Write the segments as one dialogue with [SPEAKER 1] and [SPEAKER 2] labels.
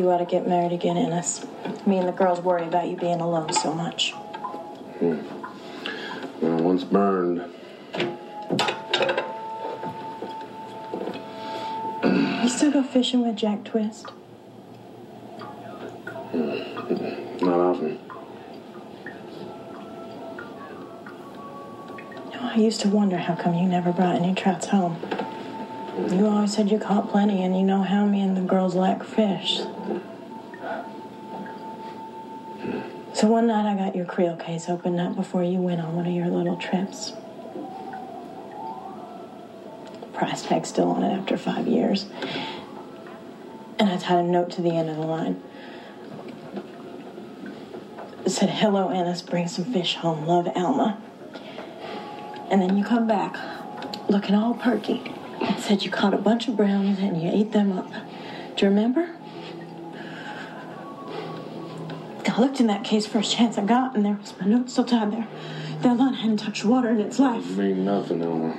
[SPEAKER 1] you ought to get married again, Ennis. Me and the girls worry about you being alone so much. Hmm.
[SPEAKER 2] Well, once burned.
[SPEAKER 1] You still go fishing with Jack Twist? Hmm.
[SPEAKER 2] Not often.
[SPEAKER 1] Oh, I used to wonder how come you never brought any trouts home. You always said you caught plenty, and you know how me and the girls like fish. So one night I got your creel case opened up before you went on one of your little trips. Price tag still on it after five years. And I tied a note to the end of the line. It said, Hello, Ennis, bring some fish home. Love, Alma. And then you come back looking all perky and said you caught a bunch of brownies and you ate them up. Do you remember? Looked in that case first chance I got, and there was my note still tied there. That line hadn't touched water in its life.
[SPEAKER 2] It Mean nothing, Alma.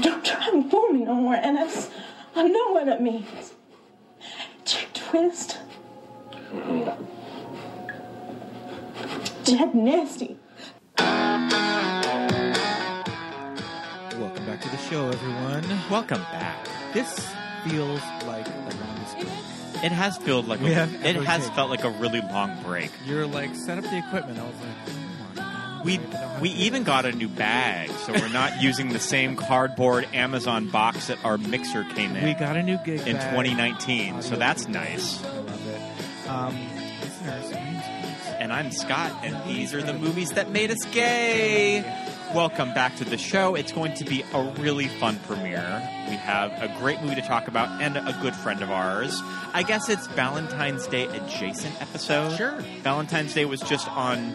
[SPEAKER 1] Don't try and fool me no more, Ennis. I know what it means. Jack Twist. Jack Nasty.
[SPEAKER 3] Welcome back to the show, everyone.
[SPEAKER 4] Welcome back.
[SPEAKER 3] This feels like the longest break.
[SPEAKER 4] It has felt like
[SPEAKER 3] We
[SPEAKER 4] a,
[SPEAKER 3] have
[SPEAKER 4] it has felt like a really long break.
[SPEAKER 3] You're like, set up the equipment. I was like.
[SPEAKER 4] We
[SPEAKER 3] I don't know how
[SPEAKER 4] we even got a new bag, so we're not using the same cardboard Amazon box that our mixer came in
[SPEAKER 3] We got a new gig
[SPEAKER 4] in
[SPEAKER 3] bag.
[SPEAKER 4] 2019. So that's nice.
[SPEAKER 3] I love it. Um, listeners,
[SPEAKER 4] And I'm Scott, and these are the movies that made us gay. Welcome back to the show. It's going to be a really fun premiere. We have a great movie to talk about and a good friend of ours. I guess it's Valentine's Day adjacent episode.
[SPEAKER 3] Sure.
[SPEAKER 4] Valentine's Day was just on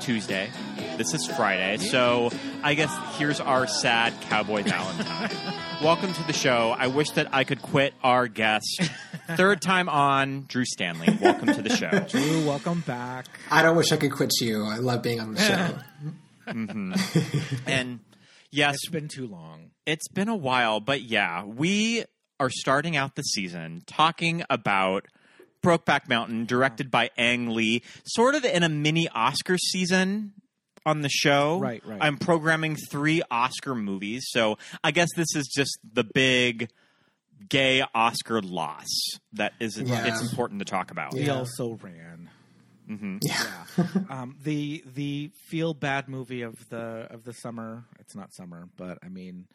[SPEAKER 4] Tuesday. This is Friday. So I guess here's our sad cowboy Valentine. Welcome to the show. I wish that I could quit our guest. Third time on, Drew Stanley. Welcome to the show.
[SPEAKER 3] Drew, welcome back.
[SPEAKER 5] I don't wish I could quit you. I love being on the show. Mm-hmm.
[SPEAKER 4] And yes,
[SPEAKER 3] It's been too long.
[SPEAKER 4] it's been a while, but yeah, we are starting out the season talking about Brokeback Mountain, directed by Ang Lee, sort of in a mini Oscar season on the show.
[SPEAKER 3] Right, right.
[SPEAKER 4] I'm programming three Oscar movies, so I guess this is just the big gay Oscar loss that is
[SPEAKER 5] Yeah.
[SPEAKER 4] it's important to talk about.
[SPEAKER 3] We
[SPEAKER 5] Yeah.
[SPEAKER 3] also ran.
[SPEAKER 5] Yeah.
[SPEAKER 3] um, the the feel bad movie of the of the summer. It's not summer, but I mean,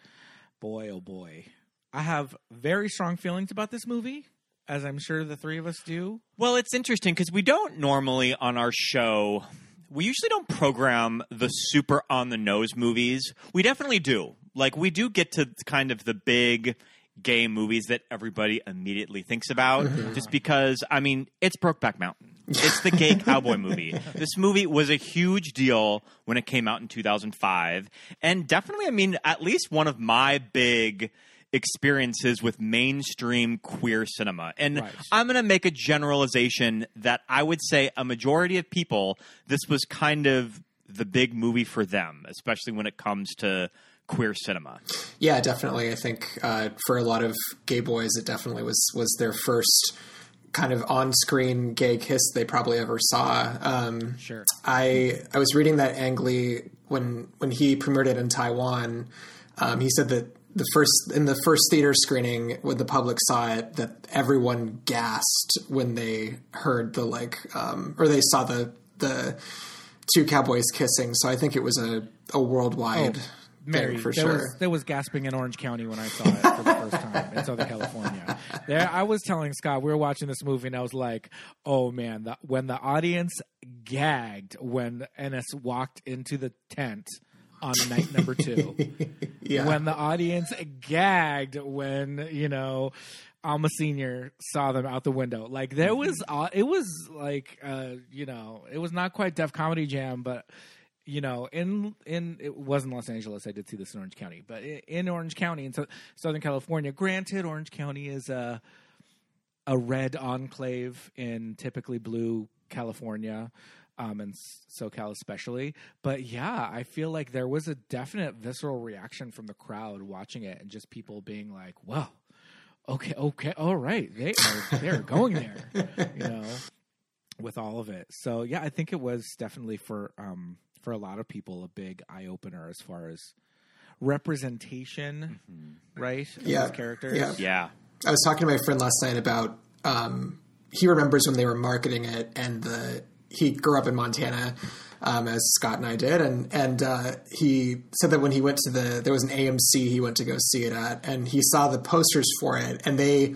[SPEAKER 3] boy oh boy, I have very strong feelings about this movie, as I'm sure the three of us do.
[SPEAKER 4] Well, it's interesting because we don't normally on our show. We usually don't program the super on the nose movies. We definitely do. Like we do get to kind of the big gay movies that everybody immediately thinks about just because I mean, it's Brokeback Mountain. It's the gay cowboy movie. This movie was a huge deal when it came out in 2005 and definitely I mean at least one of my big experiences with mainstream queer cinema. And
[SPEAKER 3] Right.
[SPEAKER 4] I'm going to make a generalization that I would say a majority of people, this was kind of the big movie for them, especially when it comes to queer cinema.
[SPEAKER 5] Yeah, definitely. I think uh, for a lot of gay boys, it definitely was was their first kind of on-screen gay kiss they probably ever saw. Um,
[SPEAKER 3] Sure.
[SPEAKER 5] I I was reading that Ang Lee when when he premiered it in Taiwan. Um, he said that the first in the first theater screening when the public saw it, that everyone gasped when they heard the like um, or they saw the the two cowboys kissing. So I think it was a a worldwide
[SPEAKER 3] Mary,
[SPEAKER 5] thing for
[SPEAKER 3] there
[SPEAKER 5] sure.
[SPEAKER 3] was there was gasping in Orange County when I saw it for the first time in Southern California. There, I was telling Scott we were watching this movie, and I was like, "Oh man!" The, when the audience gagged when Ennis walked into the tent on night number two,
[SPEAKER 5] yeah.
[SPEAKER 3] when the audience gagged when you know Alma Senior saw them out the window, like there was, uh, it was like, uh, you know, it was not quite Def Comedy Jam, but you know, in in it wasn't Los Angeles. I did see this in Orange County, but in Orange County in Sou- Southern California. Granted, Orange County is a a red enclave in typically blue California, um, and SoCal especially. But yeah, I feel like there was a definite visceral reaction from the crowd watching it, and just people being like, "Whoa." okay, okay, all right, they are they're going there, you know, with all of it. So yeah, I think it was definitely for um for a lot of people a big eye opener as far as representation, right? of
[SPEAKER 5] Yeah.
[SPEAKER 3] those characters.
[SPEAKER 5] Yeah.
[SPEAKER 4] Yeah.
[SPEAKER 5] I was talking to my friend last night about um, he remembers when they were marketing it, and the he grew up in Montana, um, as Scott and I did, and and uh, he said that when he went to the there was an AMC he went to go see it at, and he saw the posters for it, and they.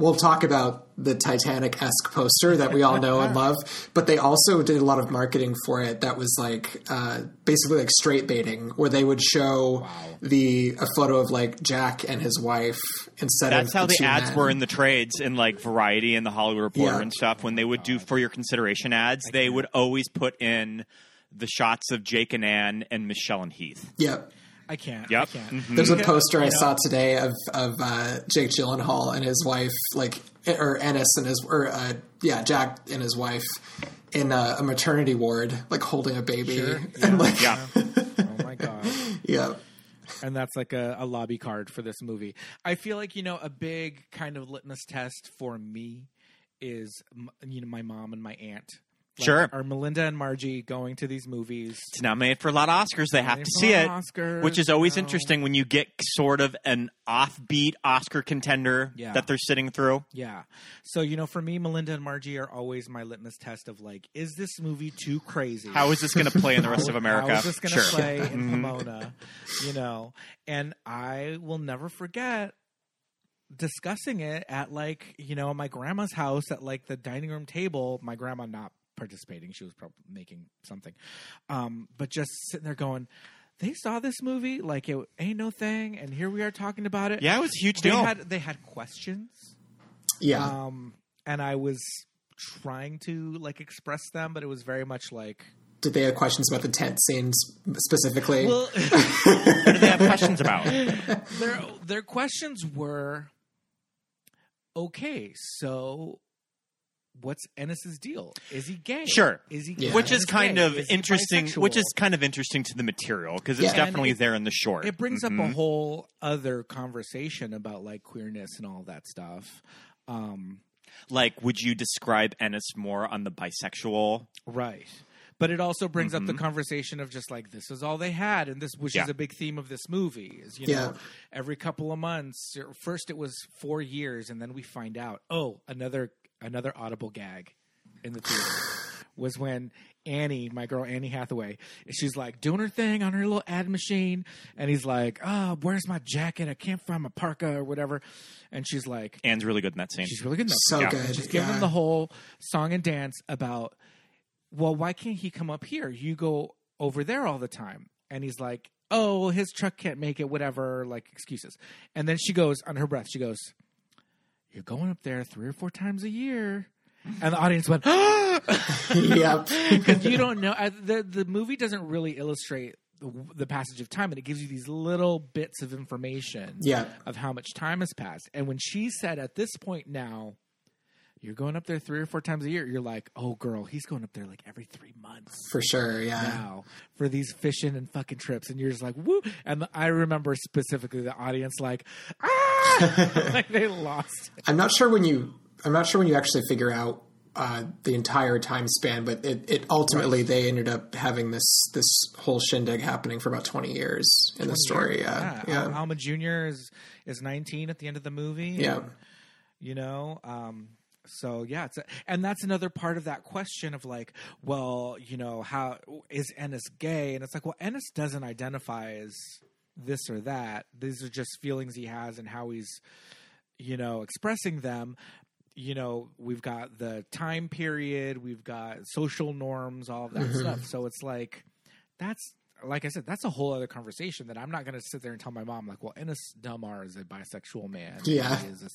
[SPEAKER 5] We'll talk about the Titanic esque poster that we all know and love, but they also did a lot of marketing for it that was like uh, basically like straight baiting, where they would show the a photo of like Jack and his wife instead of.
[SPEAKER 4] That's
[SPEAKER 5] of
[SPEAKER 4] how the
[SPEAKER 5] two
[SPEAKER 4] ads
[SPEAKER 5] men.
[SPEAKER 4] were in the trades in like Variety and the Hollywood Reporter
[SPEAKER 5] Yeah.
[SPEAKER 4] and stuff. When they would do for your consideration ads, they would always put in the shots of Jake and Anne and Michelle and Heath.
[SPEAKER 5] Yep.
[SPEAKER 3] I can't.
[SPEAKER 4] Yep.
[SPEAKER 3] I can't.
[SPEAKER 4] Mhm.
[SPEAKER 5] There's a
[SPEAKER 3] Yeah,
[SPEAKER 5] poster I
[SPEAKER 3] you
[SPEAKER 5] saw today of of uh, Jake Gyllenhaal and his wife, like or Ennis and his or uh, yeah Jack and his wife in a, a maternity ward, like holding a baby,
[SPEAKER 3] Sure.
[SPEAKER 5] and like
[SPEAKER 4] Yeah.
[SPEAKER 3] Oh my god.
[SPEAKER 5] yeah,
[SPEAKER 3] and that's like a, a lobby card for this movie. I feel like you know a big kind of litmus test for me is you know my mom and my aunt. Like,
[SPEAKER 4] Sure.
[SPEAKER 3] are Melinda and Margie going to these movies?
[SPEAKER 4] It's nominated for a lot of Oscars. They have to see it,
[SPEAKER 3] Oscars,
[SPEAKER 4] which is always
[SPEAKER 3] know.
[SPEAKER 4] interesting when you get sort of an offbeat Oscar contender
[SPEAKER 3] Yeah.
[SPEAKER 4] that they're sitting through.
[SPEAKER 3] Yeah. So you know, for me, Melinda and Margie are always my litmus test of like, is this movie too crazy?
[SPEAKER 4] How is this going to play in the rest of America?
[SPEAKER 3] How is this going to
[SPEAKER 4] sure.
[SPEAKER 3] play in
[SPEAKER 4] Mhm.
[SPEAKER 3] Pomona? You know, and I will never forget discussing it at like you know my grandma's house at like the dining room table. My grandma not participating; she was probably making something, um, but just sitting there going. They saw this movie like it ain't no thing, and here we are talking about it.
[SPEAKER 4] Yeah, it was a huge
[SPEAKER 3] they
[SPEAKER 4] deal.
[SPEAKER 3] had they had questions
[SPEAKER 5] yeah,
[SPEAKER 3] um and i was trying to like express them but it was very much like
[SPEAKER 5] Did they have questions about the tent scenes specifically?
[SPEAKER 3] well
[SPEAKER 4] what do they have questions about?
[SPEAKER 3] their their questions were okay so what's ennis's deal is he gay
[SPEAKER 4] Sure.
[SPEAKER 3] is he
[SPEAKER 5] Yeah.
[SPEAKER 4] Which is kind
[SPEAKER 3] gay?
[SPEAKER 4] of
[SPEAKER 3] Is
[SPEAKER 4] interesting. Which is kind of interesting to the material because it's
[SPEAKER 5] Yeah.
[SPEAKER 4] Definitely
[SPEAKER 3] it-
[SPEAKER 4] there in the short.
[SPEAKER 3] it brings up a
[SPEAKER 4] Mhm.
[SPEAKER 3] whole other conversation about like queerness and all that stuff um
[SPEAKER 4] like, would you describe Ennis more on the bisexual?
[SPEAKER 3] Right. But it also brings up the
[SPEAKER 4] Mhm.
[SPEAKER 3] conversation of just like this is all they had, and this which
[SPEAKER 4] Yeah.
[SPEAKER 3] is a big theme of this movie is you
[SPEAKER 5] Yeah.
[SPEAKER 3] know every couple of months. First it was four years, and then we find out oh another another audible gag in the theater was when Annie, my girl Annie Hathaway, she's like doing her thing on her little ad machine, and he's like, "Oh, where's my jacket? I can't find my parka or whatever," and she's like,
[SPEAKER 4] Anne's really good in that scene.
[SPEAKER 3] She's really good. In that
[SPEAKER 5] So
[SPEAKER 3] scene.
[SPEAKER 5] good,
[SPEAKER 3] And She's giving him the whole song and dance about, well, why can't he come up here? You go over there all the time. And he's like, oh, well, his truck can't make it, whatever, like excuses. And then she goes, on her breath, she goes, you're going up there three or four times a year. And the audience went,
[SPEAKER 5] yep.
[SPEAKER 3] because you don't know. The the movie doesn't really illustrate the, the passage of time, and it gives you these little bits of information
[SPEAKER 5] Yeah.
[SPEAKER 3] of how much time has passed. And when she said, "At this point now, you're going up there three or four times a year," you're like, "Oh, girl, he's going up there like every three months."
[SPEAKER 5] For sure, yeah.
[SPEAKER 3] Now for these fishing and fucking trips, and you're just like, "Woo!" And I remember specifically the audience like, "Ah!" like they lost. it.
[SPEAKER 5] I'm not sure when you I'm not sure when you actually figure out uh, the entire time span, but it, it ultimately they ended up having this this whole shindig happening for about 20 years in the story. Yeah,
[SPEAKER 3] Yeah,
[SPEAKER 5] yeah,
[SPEAKER 3] Al- Alma Jr. is is 19 at the end of the movie.
[SPEAKER 5] Yeah.
[SPEAKER 3] and, you know. Um, so yeah, it's a, and that's another part of that question of like, well, you know, how is Ennis gay? And it's like, well, Ennis doesn't identify as this or that. These are just feelings he has and how he's, you know, expressing them. You know, we've got the time period, we've got social norms, all of that
[SPEAKER 5] Mm-hmm.
[SPEAKER 3] stuff. So it's like that's like I said, that's a whole other conversation that I'm not going to sit there and tell my mom like, well, Ennis Del Mar is a bisexual man.
[SPEAKER 5] Yeah.
[SPEAKER 3] he a,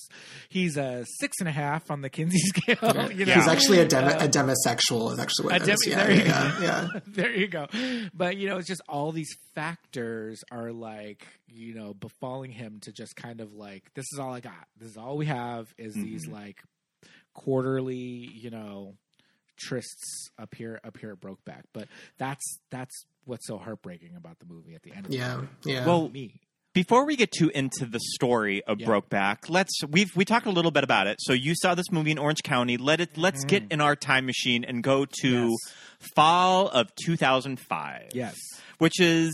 [SPEAKER 3] he's a six and a half on the Kinsey scale. You know?
[SPEAKER 5] He's actually a, dem- a demisexual. Is actually what
[SPEAKER 3] A demi-
[SPEAKER 5] Yeah,
[SPEAKER 3] there you
[SPEAKER 5] yeah, yeah.
[SPEAKER 3] there you go. But you know, it's just all these factors are like you know befalling him to just kind of like this is all I got. This is all we have is these mm-hmm. like quarterly, you know, trysts up here up here at Brokeback. But that's that's what's so heartbreaking about the movie at the end. Of
[SPEAKER 5] Yeah,
[SPEAKER 3] the movie.
[SPEAKER 5] yeah.
[SPEAKER 4] Well,
[SPEAKER 3] me.
[SPEAKER 4] before we get too into the story of Brokeback, let's we've we talked a little bit about it. So you saw this movie in Orange County. Let it let's get in our time machine and go to
[SPEAKER 3] Mm. Yes.
[SPEAKER 4] fall of 2005.
[SPEAKER 3] Yes.
[SPEAKER 4] which is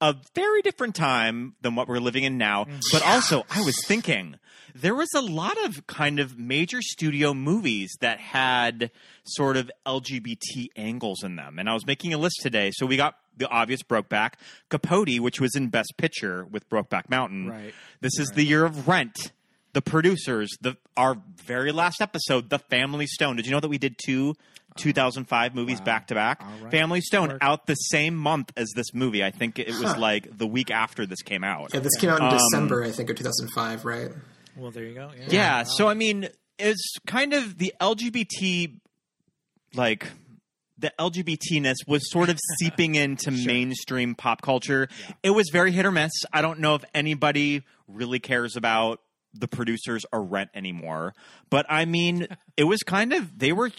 [SPEAKER 4] a very different time than what we're living in now. Mm. But also, I was thinking there was a lot of kind of major studio movies that had sort of LGBT angles in them. And I was making a list today. So we got the obvious Brokeback, Capote, which was in Best Picture with Brokeback Mountain.
[SPEAKER 3] Right.
[SPEAKER 4] This is the year of Rent. The producers, the our very last episode, The Family Stone. Did you know that we did two 2005 movies back to back?
[SPEAKER 3] All right.
[SPEAKER 4] Family Stone
[SPEAKER 3] Work.
[SPEAKER 4] out the same month as this movie. I think it was like the week after this came out.
[SPEAKER 5] Yeah, this came out in
[SPEAKER 4] Um,
[SPEAKER 5] December, I think, of 2005, right?
[SPEAKER 3] Well, there you go. Yeah.
[SPEAKER 4] Yeah, so I mean, it's kind of the LGBT, like the LGBTness was sort of seeping into mainstream pop culture. It was very hit or miss. I don't know if anybody really cares about the producers or Rent anymore, but I mean, it was kind of they were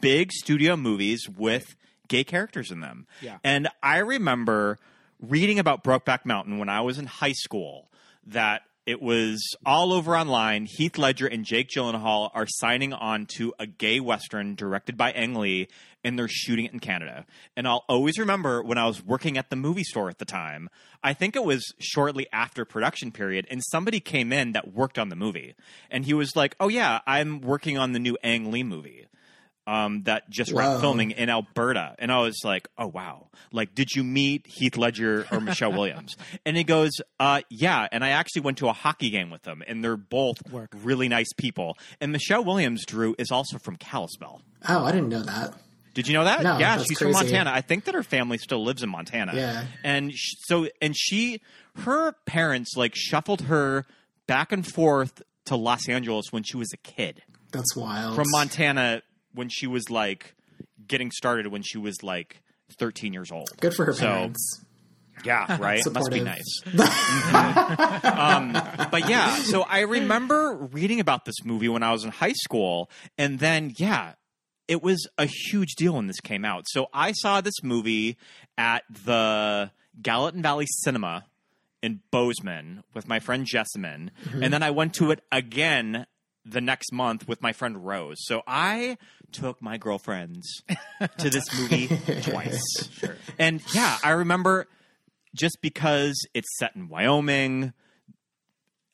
[SPEAKER 4] big studio movies with gay characters in them.
[SPEAKER 3] Yeah.
[SPEAKER 4] And I remember reading about Brokeback Mountain when I was in high school that it was all over online. Heath Ledger and Jake Gyllenhaal are signing on to a gay western directed by Ang Lee, and they're shooting it in Canada. And I'll always remember when I was working at the movie store at the time. I think it was shortly after production period, and somebody came in that worked on the movie, and he was like, "Oh yeah, I'm working on the new Ang Lee movie." Um, that just
[SPEAKER 5] Wow.
[SPEAKER 4] wrapped filming in Alberta. And I was like, oh, wow. Like, did you meet Heath Ledger or Michelle Williams? And he goes, uh, yeah. And I actually went to a hockey game with them, and they're both
[SPEAKER 3] Work.
[SPEAKER 4] really nice people. And Michelle Williams, Drew, is also from Kalispell.
[SPEAKER 5] Oh, I didn't know that.
[SPEAKER 4] Did you know that?
[SPEAKER 5] No,
[SPEAKER 4] yeah, she's from. Montana. I think that her family still lives in Montana.
[SPEAKER 5] Yeah.
[SPEAKER 4] And sh- so, and she, her parents like shuffled her back and forth to Los Angeles when she was a kid
[SPEAKER 5] That's wild.
[SPEAKER 4] from Montana when she was like getting started when she was like 13 years old.
[SPEAKER 5] Good for her
[SPEAKER 4] So,
[SPEAKER 5] parents.
[SPEAKER 4] Yeah, right. Must be nice. Mhm. um, but yeah, so I remember reading about this movie when I was in high school, and then yeah, it was a huge deal when this came out. So I saw this movie at the Gallatin Valley Cinema in Bozeman with my friend Jessamine, and then I went to it again the next month with my friend Rose. So I took my girlfriends to this movie twice. And yeah, I remember just because it's set in Wyoming,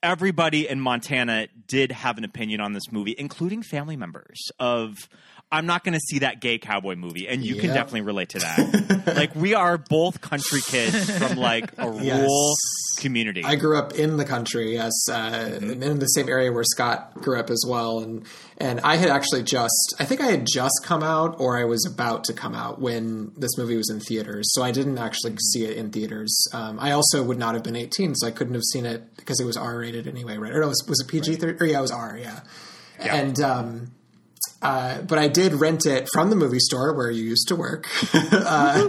[SPEAKER 4] everybody in Montana did have an opinion on this movie, including family members of I'm not going to see that gay cowboy movie, and you can definitely relate to that. like we are both country kids from like a
[SPEAKER 5] Yes.
[SPEAKER 4] rural community.
[SPEAKER 5] I grew up in the country, yes, uh,
[SPEAKER 4] Mm-hmm.
[SPEAKER 5] in the same area where Scott grew up as well, and and I had actually just, I think I had just come out, or I was about to come out when this movie was in theaters, so I didn't actually see it in theaters. Um, I also would not have been eighteen, so I couldn't have seen it because it was R rated anyway, right? Or no, was, was it PG thirty? Or yeah, it was R, yeah. And um, uh, but I did rent it from the movie store where you used to work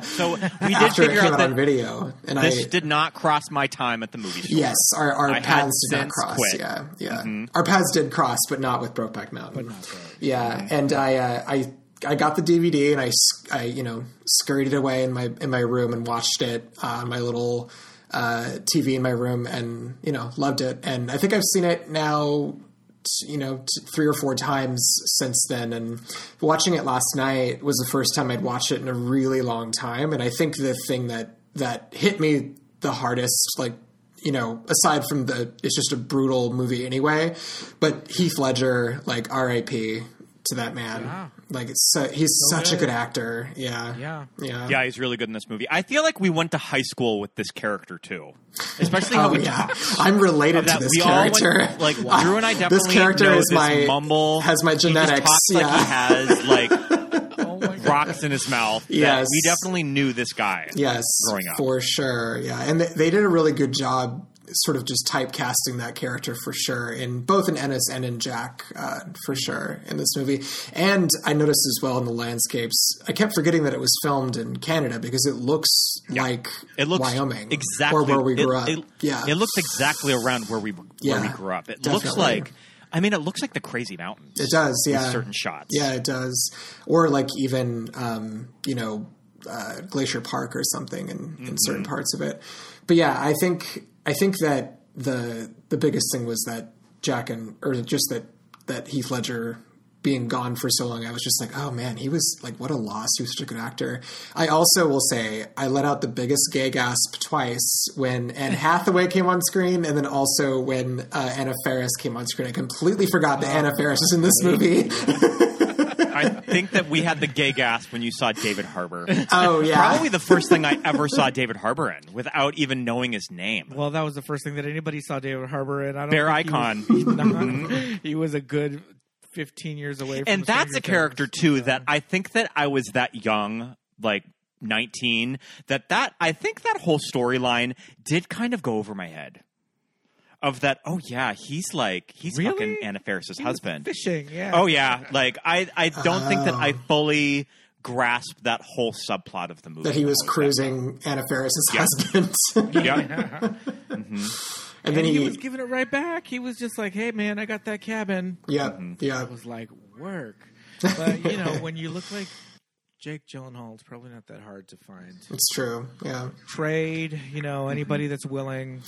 [SPEAKER 4] so we did
[SPEAKER 5] after it
[SPEAKER 4] figure
[SPEAKER 5] came
[SPEAKER 4] out
[SPEAKER 5] out on
[SPEAKER 4] that
[SPEAKER 5] video, and
[SPEAKER 4] this
[SPEAKER 5] I
[SPEAKER 4] did not cross my time at the movie store.
[SPEAKER 5] Yes, our, our paths did not cross.
[SPEAKER 4] quit. Mm-hmm.
[SPEAKER 5] Yeah, yeah. Our paths did cross, but not with Brokeback Mountain. Yeah,
[SPEAKER 4] Mm-hmm.
[SPEAKER 5] and I, uh, I, I got the DVD and I, I, you know, scurried it away in my in my room and watched it on my little uh, TV in my room, and you know, loved it. And I think I've seen it now. You know, three or four times since then, and watching it last night was the first time I'd watched it in a really long time. And I think the thing that that hit me the hardest, like you know, aside from the, it's just a brutal movie anyway. But Heath Ledger, like R.I.P. to that man. Like it's so, he's such a good actor. Yeah,
[SPEAKER 3] Yeah.
[SPEAKER 5] yeah,
[SPEAKER 4] Yeah, he's really good in this movie. I feel like we went to high school with this character too, especially how
[SPEAKER 5] Oh
[SPEAKER 4] we
[SPEAKER 5] yeah, I'm related to this character.
[SPEAKER 4] went, like Drew and I definitely
[SPEAKER 5] this
[SPEAKER 4] definitely
[SPEAKER 5] character
[SPEAKER 4] know
[SPEAKER 5] is
[SPEAKER 4] this
[SPEAKER 5] my
[SPEAKER 4] mumble
[SPEAKER 5] has my
[SPEAKER 4] He just
[SPEAKER 5] genetics.
[SPEAKER 4] like
[SPEAKER 5] yeah.
[SPEAKER 4] he has like
[SPEAKER 3] Oh
[SPEAKER 4] rocks in his mouth.
[SPEAKER 5] Yes.
[SPEAKER 4] we definitely knew this guy.
[SPEAKER 5] Yes,
[SPEAKER 4] growing up.
[SPEAKER 5] for sure. Yeah, and they, they did a really good job, sort of just typecasting that character for sure in both in Ennis and in Jack, uh, for sure in this movie. And I noticed as well in the landscapes. I kept forgetting that it was filmed in Canada because it looks like
[SPEAKER 4] It looks
[SPEAKER 5] Wyoming,
[SPEAKER 4] exactly
[SPEAKER 5] or where we
[SPEAKER 4] it-
[SPEAKER 5] grew up.
[SPEAKER 4] It,
[SPEAKER 5] yeah,
[SPEAKER 4] it looks exactly around where we where
[SPEAKER 5] Yeah,
[SPEAKER 4] we grew up. It looks like. I mean, it looks like the Crazy Mountains.
[SPEAKER 5] It does, yeah.
[SPEAKER 4] certain shots.
[SPEAKER 5] Yeah, it does. Or like even um, you know uh, Glacier Park or something in, in
[SPEAKER 4] Mm-hmm.
[SPEAKER 5] certain parts of it. But yeah, I think I think that the the biggest thing was that Jack and or just that that Heath Ledger being gone for so long, I was just like, oh man, he was like, what a loss. He was such a good actor. I also will say I let out the biggest gay gasp twice when Anne Hathaway came on screen, and then also when uh, Anna Faris came on screen. I completely forgot that Anna Faris was in this movie.
[SPEAKER 4] I think that we had the gay gasp when you saw David Harbour.
[SPEAKER 5] oh yeah,
[SPEAKER 4] Probably the first thing I ever saw David Harbour in without even knowing his name.
[SPEAKER 3] Well, that was the first thing that anybody saw David Harbour in. I don't
[SPEAKER 4] Bear
[SPEAKER 3] think he was-
[SPEAKER 4] icon.
[SPEAKER 3] not- mm-hmm. he was a good fifteen years away. from
[SPEAKER 4] and that's
[SPEAKER 3] Stranger
[SPEAKER 4] a character
[SPEAKER 3] Things.
[SPEAKER 4] too
[SPEAKER 3] So-
[SPEAKER 4] that I think that I was that young, like 19, that that I think that whole storyline did kind of go over my head. Of that, oh yeah, he's like he's
[SPEAKER 3] Really?
[SPEAKER 4] fucking Anna Faris's
[SPEAKER 3] He was
[SPEAKER 4] husband.
[SPEAKER 3] fishing. Yeah.
[SPEAKER 4] Oh yeah, like I I don't think that I
[SPEAKER 5] Oh.
[SPEAKER 4] fully grasped that whole subplot of the movie.
[SPEAKER 5] that he was
[SPEAKER 4] How
[SPEAKER 5] cruising Anna Faris's
[SPEAKER 4] Yeah.
[SPEAKER 5] husband,
[SPEAKER 4] Yeah. Mm-hmm.
[SPEAKER 5] and then
[SPEAKER 3] he,
[SPEAKER 5] he,
[SPEAKER 3] was giving it right back. He was just like, "Hey, man, I got that cabin."
[SPEAKER 5] yeah, mm-hmm. yeah,
[SPEAKER 3] I was like, "Work," but you know, when you look like Jake Gyllenhaal, it's probably not that hard to find.
[SPEAKER 5] it's true, yeah.
[SPEAKER 3] Trade, you know, anybody that's willing.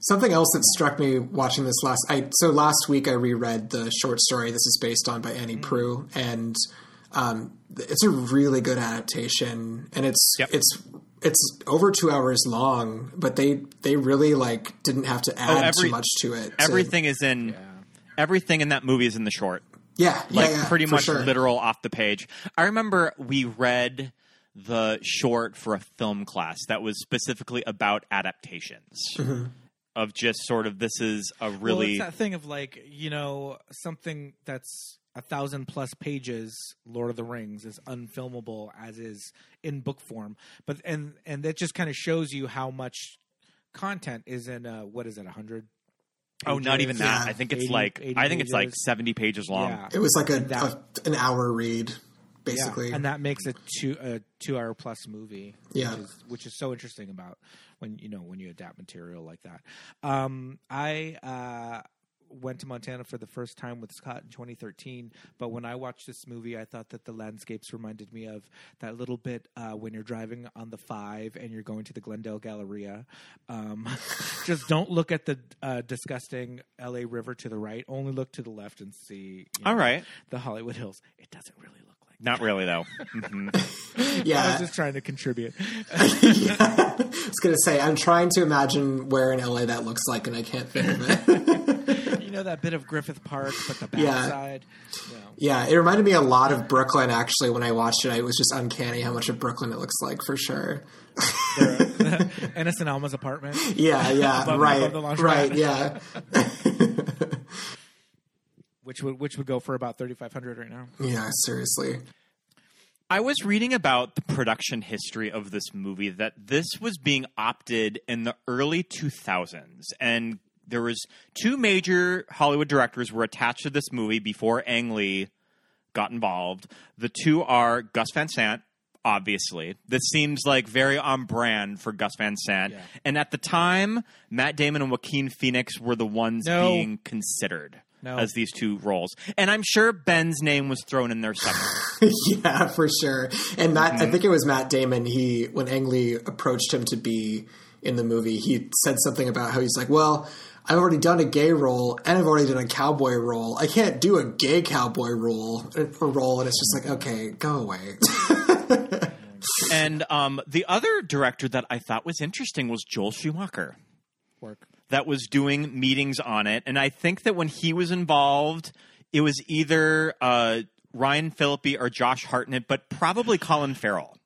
[SPEAKER 5] Something else that struck me watching this last I so last week I reread the short story this is based on by Annie
[SPEAKER 4] Mm.
[SPEAKER 5] Proulx and um, it's a really good adaptation and it's
[SPEAKER 4] Yep.
[SPEAKER 5] it's it's over two hours long but they they really like didn't have to add
[SPEAKER 4] Oh, every-
[SPEAKER 5] too much to it to-
[SPEAKER 4] Everything is in everything in that movie is in the short.
[SPEAKER 5] Yeah
[SPEAKER 4] like
[SPEAKER 5] yeah, yeah,
[SPEAKER 4] pretty much
[SPEAKER 5] sure.
[SPEAKER 4] literal off the page. I remember we read the short for a film class that was specifically about adaptations
[SPEAKER 5] Mm-hmm.
[SPEAKER 4] of just sort of this is a
[SPEAKER 3] Well,
[SPEAKER 4] really
[SPEAKER 3] it's that thing of like, you know, something that's a thousand plus pages, Lord of the Rings, is unfilmable as is in book form. But and and that just kind of shows you how much content is in uh what is it, a hundred?
[SPEAKER 4] Oh not even that.
[SPEAKER 5] Yeah.
[SPEAKER 4] I think it's
[SPEAKER 3] 80
[SPEAKER 4] like
[SPEAKER 3] 80
[SPEAKER 4] I think it's like
[SPEAKER 3] pages.
[SPEAKER 4] 70 pages long.
[SPEAKER 3] Yeah.
[SPEAKER 5] it was like a,
[SPEAKER 3] that-
[SPEAKER 5] a an hour read basically
[SPEAKER 3] Yeah, and that makes a two a two hour plus movie.
[SPEAKER 5] Yeah.
[SPEAKER 3] which is, which is so interesting about when you know when you adapt material like that. Um, I uh, went to Montana for the first time with Scott in 2013, but when I watched this movie, I thought that the landscapes reminded me of that little bit uh, when you're driving on the five and you're going to the Glendale Galleria. Um, just don't look at the uh, disgusting LA River to the right. Only look to the left and see. you know,
[SPEAKER 4] right.
[SPEAKER 3] the Hollywood Hills. It doesn't really look like.
[SPEAKER 4] Not really though. Mhm.
[SPEAKER 3] I was just trying to contribute.
[SPEAKER 5] I was gonna say I'm trying to imagine where in LA that looks like and I can't think of it
[SPEAKER 3] You know that bit of Griffith Park, but the
[SPEAKER 5] Yeah.
[SPEAKER 3] backside. You know.
[SPEAKER 5] Yeah, it reminded me a lot of Brooklyn. Actually, when I watched it, it was just uncanny how much of Brooklyn it looks like for sure.
[SPEAKER 3] Ennis and Alma's apartment.
[SPEAKER 5] Yeah, yeah,
[SPEAKER 3] Above-
[SPEAKER 5] right,
[SPEAKER 3] above the
[SPEAKER 5] right, yeah,
[SPEAKER 3] which would which would go for about thirty five hundred right now.
[SPEAKER 5] yeah. Seriously,
[SPEAKER 4] I was reading about the production history of this movie that this was being opted in the early 2000s and there was two major Hollywood directors were attached to this movie before Ang Lee got involved. The two are Gus Van Sant obviously. This seems like very on brand for Gus Van Sant.
[SPEAKER 3] Yeah.
[SPEAKER 4] And at the time, Matt Damon and Joaquin Phoenix were the ones
[SPEAKER 3] No.
[SPEAKER 4] being considered
[SPEAKER 3] No.
[SPEAKER 4] as these two roles. And I'm sure Ben's name was thrown in there somewhere.
[SPEAKER 5] yeah, for sure. And Matt, I mm-hmm. think it was Matt Damon. He when Ang Lee approached him to be in the movie, he said something about how he's like, "Well, I've already done a gay role and I've already done a cowboy role. I can't do a gay cowboy role a role." And it's just like, okay, go away.
[SPEAKER 4] And um, the other director that I thought was interesting was Joel Schumacher,
[SPEAKER 3] Work.
[SPEAKER 4] that was doing meetings on it. And I think that when he was involved, it was either uh, Ryan Phillippe or Josh Hartnett, but probably Colin Farrell.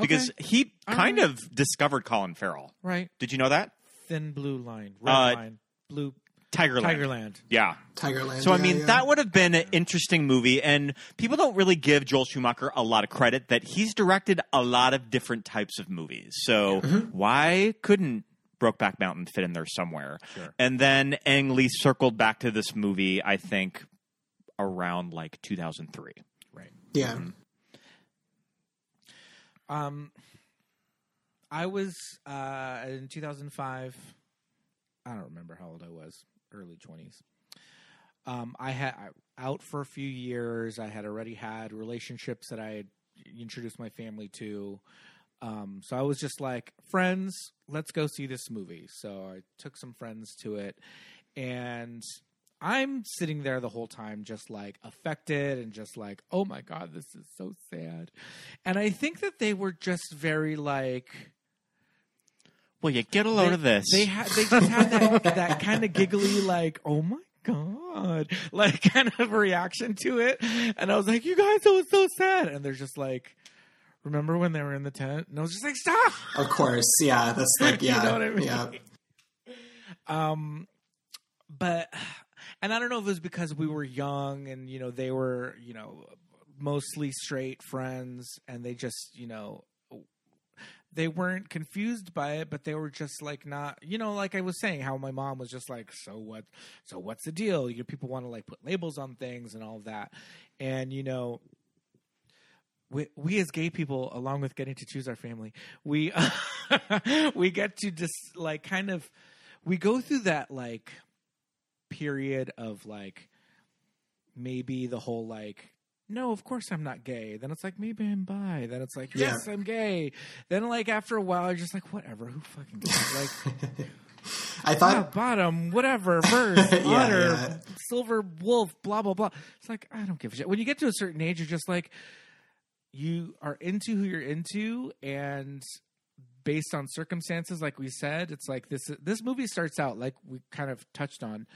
[SPEAKER 4] Because
[SPEAKER 3] Okay.
[SPEAKER 4] he kind
[SPEAKER 3] right.
[SPEAKER 4] of discovered Colin Farrell.
[SPEAKER 3] Right.
[SPEAKER 4] Did you know that?
[SPEAKER 3] Thin blue line. Red
[SPEAKER 4] Uh,
[SPEAKER 3] line. Blue
[SPEAKER 4] Tigerland.
[SPEAKER 3] Tigerland.
[SPEAKER 4] Yeah.
[SPEAKER 5] Tigerland.
[SPEAKER 4] So I
[SPEAKER 5] yeah,
[SPEAKER 4] mean,
[SPEAKER 5] yeah.
[SPEAKER 4] that would have been an interesting movie, and people don't really give Joel Schumacher a lot of credit that he's directed a lot of different types of movies. So why couldn't Brokeback Mountain fit in there somewhere?
[SPEAKER 3] Sure.
[SPEAKER 4] And then Ang Lee circled back to this movie, I think, around like 2003.
[SPEAKER 3] Right.
[SPEAKER 5] yeah.
[SPEAKER 4] Mm-hmm.
[SPEAKER 3] Um, I was uh, in 2005. I don't remember how old I was. Early 20s. Um, I had out for a few years. I had already had relationships that I had introduced my family to. Um, so I was just like, friends, let's go see this movie. So I took some friends to it, and I'm sitting there the whole time, just like affected and just like, oh my god, this is so sad. And I think that they were just very like.
[SPEAKER 4] Will you get a load
[SPEAKER 3] they,
[SPEAKER 4] of this?
[SPEAKER 3] They had they just had that that kind of giggly like, oh my god, like kind of reaction to it, and I was like, you guys, that was so sad, and they're just like. Remember when they were in the tent? And I was just like, "Stop!"
[SPEAKER 5] Of course, yeah. That's like,
[SPEAKER 3] You
[SPEAKER 5] yeah,
[SPEAKER 3] know what I mean?
[SPEAKER 5] yeah.
[SPEAKER 3] Um, but and I don't know if it was because we were young and you know they were you know mostly straight friends and they just you know they weren't confused by it but they were just like not you know like i was saying how my mom was just like so what so what's the deal? You know people want to like put labels on things and all of that. And you know we, we as gay people along with getting to choose our family we we get to just like kind of we go through that like period of like maybe the whole like no of course i'm not gay. Then it's like maybe i'm bi. Then it's like yes i'm gay. Then like after a while you're just like whatever who fucking cares? Like
[SPEAKER 5] I thought, ah,
[SPEAKER 3] bottom whatever verse
[SPEAKER 5] Yeah, yeah.
[SPEAKER 3] silver wolf blah blah blah. It's like i don't give a shit. When you get to a certain age you're just like you are into who you're into and based on circumstances like we said it's like this this movie starts out like we kind of touched on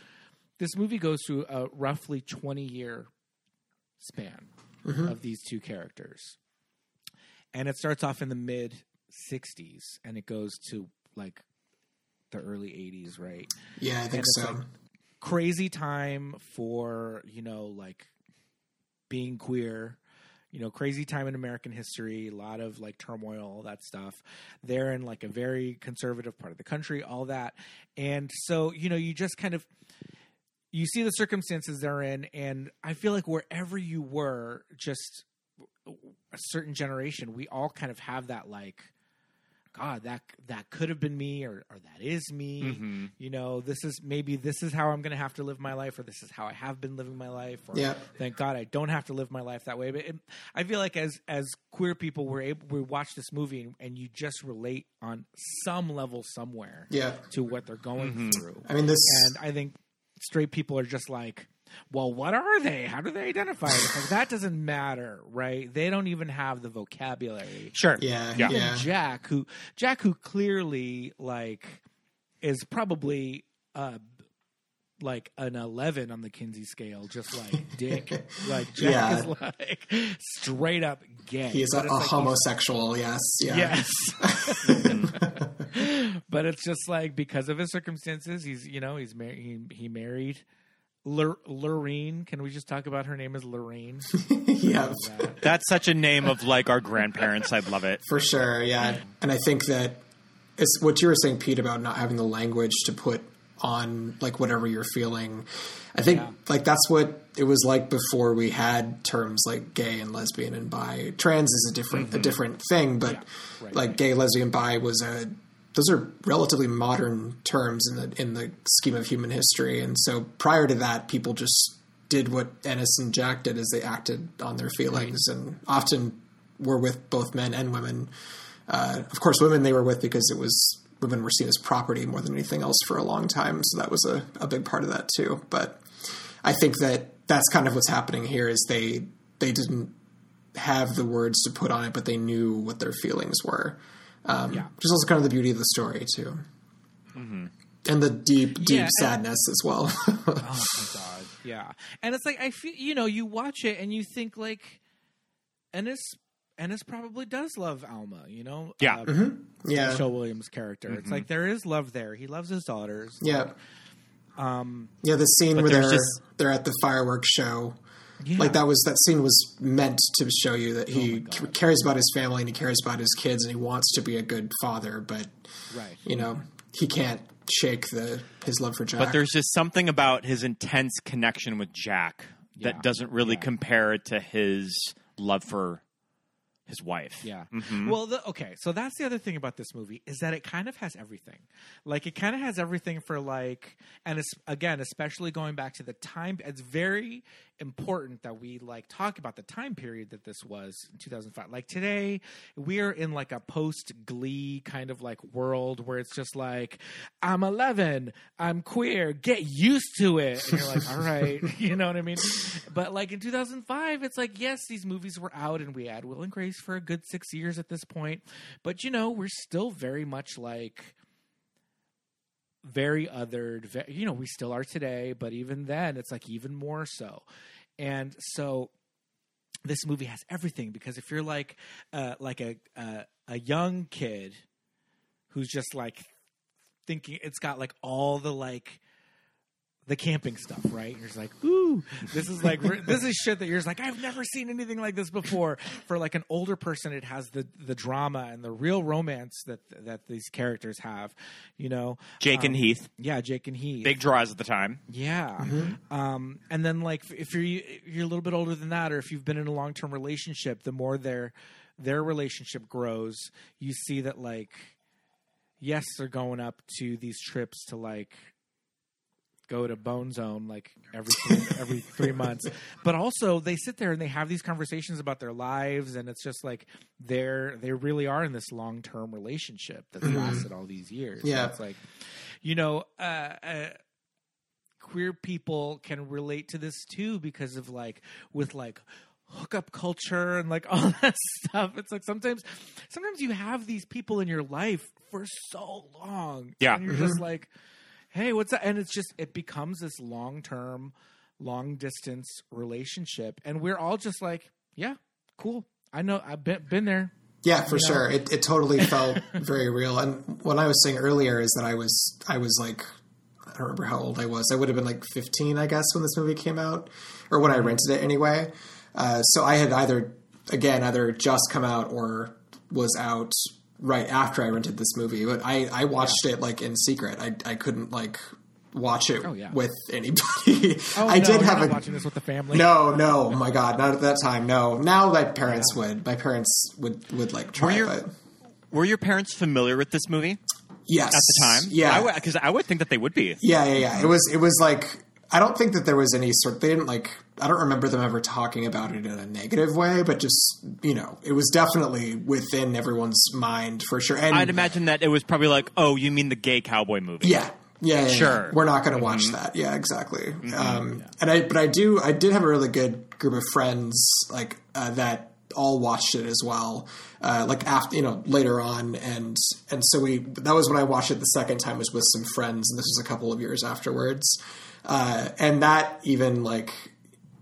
[SPEAKER 3] this movie goes through a roughly 20 year span mm-hmm. of these two characters. And it starts off in the mid 60s and it goes to like the early 80s right?
[SPEAKER 5] Yeah, I think so.
[SPEAKER 3] like crazy time for you know like being queer you know crazy time in american history a lot of like turmoil all that stuff. They're in like a very conservative part of the country all that. And so you know you just kind of you see the circumstances they're in and i feel like wherever you were just a certain generation we all kind of have that like god that that could have been me or or that is me
[SPEAKER 4] Mhm.
[SPEAKER 3] you know this is maybe this is how i'm going to have to live my life or this is how i have been living my life or
[SPEAKER 5] Yeah.
[SPEAKER 3] thank god i don't have to live my life that way but it, i feel like as as queer people we're able we watch this movie and, and you just relate on some level somewhere
[SPEAKER 5] Yeah.
[SPEAKER 3] to what they're going
[SPEAKER 4] Mm-hmm.
[SPEAKER 3] through
[SPEAKER 5] I mean, this.
[SPEAKER 3] and I think straight people are just like, well, what are they? How do they identify? Like, that doesn't matter, right? They don't even have the vocabulary.
[SPEAKER 4] sure.
[SPEAKER 5] yeah,
[SPEAKER 4] Yeah.
[SPEAKER 5] yeah,
[SPEAKER 3] And Jack, who Jack, who clearly like is probably uh like an eleven on the Kinsey scale, just like Dick. like Jack
[SPEAKER 5] Yeah.
[SPEAKER 3] is like straight up gay.
[SPEAKER 5] He's a, a
[SPEAKER 3] like he's
[SPEAKER 5] homosexual. Yes. Yeah.
[SPEAKER 3] Yes. but it's just like because of his circumstances, he's you know he's married. He, he married Lor- Lorraine. Can we just talk about her name as Lorraine?
[SPEAKER 5] yeah.
[SPEAKER 4] That's such a name of like our grandparents. I'd love it.
[SPEAKER 5] For sure, yeah. And I think that it's what you were saying, Pete, about not having the language to put on like whatever you're feeling. I think
[SPEAKER 3] Yeah.
[SPEAKER 5] like that's what it was like before we had terms like gay and lesbian and bi. Trans is a different a different thing, but
[SPEAKER 3] Mm-hmm. right,
[SPEAKER 5] like gay, lesbian, bi was a those are relatively modern terms in the in the scheme of human history. And so prior to that, people just did what Ennis and Jack did is they acted on their feelings and often were with both men and women. Uh, of course, women they were with because it was women were seen as property more than anything else for a long time. So that was a, a big part of that too. But I think that that's kind of what's happening here is they they didn't have the words to put on it, but they knew what their feelings were. Um,
[SPEAKER 3] Yeah.
[SPEAKER 5] Which is also kind of the beauty of the story too, and the deep, deep
[SPEAKER 3] Yeah, and-
[SPEAKER 5] sadness as well.
[SPEAKER 3] oh my god, yeah. And it's like I feel you know you watch it and you think like Ennis Ennis probably does love Alma. You know,
[SPEAKER 4] Yeah.
[SPEAKER 3] uh,
[SPEAKER 5] yeah,
[SPEAKER 3] Michelle Williams' character.
[SPEAKER 4] Mm-hmm.
[SPEAKER 3] It's like there is love there. He loves his daughters.
[SPEAKER 5] yeah,
[SPEAKER 3] Um,
[SPEAKER 5] yeah. The scene where they're
[SPEAKER 4] just-
[SPEAKER 5] they're at the fireworks show.
[SPEAKER 3] yeah.
[SPEAKER 5] Like that was that scene was meant to show you that
[SPEAKER 3] Oh
[SPEAKER 5] he c- cares about his family and he cares about his kids and he wants to be a good father, but
[SPEAKER 3] right.
[SPEAKER 5] you know he can't shake the his love for Jack.
[SPEAKER 4] But there's just something about his intense connection with Jack
[SPEAKER 3] Yeah.
[SPEAKER 4] that doesn't really
[SPEAKER 3] Yeah.
[SPEAKER 4] compare to his love for his wife.
[SPEAKER 3] Yeah.
[SPEAKER 4] Mhm.
[SPEAKER 3] Well, the, okay. So that's the other thing about this movie is that it kind of has everything. Like it kind of has everything for like, and it's again, especially going back to the time. It's very, important that we like talk about the time period that this was in 2005. Like today, we're in like a post Glee kind of like world where it's just like, I'm 11, I'm queer, get used to it. And you're like, all right, you know what I mean? But like in 2005, it's like, yes, these movies were out and we had Will and Grace for a good six years at this point. But you know, we're still very much like, very othered. Ve- you know, we still are today, but even then, it's like even more so. And so, this movie has everything because if you're like, uh, like a uh, a young kid who's just like thinking, it's got like all the like the camping stuff, right? You're just like, ooh, this is like this is shit that you're just like, I've never seen anything like this before. For like an older person, it has the the drama and the real romance that that these characters have. You know,
[SPEAKER 4] Jake and
[SPEAKER 3] Um,
[SPEAKER 4] Heath,
[SPEAKER 3] yeah, Jake and Heath,
[SPEAKER 4] big draws at the time.
[SPEAKER 3] yeah. Um, and then like if you're you're a little bit older than that, or if you've been in a long term relationship, the more their their relationship grows, you see that like yes, they're going up to these trips to like go to Bone Zone like every three, every three months, but also they sit there and they have these conversations about their lives, and it's just like they're they really are in this long term relationship that's lasted all these years.
[SPEAKER 5] Yeah.
[SPEAKER 3] it's like you know. Uh, uh, queer people can relate to this too because of like with like hookup culture and like all that stuff it's like sometimes sometimes you have these people in your life for so long
[SPEAKER 4] Yeah.
[SPEAKER 3] and you're just like hey what's that and it's just it becomes this long term long distance relationship and we're all just like yeah cool i know i've been, been there
[SPEAKER 5] Yeah, for
[SPEAKER 3] You know?
[SPEAKER 5] sure. It, it totally felt very real. And what I was saying earlier is that I was I was like I don't remember how old I was. I would have been like 15, I guess, when this movie came out, or when I rented it anyway. Uh, so I had either again either just come out or was out right after I rented this movie. But I I watched it like in secret. I I couldn't like watch it
[SPEAKER 3] Oh, yeah.
[SPEAKER 5] with anybody.
[SPEAKER 3] oh
[SPEAKER 5] I
[SPEAKER 3] no,
[SPEAKER 5] did have a
[SPEAKER 3] watching this with the family
[SPEAKER 5] no, no, my god, not at that time. No, now my parents would. My parents would would like try,
[SPEAKER 4] your-
[SPEAKER 5] but
[SPEAKER 4] Were your parents familiar with this movie
[SPEAKER 5] yes,
[SPEAKER 4] at the time?
[SPEAKER 5] Yeah,
[SPEAKER 4] because I, would think that they would be.
[SPEAKER 5] yeah, yeah, yeah. It was it was like I don't think that there was any sort. They didn't like. I don't remember them ever talking about it in a negative way, but just you know, it was definitely within everyone's mind for sure. And
[SPEAKER 4] I'd imagine that it was probably like, oh, you mean the gay cowboy movie?
[SPEAKER 5] Yeah. Yeah, yeah, yeah.
[SPEAKER 4] Sure. Mm-hmm.
[SPEAKER 5] We're not going to watch that. Yeah, exactly. Um, and I, but I do, I did have a really good group of friends like uh, that all watched it as well. Uh, like after, you know, later on, and and so we that was when I watched it the second time was with some friends, and this was a couple of years afterwards. Uh, and that even like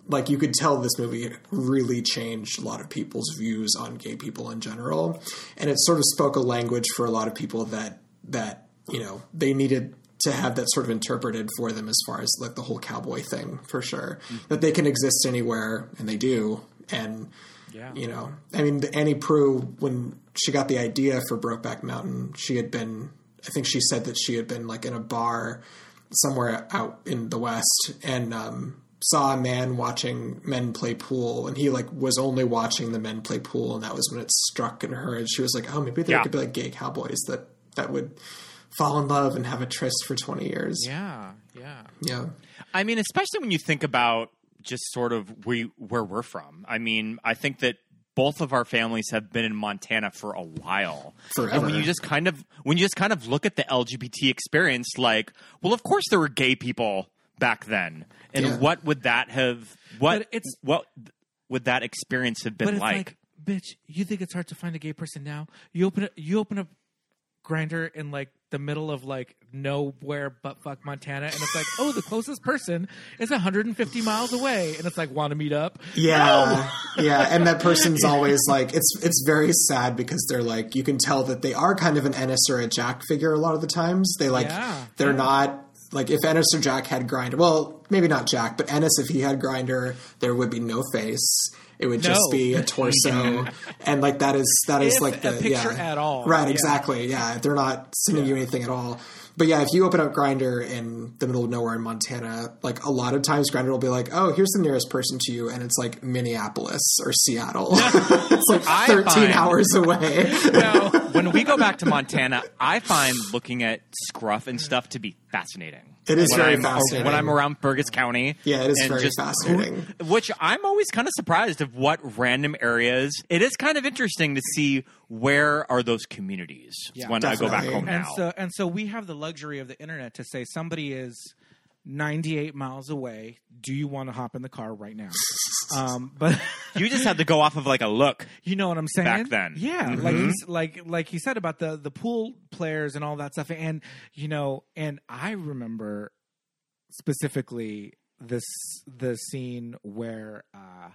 [SPEAKER 5] like you could tell this movie really changed a lot of people's views on gay people in general. And it sort of spoke a language for a lot of people that that you know they needed to have that sort of interpreted for them as far as like the whole cowboy thing for sure. That they can exist anywhere and they do. And
[SPEAKER 3] Yeah.
[SPEAKER 5] you know i mean annie proulx when she got the idea for brokeback mountain she had been i think she said that she had been like in a bar somewhere out in the west. And um, saw a man watching men play pool and he like was only watching the men play pool and that was when it struck in her and she was like oh maybe there
[SPEAKER 4] Yeah.
[SPEAKER 5] could be like gay cowboys that that would fall in love and have a tryst for 20 years
[SPEAKER 3] yeah yeah
[SPEAKER 5] yeah
[SPEAKER 4] I mean, especially when you think about just sort of we, where we're from. I mean, I think that both of our families have been in Montana for a while. And
[SPEAKER 5] Forever.
[SPEAKER 4] when you just kind of when you just kind of look at the LGBT experience, like, well, of course there were gay people back then, and
[SPEAKER 5] Yeah.
[SPEAKER 4] what would that have? What
[SPEAKER 3] But it's-
[SPEAKER 4] what would that experience have been
[SPEAKER 3] but it's
[SPEAKER 4] like?
[SPEAKER 3] like, bitch, you think it's hard to find a gay person now? You open it, you open up Grindr in like the middle of like nowhere but fuck Montana, and it's like, oh, the closest person is 150 miles away, and it's like, want to meet up?
[SPEAKER 5] Yeah, yeah, and that person's always like it's it's very sad because they're like you can tell that they are kind of an Ennis or a Jack figure a lot of the times. They like
[SPEAKER 3] Yeah,
[SPEAKER 5] they're
[SPEAKER 3] yeah.
[SPEAKER 5] not like if Ennis or Jack had Grindr. Well, maybe not Jack, but Ennis if he had Grindr, there would be no face. It would just be a torso, and like that is that is
[SPEAKER 3] If
[SPEAKER 5] like the
[SPEAKER 3] picture
[SPEAKER 5] yeah.
[SPEAKER 3] at all.
[SPEAKER 5] Right,
[SPEAKER 3] Yeah.
[SPEAKER 5] exactly. Yeah, they're not sending you anything at all. But yeah, if you open up Grindr in the middle of nowhere in Montana, like a lot of times Grindr will be like, "Oh, here's the nearest person to you," and it's like Minneapolis or Seattle. it's like
[SPEAKER 4] I
[SPEAKER 5] 13
[SPEAKER 4] find-
[SPEAKER 5] hours away.
[SPEAKER 3] No,
[SPEAKER 4] when we go back to Montana, I find looking at scruff and stuff to be fascinating.
[SPEAKER 5] It is
[SPEAKER 4] when
[SPEAKER 5] very
[SPEAKER 4] I'm,
[SPEAKER 5] fascinating.
[SPEAKER 4] when I'm around Burgess County.
[SPEAKER 5] Yeah, it is
[SPEAKER 4] and
[SPEAKER 5] very fascinating.
[SPEAKER 4] Which I'm always kind of surprised of what random areas. It is kind of interesting to see where are those communities
[SPEAKER 3] Yeah.
[SPEAKER 4] when I go back
[SPEAKER 5] Definitely.
[SPEAKER 4] home
[SPEAKER 3] and
[SPEAKER 4] now.
[SPEAKER 3] so and so we have the luxury of the internet to say somebody is 98 miles away do you want to hop in the car right now um but
[SPEAKER 4] you just had to go off of like a look.
[SPEAKER 3] you know what i'm saying
[SPEAKER 4] Back then.
[SPEAKER 3] yeah
[SPEAKER 4] Mhm.
[SPEAKER 3] like he's like like he said about the the pool players and all that stuff and you know and i remember specifically this the scene where uh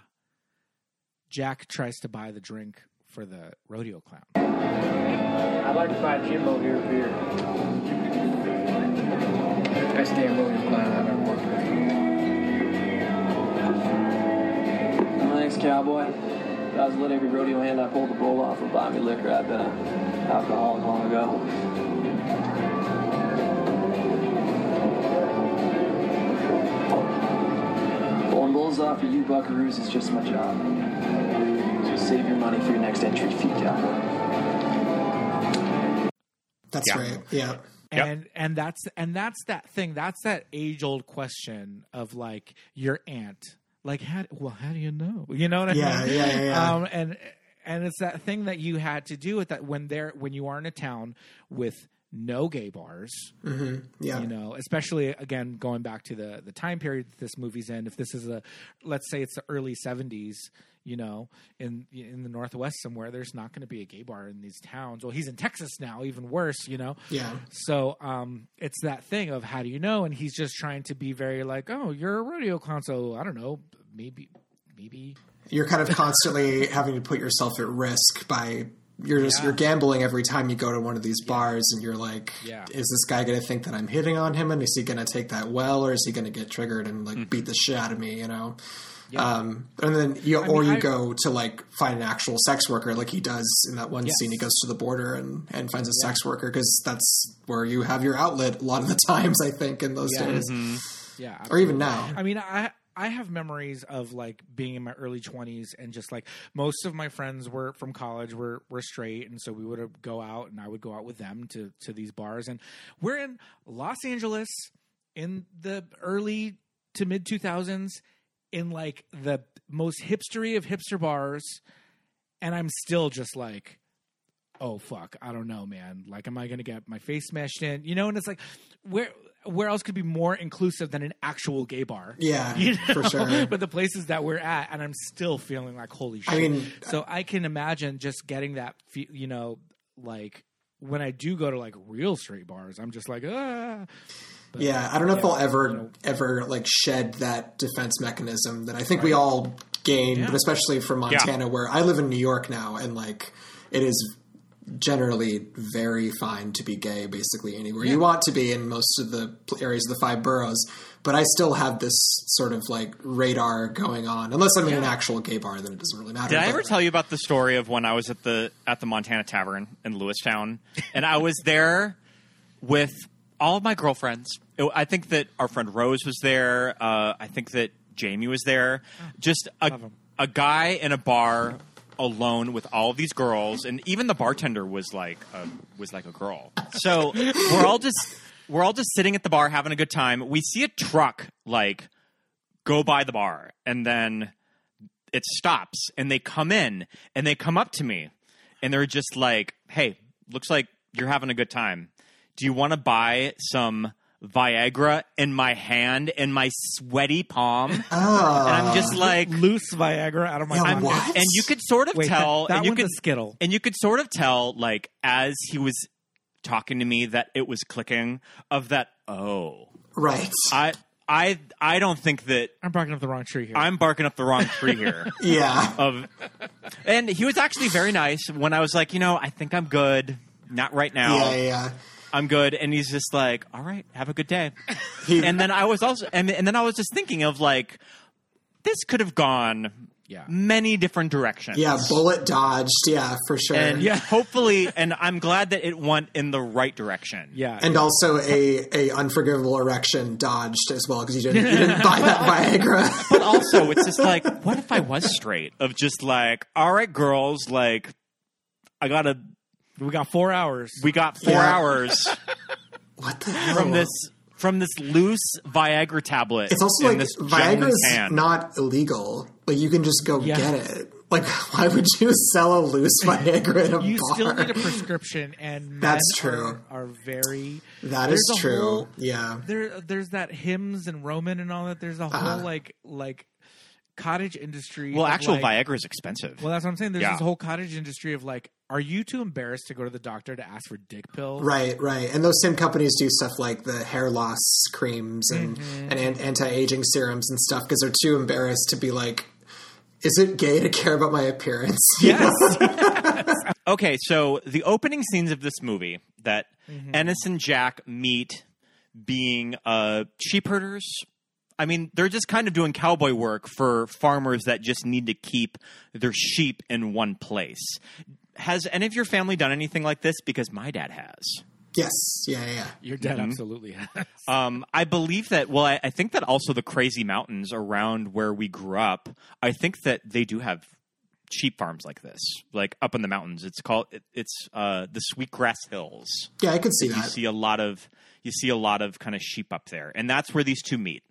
[SPEAKER 3] jack tries to buy the drink for the rodeo clown
[SPEAKER 6] I'd like to buy Jimbo here a beer. Best damn rodeo clown I've ever worked with.
[SPEAKER 7] Thanks, cowboy. If I was let every rodeo hand I pulled the bull off would buy me liquor, I'd been an alcoholic long ago. Pulling bulls off for you buckaroos is just my job. So save your money for your next entry fee, cowboy.
[SPEAKER 5] That's
[SPEAKER 4] Yeah.
[SPEAKER 5] right. Yeah.
[SPEAKER 4] Yep.
[SPEAKER 3] and and that's and that's that thing that's that age old question of like your aunt like how well how do you know you know what i
[SPEAKER 5] Yeah,
[SPEAKER 3] mean
[SPEAKER 5] yeah, yeah, yeah.
[SPEAKER 3] um and and it's that thing that you had to do with that when there when you are in a town with no gay bars
[SPEAKER 5] Yeah.
[SPEAKER 3] you know especially again going back to the the time period that this movie's in if this is a let's say it's the early 70s you know in in the northwest somewhere there's not going to be a gay bar in these towns well he's in texas now even worse you know
[SPEAKER 5] Yeah.
[SPEAKER 3] so um, it's that thing of how do you know? And he's just trying to be very like, oh, you're a rodeo clown, so I don't know, maybe, maybe.
[SPEAKER 5] You're kind of constantly having to put yourself at risk by you're just you're gambling every time you go to one of these bars and you're like
[SPEAKER 3] Yeah.
[SPEAKER 5] is this guy going to think that I'm hitting on him and is he going to take that well or is he going to get triggered and like beat the shit out of me, you know? Um, and then you, or
[SPEAKER 3] mean,
[SPEAKER 5] you
[SPEAKER 3] I-
[SPEAKER 5] go to like find an actual sex worker, like he does in that one
[SPEAKER 3] Yes.
[SPEAKER 5] scene. He goes to the border and, and finds a sex worker because that's where you have your outlet a lot of the times. I think in those
[SPEAKER 3] Yeah.
[SPEAKER 5] days,
[SPEAKER 3] Yeah,
[SPEAKER 5] or even now.
[SPEAKER 3] I mean, I I have memories of like being in my early twenties and just like most of my friends were from college were were straight, and so we would go out and I would go out with them to to these bars, and we're in Los Angeles in the early to mid two thousands in like the most hipstery of hipster bars, and I'm still just like. Oh fuck! I don't know, man. Like, am I gonna get my face smashed in? You know, and it's like, where where else could be more inclusive than an actual gay bar?
[SPEAKER 5] Yeah,
[SPEAKER 3] you know?
[SPEAKER 5] for sure.
[SPEAKER 3] but the places that we're at, and I'm still feeling like holy shit.
[SPEAKER 5] I mean-
[SPEAKER 3] so I can imagine just getting that, you know, like when I do go to like real straight bars, I'm just like, ah. But,
[SPEAKER 5] Yeah, I don't know if
[SPEAKER 3] yeah,
[SPEAKER 5] they'll ever
[SPEAKER 3] you know.
[SPEAKER 5] ever like shed that defense mechanism that I think we all gained, but especially from Montana, where I live in New York now, and like it is generally very fine to be gay basically anywhere you want to be in most of the areas of the five boroughs. But I still have this sort of like radar going on, unless I'm in an actual gay bar, then it doesn't really matter.
[SPEAKER 4] Did I ever tell you about the story of when I was at the at the Montana Tavern in Lewistown, and I was there with all of my girlfriends. I think that our friend Rose was there. Uh, I think that Jamie was there. Just a a guy in a bar alone with all of these girls, and even the bartender was like a, was like a girl. So we're all just we're all just sitting at the bar having a good time. We see a truck like go by the bar, and then it stops and they come in and they come up to me and they're just like, "Hey, looks like you're having a good time. Do you want to buy some Viagra in my hand in my sweaty palm?" and I'm just ah. like,
[SPEAKER 3] loose Viagra out of my
[SPEAKER 5] Yeah, what?
[SPEAKER 4] and you could sort of
[SPEAKER 3] Wait,
[SPEAKER 4] tell,
[SPEAKER 3] that, that
[SPEAKER 4] and you
[SPEAKER 3] one's
[SPEAKER 4] could
[SPEAKER 3] a skittle.
[SPEAKER 4] and you could sort of tell, like as he was talking to me, that it was clicking of that. Oh,
[SPEAKER 5] right?
[SPEAKER 4] I, I, I don't think that
[SPEAKER 3] I'm barking up the wrong tree here.
[SPEAKER 4] I'm barking up the wrong tree here.
[SPEAKER 5] yeah,
[SPEAKER 4] of and he was actually very nice when I was like, you know, I think I'm good. Not right now.
[SPEAKER 5] yeah, yeah.
[SPEAKER 4] I'm good. And he's just like, all right, have a good day. And then I was also and, and then I was just thinking of like this could have gone
[SPEAKER 3] Yeah.
[SPEAKER 4] many different directions.
[SPEAKER 5] Yeah, bullet dodged. Yeah, for sure.
[SPEAKER 4] And
[SPEAKER 3] Yeah.
[SPEAKER 4] hopefully and I'm glad that it went in the right direction.
[SPEAKER 3] yeah,
[SPEAKER 5] and also a, a unforgivable erection dodged as well because you didn't you didn't buy that Viagra.
[SPEAKER 4] But also it's just like, what if I was straight? Of just like, all right, girls, like I gotta
[SPEAKER 3] We got four hours.
[SPEAKER 4] We got four
[SPEAKER 5] Yeah.
[SPEAKER 4] hours
[SPEAKER 5] What the hell?
[SPEAKER 4] from this from this loose Viagra tablet.
[SPEAKER 5] It's also
[SPEAKER 4] in
[SPEAKER 5] like
[SPEAKER 4] this
[SPEAKER 5] Viagra
[SPEAKER 4] gentleman's
[SPEAKER 5] is
[SPEAKER 4] hand.
[SPEAKER 5] not illegal. Like you can just go
[SPEAKER 3] Yeah.
[SPEAKER 5] get it. Like why would you sell a loose Viagra in a
[SPEAKER 3] you
[SPEAKER 5] bar?
[SPEAKER 3] still need a prescription, and men
[SPEAKER 5] That's true.
[SPEAKER 3] Are, are very
[SPEAKER 5] that is there's
[SPEAKER 3] a
[SPEAKER 5] true.
[SPEAKER 3] whole-
[SPEAKER 5] yeah.
[SPEAKER 3] there. There's that Hims and Roman and all that. There's a whole
[SPEAKER 5] Uh-huh.
[SPEAKER 3] like like cottage industry.
[SPEAKER 4] well,
[SPEAKER 3] of,
[SPEAKER 4] actual
[SPEAKER 3] like,
[SPEAKER 4] Viagra is expensive.
[SPEAKER 3] Well, that's what I'm saying. There's
[SPEAKER 4] Yeah.
[SPEAKER 3] this whole cottage industry of like, are you too embarrassed to go to the doctor to ask for dick pills?
[SPEAKER 5] Right, right. And those same companies do stuff like the hair loss creams and,
[SPEAKER 3] Mm-hmm.
[SPEAKER 5] and anti-aging serums and stuff because they're too embarrassed to be like, is it gay to care about my appearance?
[SPEAKER 3] Yes.
[SPEAKER 4] Okay, so the opening scenes of this movie that
[SPEAKER 3] Mm-hmm.
[SPEAKER 4] Ennis and Jack meet being uh, sheep herders. I mean, they're just kind of doing cowboy work for farmers that just need to keep their sheep in one place. Has any of your family done anything like this? Because my dad has.
[SPEAKER 5] yes. Yeah, yeah, yeah.
[SPEAKER 3] Your dad
[SPEAKER 4] Mm-hmm.
[SPEAKER 3] absolutely has.
[SPEAKER 4] Um, I believe that. Well, I, I think that also the crazy mountains around where we grew up. I think that they do have sheep farms like this, like up in the mountains. It's called. It, it's uh, the Sweetgrass Hills.
[SPEAKER 5] Yeah, I could see
[SPEAKER 4] You
[SPEAKER 5] that.
[SPEAKER 4] You see a lot of you see a lot of kind of sheep up there, and that's where these two meet.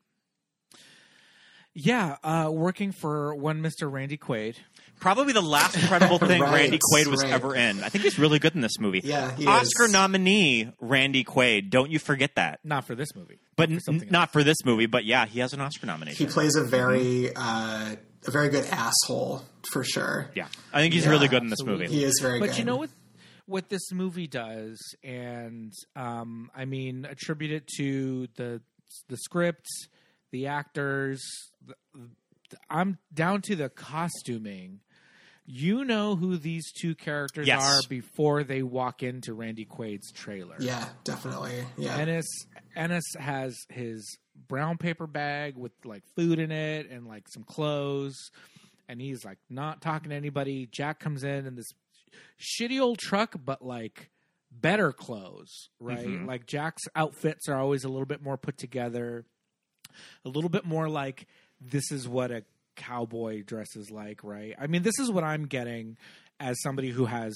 [SPEAKER 3] Yeah, uh, working for one Mr. Randy Quaid.
[SPEAKER 4] Probably the last credible thing
[SPEAKER 5] Right,
[SPEAKER 4] Randy Quaid was
[SPEAKER 5] right.
[SPEAKER 4] ever in. I think he's really good in this movie.
[SPEAKER 5] Yeah, he
[SPEAKER 4] Oscar
[SPEAKER 5] is.
[SPEAKER 4] nominee Randy Quaid. Don't you forget that.
[SPEAKER 3] Not for this movie,
[SPEAKER 4] But
[SPEAKER 3] for
[SPEAKER 4] n- not for this movie. But yeah, he has an Oscar nomination.
[SPEAKER 5] He plays a very, uh, a very good asshole for sure.
[SPEAKER 4] yeah, I think he's
[SPEAKER 5] Yeah,
[SPEAKER 4] really good in this
[SPEAKER 3] absolutely.
[SPEAKER 4] movie.
[SPEAKER 5] He is very
[SPEAKER 3] But
[SPEAKER 5] good.
[SPEAKER 3] you know what? What this movie does, and um, I mean, attribute it to the the script, the actors. The, the, I'm down to the costuming. You know who these two characters
[SPEAKER 4] Yes.
[SPEAKER 3] are before they walk into Randy Quaid's trailer.
[SPEAKER 5] Yeah, definitely. Yeah.
[SPEAKER 3] Ennis Ennis has his brown paper bag with like food in it and like some clothes, and he's like not talking to anybody. Jack comes in in this shitty old truck, but like better clothes, right? Mm-hmm. Like Jack's outfits are always a little bit more put together, a little bit more like this is what a cowboy dress is like, right? I mean, this is what I'm getting as somebody who has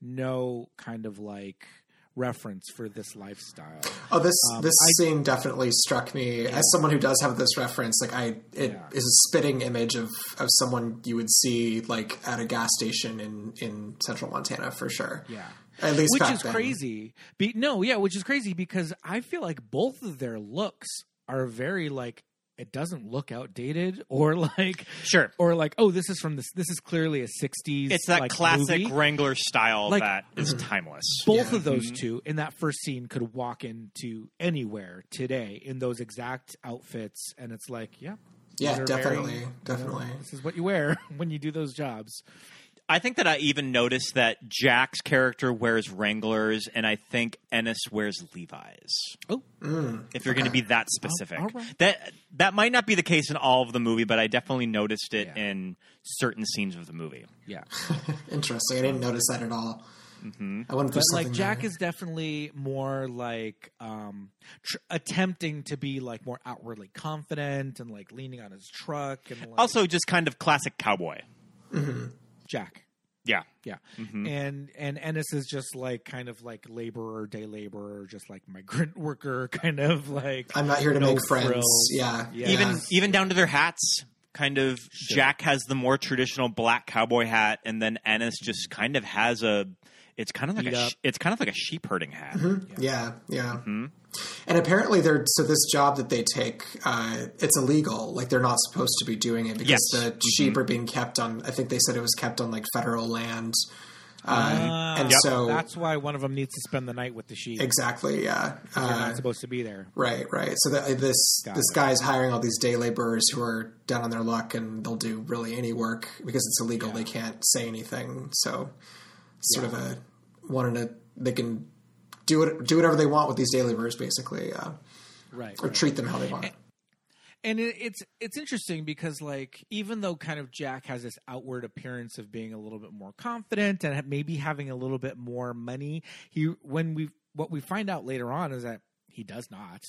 [SPEAKER 3] no kind of like reference for this lifestyle.
[SPEAKER 5] Oh, this
[SPEAKER 3] Um,
[SPEAKER 5] this
[SPEAKER 3] I-
[SPEAKER 5] scene definitely struck me as someone who does have this reference. Like, I it
[SPEAKER 3] Yeah.
[SPEAKER 5] is a spitting image of of someone you would see like at a gas station in in central Montana for sure.
[SPEAKER 3] Yeah.
[SPEAKER 5] At least
[SPEAKER 3] which is
[SPEAKER 5] then.
[SPEAKER 3] crazy. Be, no, yeah, which is crazy because I feel like both of their looks are very like it doesn't look outdated or like
[SPEAKER 4] Sure.
[SPEAKER 3] or like oh this is from this this is clearly a 60s
[SPEAKER 4] It's that
[SPEAKER 3] like,
[SPEAKER 4] classic
[SPEAKER 3] movie.
[SPEAKER 4] Wrangler style
[SPEAKER 3] Like-
[SPEAKER 4] that is timeless.
[SPEAKER 3] both
[SPEAKER 5] Yeah.
[SPEAKER 3] of those mm-hmm. two in that first scene could walk into anywhere today in those exact outfits and it's like yeah
[SPEAKER 5] Yeah,
[SPEAKER 3] these are
[SPEAKER 5] definitely,
[SPEAKER 3] very-
[SPEAKER 5] definitely.
[SPEAKER 3] this is what you wear when you do those jobs
[SPEAKER 4] I think that I even noticed that Jack's character wears Wranglers, and I think Ennis wears Levi's.
[SPEAKER 3] oh
[SPEAKER 4] If you're going to be that specific,
[SPEAKER 3] all right.
[SPEAKER 4] that that might not be the case in all of the movie, but I definitely noticed it
[SPEAKER 3] Yeah.
[SPEAKER 4] in certain scenes of the movie.
[SPEAKER 3] yeah
[SPEAKER 5] Interesting. I didn't notice that at all.
[SPEAKER 4] Mm-hmm.
[SPEAKER 5] I wonder if
[SPEAKER 3] but like Jack
[SPEAKER 5] there.
[SPEAKER 3] is definitely more like um tr- attempting to be like more outwardly confident and like leaning on his truck and like,
[SPEAKER 4] Also, just kind of classic cowboy.
[SPEAKER 3] Jack
[SPEAKER 4] Yeah,
[SPEAKER 3] yeah
[SPEAKER 4] Mm-hmm.
[SPEAKER 3] and and Ennis is just like kind of like laborer day laborer just like migrant worker kind of like
[SPEAKER 5] I'm not here to
[SPEAKER 3] no
[SPEAKER 5] make friends.
[SPEAKER 3] frills.
[SPEAKER 5] Yeah.
[SPEAKER 3] Yeah.
[SPEAKER 4] even even down to their hats. Kind of, Jack has the more traditional black cowboy hat, and then Ennis just kind of has a. It's kind of like a.
[SPEAKER 3] up.
[SPEAKER 4] It's kind of like a sheep herding hat.
[SPEAKER 5] Yeah, yeah.
[SPEAKER 4] Mm-hmm.
[SPEAKER 5] And apparently, they're so this job that they take, uh, it's illegal. Like they're not supposed to be doing it because
[SPEAKER 4] Yes.
[SPEAKER 5] the sheep are being kept on. I think they said it was kept on like federal land, uh,
[SPEAKER 3] Ah,
[SPEAKER 5] and
[SPEAKER 4] Yep.
[SPEAKER 5] so
[SPEAKER 3] that's why one of them needs to spend the night with the sheep
[SPEAKER 5] exactly, yeah.
[SPEAKER 3] they're
[SPEAKER 5] Uh,
[SPEAKER 3] not supposed to be there
[SPEAKER 5] right, right. So that this
[SPEAKER 3] Got
[SPEAKER 5] this
[SPEAKER 3] it.
[SPEAKER 5] guy's hiring all these day laborers who are down on their luck, and they'll do really any work because it's illegal. They can't say anything. So sort of a wanting to they can do it do whatever they want with these day laborers, basically, uh,
[SPEAKER 3] right
[SPEAKER 5] or treat them how they want.
[SPEAKER 3] and it, it's it's interesting because like even though kind of Jack has this outward appearance of being a little bit more confident and maybe having a little bit more money, he when we what we find out later on is that he does not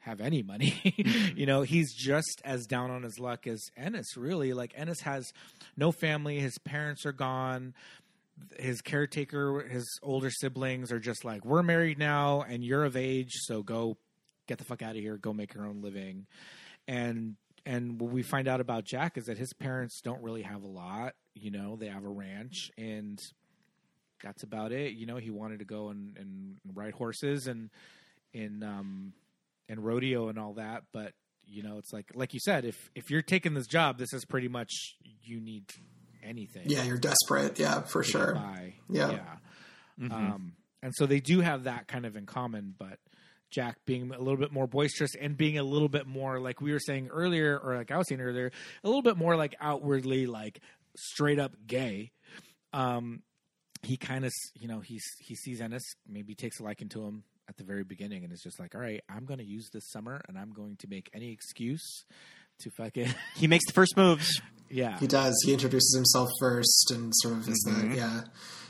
[SPEAKER 3] have any money. you know, he's just as down on his luck as Ennis. Really, like Ennis has no family. His parents are gone. His caretaker, his older siblings are just like, "We're married now, and you're of age, so go get the fuck out of here. Go make your own living." And and what we find out about Jack is that his parents don't really have a lot. You know, they have a ranch, and that's about it. You know, he wanted to go and, and ride horses and in um and rodeo and all that, but you know, it's like like you said, if if you're taking this job, this is pretty much you need anything.
[SPEAKER 5] Yeah, you're desperate. Yeah, for sure.
[SPEAKER 3] by.
[SPEAKER 5] Yeah.
[SPEAKER 3] yeah. Um, and so they do have that kind of in common, but Jack being a little bit more boisterous and being a little bit more like we were saying earlier, or like I was saying earlier, a little bit more like outwardly like straight up gay. Um, he kind of, you know, he's he sees Ennis, maybe takes a liking to him at the very beginning, and is just like, all right, I'm going to use this summer, and I'm going to make any excuse to fucking
[SPEAKER 4] He makes the first moves.
[SPEAKER 3] yeah,
[SPEAKER 5] He does. He introduces himself first and sort of is
[SPEAKER 3] Mm-hmm.
[SPEAKER 5] the yeah.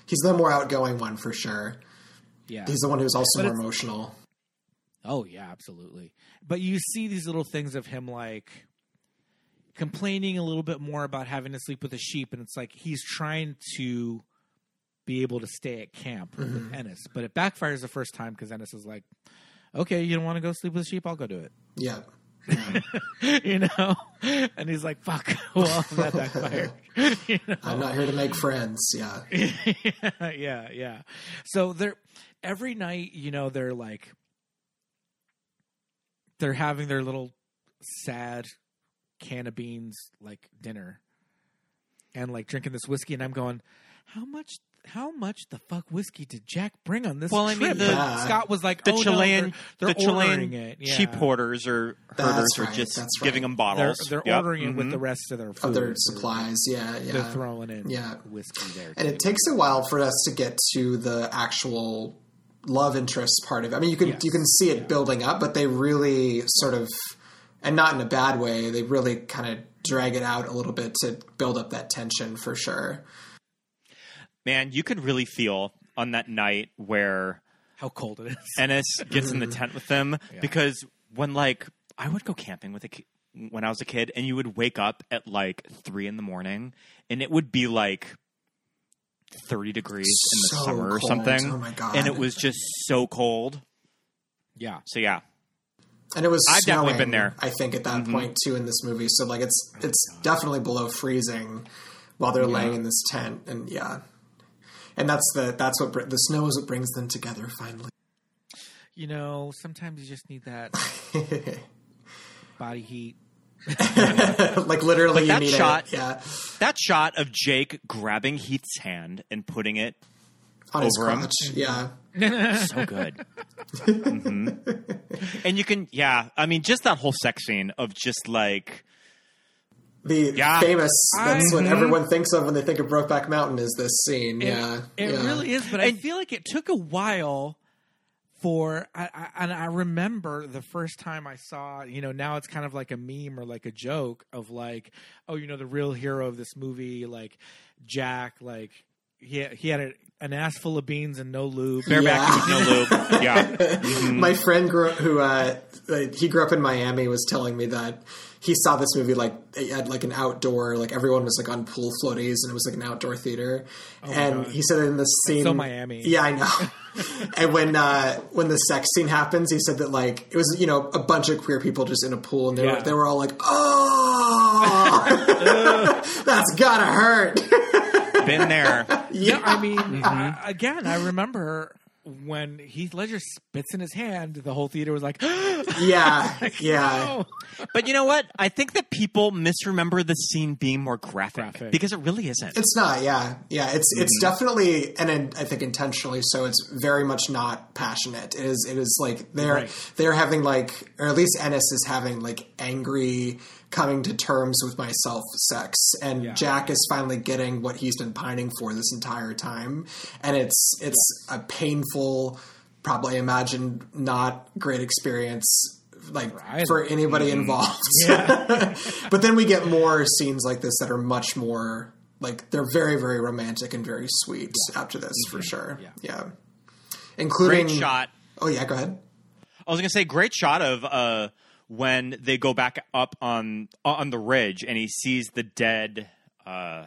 [SPEAKER 5] He's the more outgoing one for sure.
[SPEAKER 3] yeah.
[SPEAKER 5] He's the one who's also
[SPEAKER 3] But
[SPEAKER 5] more emotional.
[SPEAKER 3] Oh yeah, absolutely. But you see these little things of him like complaining a little bit more about having to sleep with a sheep, and it's like he's trying to be able to stay at camp with Ennis, but it backfires the first time because Ennis is like, "Okay, you don't want to go sleep with a sheep? I'll go do it."
[SPEAKER 5] Yeah.
[SPEAKER 3] you know, and he's like, "Fuck, well, that backfired." you know?
[SPEAKER 5] I'm not here to make friends. Yeah.
[SPEAKER 3] yeah, yeah. So they're every night, you know, they're like they're having their little sad can of beans like dinner and like drinking this whiskey and I'm going, How much how much the fuck whiskey did Jack bring on this
[SPEAKER 4] Well, I mean, the-
[SPEAKER 3] And
[SPEAKER 5] Yeah.
[SPEAKER 3] Scott was like,
[SPEAKER 4] The
[SPEAKER 3] oh,
[SPEAKER 4] Chilean,
[SPEAKER 3] no, they're,
[SPEAKER 4] the
[SPEAKER 3] they're ordering
[SPEAKER 4] Chilean
[SPEAKER 3] it. Yeah.
[SPEAKER 4] sheep hoarders or
[SPEAKER 5] That's
[SPEAKER 4] herders are
[SPEAKER 5] right,
[SPEAKER 4] just
[SPEAKER 5] that's
[SPEAKER 4] giving
[SPEAKER 5] right.
[SPEAKER 4] them
[SPEAKER 3] They're,
[SPEAKER 4] bottles.
[SPEAKER 3] they're
[SPEAKER 4] Yep.
[SPEAKER 3] ordering it with
[SPEAKER 4] Mhm.
[SPEAKER 3] the rest of their food.
[SPEAKER 5] Of their
[SPEAKER 3] They're-
[SPEAKER 5] supplies. Yeah. Yeah.
[SPEAKER 3] They're throwing in
[SPEAKER 5] Yeah.
[SPEAKER 3] whiskey there.
[SPEAKER 5] and
[SPEAKER 3] too.
[SPEAKER 5] it takes a while for us to get to the actual love interest part of it. I mean, you can
[SPEAKER 3] Yes.
[SPEAKER 5] you can see it building up, but they really sort of, and not in a bad way. They really kind of drag it out a little bit to build up that tension for sure.
[SPEAKER 4] Man, you could really feel on that night where
[SPEAKER 3] how cold it is.
[SPEAKER 4] Ennis gets in the tent with them because when like I would go camping with a ki- when I was a kid, and you would wake up at like three in the morning, and it would be like thirty degrees in the
[SPEAKER 5] So
[SPEAKER 4] summer or something.
[SPEAKER 5] Oh my God.
[SPEAKER 4] And it was just so cold.
[SPEAKER 3] yeah.
[SPEAKER 4] So yeah,
[SPEAKER 5] And it was
[SPEAKER 4] I've definitely
[SPEAKER 5] snowing,
[SPEAKER 4] been there.
[SPEAKER 5] I think at that mm-hmm. point too in this movie. So like it's it's definitely below freezing while they're laying in this tent, and yeah, and that's the that's what br- the snow is what brings them together finally.
[SPEAKER 3] You know, sometimes you just need that body heat.
[SPEAKER 5] like literally, you
[SPEAKER 4] that shot-
[SPEAKER 5] it. Yeah,
[SPEAKER 4] that shot of Jake grabbing Heath's hand and putting it
[SPEAKER 5] on his
[SPEAKER 4] Over 'em.
[SPEAKER 5] crotch. Yeah,
[SPEAKER 4] so good. Mhm. And you can, yeah. I mean, just that whole sex scene of just like,
[SPEAKER 5] the
[SPEAKER 4] Yeah.
[SPEAKER 5] famous. That's what
[SPEAKER 3] I-
[SPEAKER 5] everyone thinks of when they think of Brokeback Mountain. Is this scene?
[SPEAKER 3] It,
[SPEAKER 5] yeah,
[SPEAKER 3] it
[SPEAKER 5] yeah.
[SPEAKER 3] really is. But I feel like it took a while for, I, I, and I remember the first time I saw, you know, now it's kind of like a meme or like a joke of like, oh, you know, the real hero of this movie, like Jack, like he he had a, an ass full of beans and no lube.
[SPEAKER 4] bareback
[SPEAKER 5] Yeah.
[SPEAKER 4] with no lube. Yeah.
[SPEAKER 5] My friend grew who uh, he grew up in Miami was telling me that he saw this movie like at like an outdoor like everyone was like on pool floaties and it was like an outdoor theater and
[SPEAKER 3] God.
[SPEAKER 5] he said in the scene
[SPEAKER 3] so Miami.
[SPEAKER 5] yeah I know and when uh, when the sex scene happens he said that like it was you know a bunch of queer people just in a pool and they were they were all like oh that's gotta hurt
[SPEAKER 4] Been there.
[SPEAKER 3] Yeah, I mean, mm-hmm. I- again, I remember when Heath Ledger spits in his hand, the whole theater was like,
[SPEAKER 5] yeah yeah
[SPEAKER 3] "Oh."
[SPEAKER 4] But you know what? I think that people misremember the scene being more graphic,
[SPEAKER 3] Graphic.
[SPEAKER 4] because it really isn't.
[SPEAKER 5] It's not, yeah, yeah. It's it's mm-hmm. definitely, and in, I think intentionally so. It's very much not passionate. It is, it is like they're
[SPEAKER 3] Right.
[SPEAKER 5] they're having like, or at least Ennis is having like angry coming to terms with myself sex, and
[SPEAKER 3] Yeah.
[SPEAKER 5] Jack is finally getting what he's been pining for this entire time, and it's it's a painful, probably I imagine not great experience. Like
[SPEAKER 3] either.
[SPEAKER 5] for anybody involved, but then we get more scenes like this that are much more like they're very very romantic and very sweet after this for sure
[SPEAKER 3] Yeah.
[SPEAKER 5] yeah, including
[SPEAKER 4] Great shot.
[SPEAKER 5] oh yeah go ahead
[SPEAKER 4] I was gonna say great shot of uh, when they go back up on on the ridge and he sees the dead uh,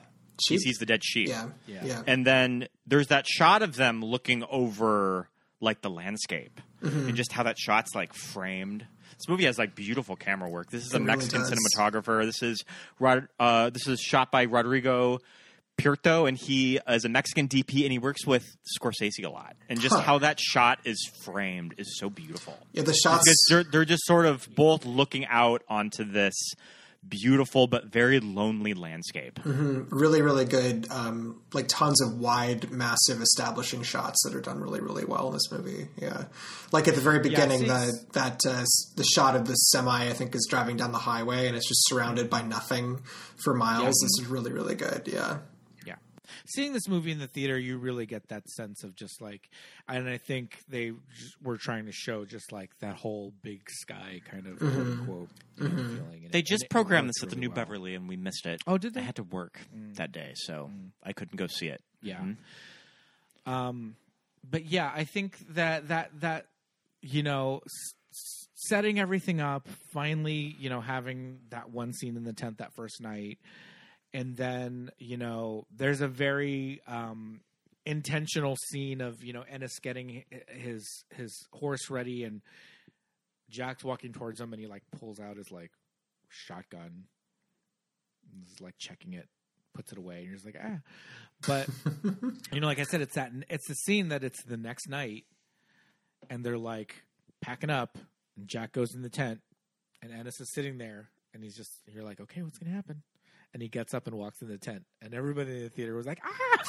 [SPEAKER 4] He
[SPEAKER 5] Sheep?
[SPEAKER 4] sees the dead sheep.
[SPEAKER 5] Yeah,
[SPEAKER 3] Yeah.
[SPEAKER 5] yeah,
[SPEAKER 4] And then there's that shot of them looking over like the landscape
[SPEAKER 5] Mm-hmm.
[SPEAKER 4] and just how that shot's like framed. This movie has like beautiful camera work. This is a
[SPEAKER 5] really
[SPEAKER 4] Mexican
[SPEAKER 5] does.
[SPEAKER 4] cinematographer. This is Rod, uh, this is shot by Rodrigo Prieto, and he is a Mexican DP, and he works with Scorsese a lot. And just
[SPEAKER 5] Huh.
[SPEAKER 4] how that shot is framed is so beautiful.
[SPEAKER 5] yeah. The shots.
[SPEAKER 4] Because they're, they're just sort of both looking out onto this beautiful but very lonely landscape.
[SPEAKER 5] really really good um, like tons of wide massive establishing shots that are done really really well in this movie yeah like at the very beginning
[SPEAKER 3] see-
[SPEAKER 5] the that uh, the shot of the semi i think is driving down the highway and it's just surrounded by nothing for miles this is really really good yeah
[SPEAKER 3] Yeah. Seeing this movie in the theater, you really get that sense of just like, and I think they were trying to show just like that whole big sky kind of quote unquote you know, feeling. And
[SPEAKER 4] They
[SPEAKER 3] it-
[SPEAKER 4] just
[SPEAKER 3] and
[SPEAKER 4] programmed
[SPEAKER 3] worked
[SPEAKER 4] this at the
[SPEAKER 3] really
[SPEAKER 4] New
[SPEAKER 3] well.
[SPEAKER 4] Beverly, and we missed it.
[SPEAKER 3] Oh, did they?
[SPEAKER 4] I had to work that day, so I couldn't go see it.
[SPEAKER 3] Yeah.
[SPEAKER 4] Mhm.
[SPEAKER 3] Um, but yeah, I think that that that you know, s- s- setting everything up, finally, you know, having that one scene in the tent that first night, and then you know, there's a very um intentional scene of you know Ennis getting his his horse ready and Jack's walking towards him and he like pulls out his like shotgun and is like checking it puts it away and you're just like ah. But you know like I said it's that it's the scene that it's the next night and they're like packing up and Jack goes in the tent and Ennis is sitting there and he's just you're like okay what's gonna happen and he gets up and walks in the tent and everybody in the theater was like ah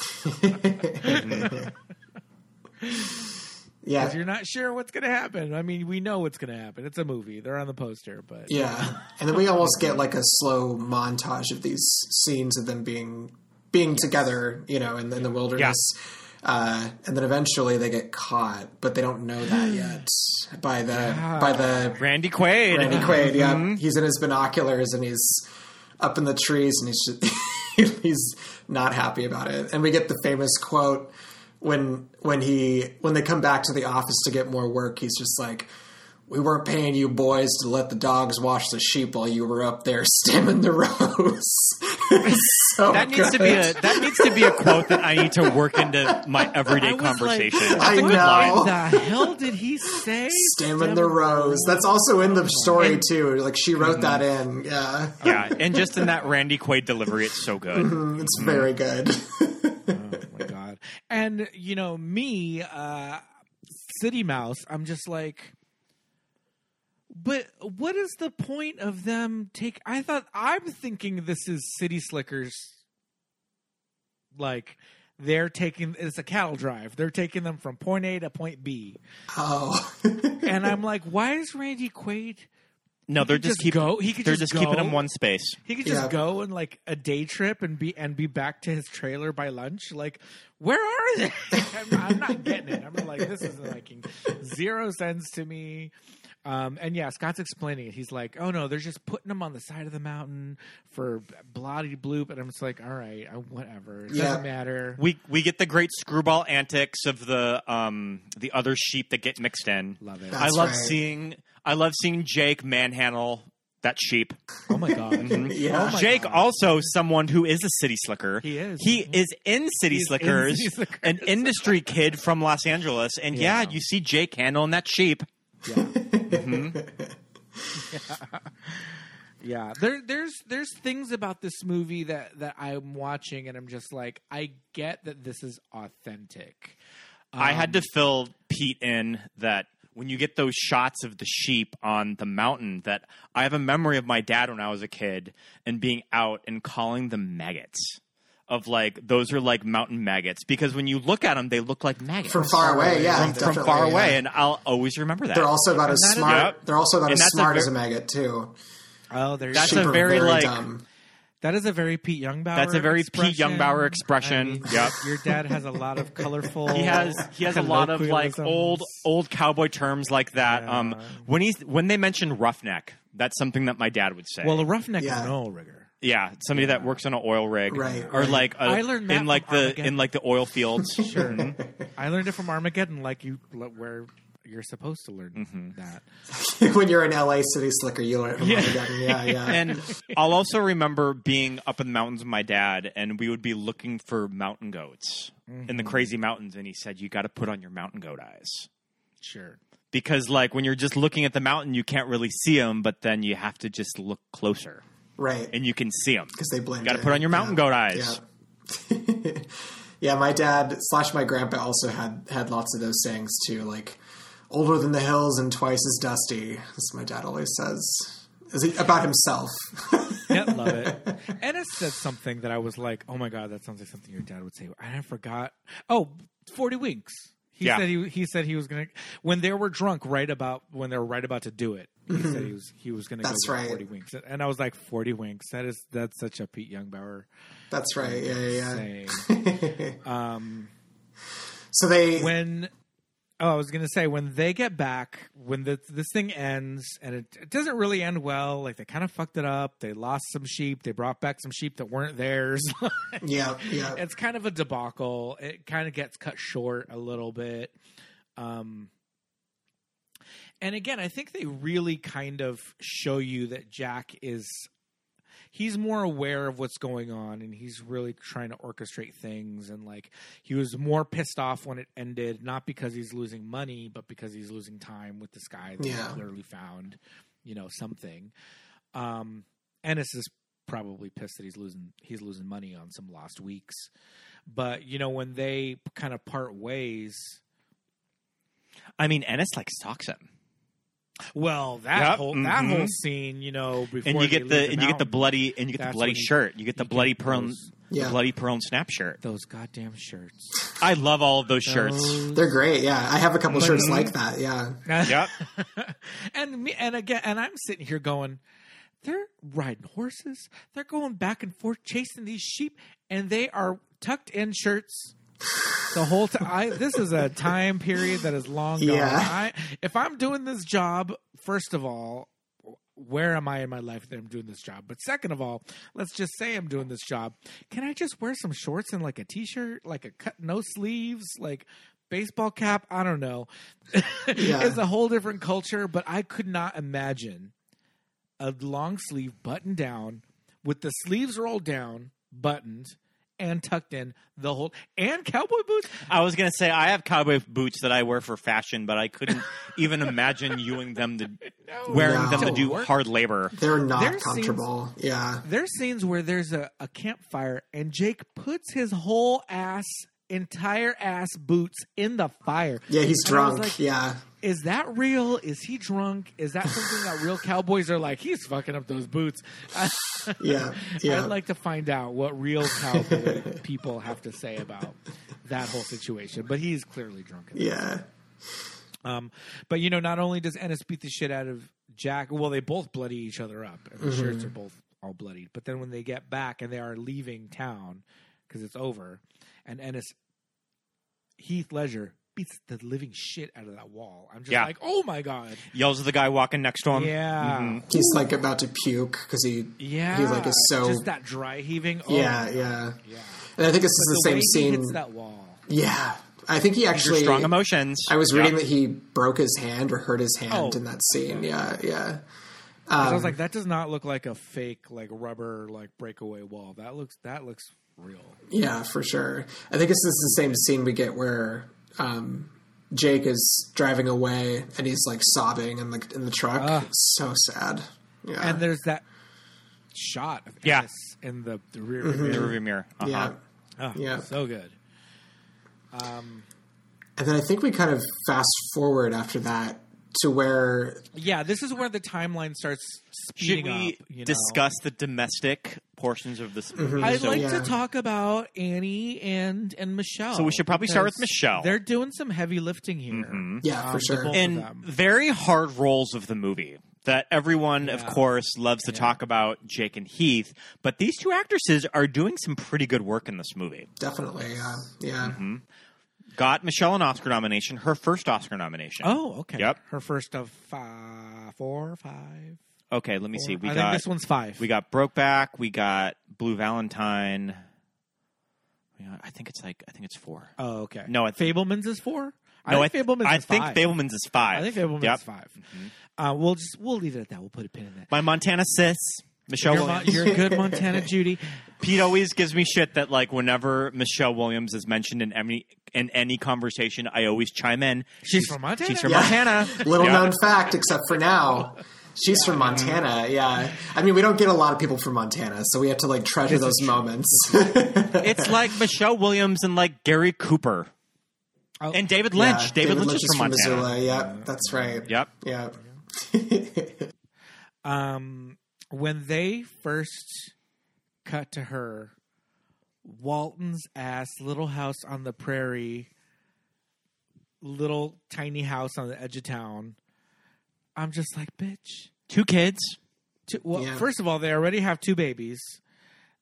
[SPEAKER 5] yeah
[SPEAKER 3] you're not sure what's going to happen. I mean, we know what's going to happen. It's a movie. They're on the poster, but
[SPEAKER 5] yeah and then we almost get like a slow montage of these scenes of them being being together you know in, in the wilderness uh, and then eventually they get caught but they don't know that yet by the by the
[SPEAKER 4] Randy Quaid.
[SPEAKER 5] Randy Quaid, yeah. He's in his binoculars and he's up in the trees and he's just, he's not happy about it. And we get the famous quote when when he when they come back to the office to get more work, he's just like we weren't paying you boys to let the dogs wash the sheep while you were up there stemming the rose. It's so
[SPEAKER 4] That needs to be a that needs to be a quote that I need to work into my everyday
[SPEAKER 3] I was like,
[SPEAKER 4] conversation.
[SPEAKER 5] I
[SPEAKER 3] what
[SPEAKER 5] know.
[SPEAKER 3] the hell did he say?
[SPEAKER 5] Stemming the rose. That's also in the story
[SPEAKER 4] And-
[SPEAKER 5] too. Like she wrote mm-hmm. that in. Yeah,
[SPEAKER 4] yeah, and just in that Randy Quaid delivery, it's so good. Mm-hmm.
[SPEAKER 5] it's mm-hmm. very good.
[SPEAKER 3] Oh my god! And you know me, uh, City Mouse. I'm just like, but what is the point of them take? I thought I'm thinking this is City Slickers. Like they're taking it's a cattle drive. They're taking them from point A to point B,
[SPEAKER 5] oh,
[SPEAKER 3] and I'm like, why is Randy Quaid?
[SPEAKER 4] No, they're just,
[SPEAKER 3] just
[SPEAKER 4] keep,
[SPEAKER 3] go- he could
[SPEAKER 4] they're
[SPEAKER 3] just
[SPEAKER 4] just keeping
[SPEAKER 3] go.
[SPEAKER 4] him one space.
[SPEAKER 3] He could just
[SPEAKER 5] Yeah.
[SPEAKER 3] go and like a day trip and be and be back to his trailer by lunch. Like, where are they? I'm, I'm not getting it. I'm like, this is making zero sense to me. Um, and yeah, Scott's explaining it. He's like, "Oh no, they're just putting them on the side of the mountain for bloody bloop." And I'm just like, "All right, I, whatever. It
[SPEAKER 5] Yeah.
[SPEAKER 3] doesn't matter."
[SPEAKER 4] We we get the great screwball antics of the um the other sheep that get mixed in.
[SPEAKER 3] Love it.
[SPEAKER 4] I love
[SPEAKER 5] right.
[SPEAKER 4] seeing I love seeing Jake manhandle that sheep.
[SPEAKER 3] oh my god.
[SPEAKER 5] yeah.
[SPEAKER 3] Oh my
[SPEAKER 4] Jake
[SPEAKER 3] God.
[SPEAKER 4] also someone who is a city slicker.
[SPEAKER 3] He is.
[SPEAKER 4] He is in City
[SPEAKER 3] He's in
[SPEAKER 4] Slickers,
[SPEAKER 3] City Slickers.
[SPEAKER 4] an industry kid from Los Angeles, and yeah.
[SPEAKER 3] Yeah.
[SPEAKER 4] you see Jake handling that sheep.
[SPEAKER 3] Yeah, there, there's there's things about this movie that that I'm watching and I'm just like, I get that this is authentic.
[SPEAKER 4] I had
[SPEAKER 3] Um,
[SPEAKER 4] to fill Pete in that when you get those shots of the sheep on the mountain, that I have a memory of my dad when I was a kid and being out and calling them maggots. Of like those are like mountain maggots because when you look at them, they look like maggots
[SPEAKER 5] from far away, yeah,
[SPEAKER 4] from, from
[SPEAKER 5] definitely,
[SPEAKER 4] far
[SPEAKER 5] yeah.
[SPEAKER 4] away, and I'll always remember that.
[SPEAKER 5] They're also about as
[SPEAKER 3] that is-
[SPEAKER 5] smart.
[SPEAKER 4] Yep.
[SPEAKER 5] They're also about
[SPEAKER 4] And
[SPEAKER 5] as
[SPEAKER 4] that's a
[SPEAKER 5] smart
[SPEAKER 4] ver-
[SPEAKER 5] as a maggot too.
[SPEAKER 3] Oh, there's
[SPEAKER 4] That's
[SPEAKER 5] Sheep
[SPEAKER 4] a
[SPEAKER 5] are
[SPEAKER 4] very, like-
[SPEAKER 5] dumb.
[SPEAKER 3] that is a very Pete Youngbauer.
[SPEAKER 4] That's a very Pete
[SPEAKER 3] expression.
[SPEAKER 4] Youngbauer expression.
[SPEAKER 3] I mean,
[SPEAKER 4] Yep.
[SPEAKER 3] Your dad has a lot of colorful.
[SPEAKER 4] he has he has a lot of like old old cowboy terms like that.
[SPEAKER 3] Yeah.
[SPEAKER 4] Um, when he's when they mention roughneck, that's something that my dad would say.
[SPEAKER 3] Well, a roughneck is
[SPEAKER 5] Yeah.
[SPEAKER 3] an oil rigger.
[SPEAKER 4] Yeah, somebody that works on an oil rig,
[SPEAKER 5] Right,
[SPEAKER 4] Or
[SPEAKER 5] right.
[SPEAKER 4] like a,
[SPEAKER 3] I learned that
[SPEAKER 4] in like the
[SPEAKER 3] Armageddon.
[SPEAKER 4] in like the oil fields.
[SPEAKER 3] Sure. I learned it from Armageddon, like you, where You're supposed to learn
[SPEAKER 4] Mm-hmm.
[SPEAKER 3] that.
[SPEAKER 5] when you're in LA City Slicker, you learn it from yeah. Armageddon. Yeah, yeah.
[SPEAKER 4] And I'll also remember being up in the mountains with my dad, and we would be looking for mountain goats in the crazy mountains. And he said, "You got to put on your mountain goat eyes."
[SPEAKER 3] Sure.
[SPEAKER 4] because like when you're just looking at the mountain you can't really see them but then you have to just look closer
[SPEAKER 5] right.
[SPEAKER 4] and you can see them
[SPEAKER 5] because they blend.
[SPEAKER 4] You got to put on your mountain
[SPEAKER 5] Yeah.
[SPEAKER 4] goat eyes
[SPEAKER 5] Yeah. yeah, my dad slash my grandpa also had had lots of those sayings too, like older than the hills and twice as dusty. That's what my dad always says. Is it about himself?
[SPEAKER 3] Yeah, love it. Ennis said something that I was like, "Oh my god, that sounds like something your dad would say." And I forgot. Oh, 40 winks. He
[SPEAKER 4] Yeah.
[SPEAKER 3] said he he said he was gonna when they were drunk right about when they were right about to do it. He said he was he was gonna
[SPEAKER 5] That's
[SPEAKER 3] go get
[SPEAKER 5] right.
[SPEAKER 3] 40 winks, and I was like, "40 winks." That is that's such a Pete Youngbauer
[SPEAKER 5] That's right. Yeah, yeah. yeah.
[SPEAKER 3] um,
[SPEAKER 5] so they
[SPEAKER 3] when oh, I was gonna say when they get back, when the, this thing ends, and it, it doesn't really end well. Like they kind of fucked it up. They lost some sheep. They brought back some sheep that weren't theirs.
[SPEAKER 5] yeah, yeah.
[SPEAKER 3] it's kind of a debacle. It kind of gets cut short a little bit. Um, and again, I think they really kind of show you that Jack is he's more aware of what's going on and he's really trying to orchestrate things and like he was more pissed off when it ended not because he's losing money but because he's losing time with this guy that
[SPEAKER 5] Yeah.
[SPEAKER 3] clearly found you know something. Um ennis is probably pissed that he's losing he's losing money on some lost weeks. But you know when they kind of part ways
[SPEAKER 4] i mean ennis like stalks him
[SPEAKER 3] well that
[SPEAKER 4] Yep,
[SPEAKER 3] whole that
[SPEAKER 4] mhm.
[SPEAKER 3] whole scene you know before
[SPEAKER 4] and you get the and you get the bloody and you get the bloody shirt you get the
[SPEAKER 3] you
[SPEAKER 4] bloody
[SPEAKER 3] get
[SPEAKER 4] pearl and- the
[SPEAKER 5] Yeah.
[SPEAKER 4] bloody pearl snap shirt
[SPEAKER 3] those goddamn shirts
[SPEAKER 4] i love all of those shirts
[SPEAKER 5] They're great. Yeah, I have a couple shirts like that. Yeah,
[SPEAKER 4] yep
[SPEAKER 3] and me and again and I'm sitting here going they're riding horses they're going back and forth chasing these sheep and they are tucked in shirts the whole time this is a time period that is long gone.
[SPEAKER 5] Yeah.
[SPEAKER 3] I, if i'm doing this job first of all where am i in my life that i'm doing this job? But second of all let's just say i'm doing this job. Can i just wear some shorts and like a t-shirt like a cut no sleeves like baseball cap? I don't know.
[SPEAKER 5] Yeah.
[SPEAKER 3] it's a whole different culture but i could not imagine a long sleeve button down with the sleeves rolled down buttoned and tucked in the whole and cowboy boots
[SPEAKER 4] i was gonna say i have cowboy boots that i wear for fashion but i couldn't even imagine using them to wearing
[SPEAKER 5] No.
[SPEAKER 4] them to
[SPEAKER 3] To
[SPEAKER 4] do
[SPEAKER 3] work.
[SPEAKER 4] hard labor
[SPEAKER 5] they're not
[SPEAKER 3] There's
[SPEAKER 5] comfortable. Yeah,
[SPEAKER 3] there's scenes where there's a, a campfire and Jake puts his whole ass, entire ass boots in the fire.
[SPEAKER 5] yeah. He's
[SPEAKER 3] And
[SPEAKER 5] drunk.
[SPEAKER 3] like,
[SPEAKER 5] yeah,
[SPEAKER 3] Is that real? Is he drunk? Is that something that real cowboys are like? He's fucking up those boots.
[SPEAKER 5] yeah, yeah.
[SPEAKER 3] I'd like to find out what real cowboy people have to say about that whole situation. But he's clearly drunk.
[SPEAKER 5] yeah.
[SPEAKER 3] Um, but you know, not only does Ennis beat the shit out of Jack, well, they both bloody each other up, and the shirts are both all bloodied. But then when they get back and they are leaving town because it's over, and Ennis Heath Ledger beats the living shit out of that wall. I'm just
[SPEAKER 4] Yeah.
[SPEAKER 3] like, oh my god,
[SPEAKER 4] yells at the guy walking next to him
[SPEAKER 3] yeah,
[SPEAKER 5] He's like about to puke because he
[SPEAKER 3] yeah.
[SPEAKER 5] he like is so
[SPEAKER 3] just that dry heaving. Oh,
[SPEAKER 5] yeah yeah.
[SPEAKER 3] yeah.
[SPEAKER 5] And I think this is
[SPEAKER 3] The,
[SPEAKER 5] the,
[SPEAKER 3] way
[SPEAKER 5] same
[SPEAKER 3] he
[SPEAKER 5] scene.
[SPEAKER 3] hits that wall.
[SPEAKER 5] Yeah, I think he
[SPEAKER 4] These are
[SPEAKER 5] actually
[SPEAKER 4] strong emotions
[SPEAKER 5] I was
[SPEAKER 4] Yeah.
[SPEAKER 5] reading that he broke his hand or hurt his hand
[SPEAKER 3] Oh.
[SPEAKER 5] in that scene. Yeah, yeah.
[SPEAKER 3] 'Cause I
[SPEAKER 5] Um,
[SPEAKER 3] was like, that does not look like a fake, like rubber, like breakaway wall. That looks that looks real.
[SPEAKER 5] Yeah, for sure. I think this is the same scene we get where um, Jake is driving away and he's like sobbing in the in the truck. It's so sad. Yeah,
[SPEAKER 3] And there's that shot of
[SPEAKER 4] Yeah.
[SPEAKER 3] Ennis in the, the rear
[SPEAKER 4] in the
[SPEAKER 3] mirror.
[SPEAKER 4] rearview mirror uh-huh.
[SPEAKER 5] yeah.
[SPEAKER 3] Oh,
[SPEAKER 5] Yeah.
[SPEAKER 3] so good. Um,
[SPEAKER 5] And then I think we kind of fast forward after that to where
[SPEAKER 3] yeah, this is where the timeline starts
[SPEAKER 4] should
[SPEAKER 3] speeding
[SPEAKER 4] we
[SPEAKER 3] up. You know?
[SPEAKER 4] discuss the domestic portions of this movie
[SPEAKER 3] I'd
[SPEAKER 4] So-
[SPEAKER 3] like
[SPEAKER 5] Yeah.
[SPEAKER 3] to talk about Annie and and Michelle.
[SPEAKER 4] So we should probably start with Michelle.
[SPEAKER 3] They're doing some heavy lifting here.
[SPEAKER 5] yeah,
[SPEAKER 3] Um,
[SPEAKER 5] for sure.
[SPEAKER 3] both-
[SPEAKER 4] in
[SPEAKER 3] of them.
[SPEAKER 4] very hard roles of the movie that everyone, of course, loves to talk about Jake and Heath. But these two actresses are doing some pretty good work in this movie.
[SPEAKER 5] Definitely. Yeah, yeah.
[SPEAKER 3] Mm-hmm.
[SPEAKER 4] Got Michelle an Oscar nomination, her first Oscar nomination.
[SPEAKER 3] Oh, okay.
[SPEAKER 4] Yep.
[SPEAKER 3] Her first of five, four, five.
[SPEAKER 4] Okay, let me see. We
[SPEAKER 3] I
[SPEAKER 4] got
[SPEAKER 3] think this one's five.
[SPEAKER 4] we got Brokeback, we got Blue Valentine. We got- I think it's like I think it's four.
[SPEAKER 3] Oh, okay.
[SPEAKER 4] No, I think-
[SPEAKER 3] Fabelmans is four. I
[SPEAKER 4] no,
[SPEAKER 3] think
[SPEAKER 4] I,
[SPEAKER 3] Fabelman's
[SPEAKER 4] I
[SPEAKER 3] is
[SPEAKER 4] think
[SPEAKER 3] five.
[SPEAKER 4] Fabelman's is five.
[SPEAKER 3] I think Fabelman's
[SPEAKER 4] Yep.
[SPEAKER 3] is 5 Uh, we'll just we'll leave it at that. We'll put a pin in that.
[SPEAKER 4] My Montana sis, Michelle
[SPEAKER 3] you're good Montana Judy.
[SPEAKER 4] Pete always gives me shit that like whenever Michelle Williams is mentioned in any in any conversation, I always chime in.
[SPEAKER 3] She's from Montana?
[SPEAKER 4] She's from
[SPEAKER 5] Yeah.
[SPEAKER 4] Montana.
[SPEAKER 5] Little
[SPEAKER 4] Yeah.
[SPEAKER 5] known fact, except for now. She's from Montana, yeah. I mean, we don't get a lot of people from Montana, so we have to like treasure
[SPEAKER 3] This
[SPEAKER 5] those
[SPEAKER 3] true.
[SPEAKER 5] moments.
[SPEAKER 4] It's like Michelle Williams and like Gary Cooper
[SPEAKER 3] Oh.
[SPEAKER 4] and David Lynch.
[SPEAKER 5] Yeah,
[SPEAKER 4] David, Lynch, is from Montana.
[SPEAKER 5] Missoula. Yep, that's right.
[SPEAKER 4] Yep.
[SPEAKER 5] Yep.
[SPEAKER 3] um, when they first cut to her, Walton's ass little house on the prairie, little tiny house on the edge of town. I'm just like, bitch.
[SPEAKER 4] Two kids.
[SPEAKER 3] Two, well,
[SPEAKER 5] Yeah.
[SPEAKER 3] first of all, they already have two babies.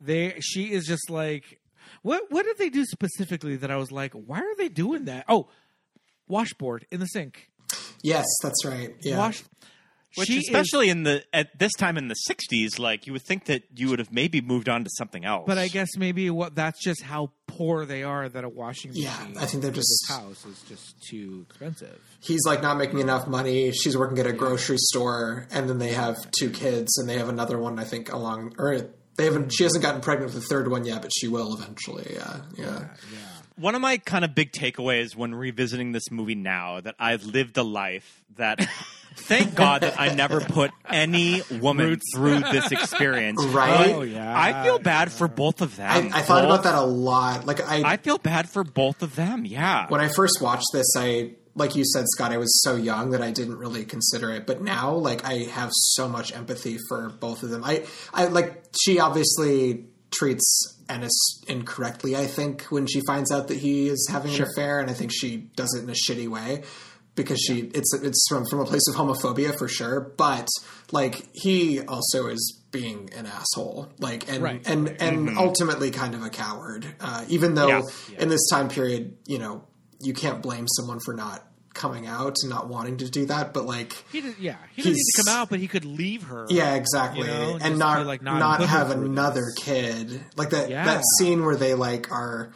[SPEAKER 3] They she is just like, what? What did they do specifically that I was like, why are they doing that? Oh, washboard in the sink.
[SPEAKER 5] yes, that's right. Yeah.
[SPEAKER 3] Wash.
[SPEAKER 4] Which,
[SPEAKER 3] she is-
[SPEAKER 4] especially in the at this time in the '60s, like you would think that you would have maybe moved on to something else.
[SPEAKER 3] But I guess maybe what that's just how poor they are that a washing machine.
[SPEAKER 5] Yeah, I think they're just-
[SPEAKER 3] this house is just too expensive.
[SPEAKER 5] He's like not making enough money. She's working at a grocery store, and then they have two kids, and they have another one. I think along, or they haven't. She hasn't gotten pregnant with the third one yet, but she will eventually. Yeah, yeah.
[SPEAKER 4] one of my kind of big takeaways when revisiting this movie now that I've lived a life that thank God that I never put any woman through this experience.
[SPEAKER 5] Right?
[SPEAKER 3] Oh yeah,
[SPEAKER 4] I feel bad for both of them.
[SPEAKER 5] I, I thought
[SPEAKER 4] Both-
[SPEAKER 5] about that a lot. Like I,
[SPEAKER 4] I feel bad for both of them. Yeah.
[SPEAKER 5] when I first watched this, I like you said, Scott, I was so young that I didn't really consider it. But now, like, I have so much empathy for both of them. I, I like she obviously treats Ennis incorrectly. I think when she finds out that he is having an affair, and I think she does it in a shitty way because she it's it's from from a place of homophobia for sure. But like he also is being an asshole, like and
[SPEAKER 3] Right,
[SPEAKER 5] and
[SPEAKER 3] right.
[SPEAKER 5] and ultimately kind of a coward. Uh, even though
[SPEAKER 4] Yeah.
[SPEAKER 5] in this time period, you know, you can't blame someone for not coming out and not wanting to do that, but like
[SPEAKER 3] he did, yeah he didn't need to come out, but he could leave her.
[SPEAKER 5] yeah, exactly.
[SPEAKER 3] You know, just
[SPEAKER 5] and not
[SPEAKER 3] like,
[SPEAKER 5] not,
[SPEAKER 3] "Nah, put her
[SPEAKER 5] have another
[SPEAKER 3] this."
[SPEAKER 5] kid. Like that
[SPEAKER 3] Yeah.
[SPEAKER 5] that scene where they like are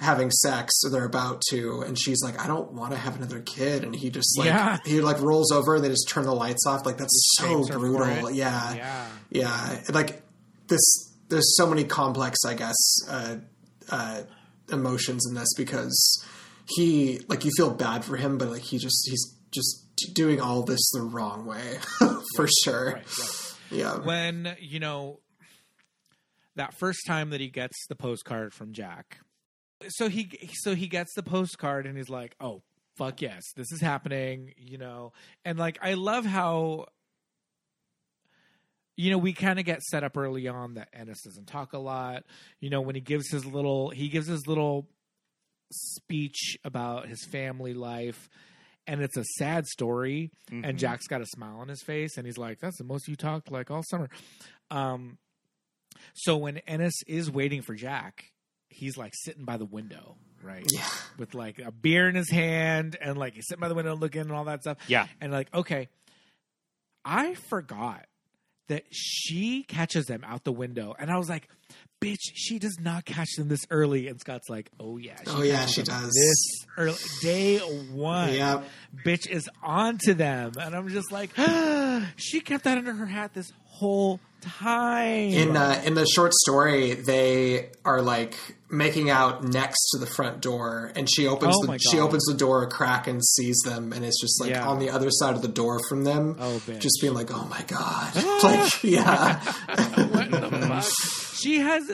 [SPEAKER 5] having sex or they're about to and she's like I don't want to have another kid and he just like
[SPEAKER 3] Yeah.
[SPEAKER 5] he like rolls over and they just turn the lights off like that's so
[SPEAKER 3] her for
[SPEAKER 5] brutal. Yeah.
[SPEAKER 3] Yeah.
[SPEAKER 5] Yeah. Like this there's so many complex I guess uh uh emotions in this because he like you feel bad for him but like he just he's just doing all this the wrong way for sure.
[SPEAKER 3] Right, right.
[SPEAKER 5] Yeah.
[SPEAKER 3] when you know that first time that he gets the postcard from Jack. So he so he gets the postcard and he's like, "Oh, fuck yes, this is happening," you know. And like I love how you know, we kind of get set up early on that Ennis doesn't talk a lot. You know, when he gives his little he gives his little speech about his family life and it's a sad story and Jack's got a smile on his face and he's like that's the most you talked like all summer um so when Ennis is waiting for Jack he's like sitting by the window right
[SPEAKER 5] Yeah.
[SPEAKER 3] with like a beer in his hand and like he's sitting by the window looking and all that stuff
[SPEAKER 4] Yeah.
[SPEAKER 3] and like okay I forgot that she catches them out the window and I was like bitch she does not catch them this early. And Scott's like oh yeah she
[SPEAKER 5] Oh, yeah, she does.
[SPEAKER 3] this early. Day one.
[SPEAKER 5] Yep.
[SPEAKER 3] bitch is onto them. And i'm just like she kept that under her hat this whole time.
[SPEAKER 5] In uh, in the short story, they are like making out next to the front door, and she opens
[SPEAKER 3] Oh
[SPEAKER 5] the she opens the door a crack and sees them, and it's just like
[SPEAKER 3] Yeah.
[SPEAKER 5] on the other side of the door from them.
[SPEAKER 3] Oh, bitch.
[SPEAKER 5] just being like, oh my god, like yeah,
[SPEAKER 3] what the fuck she has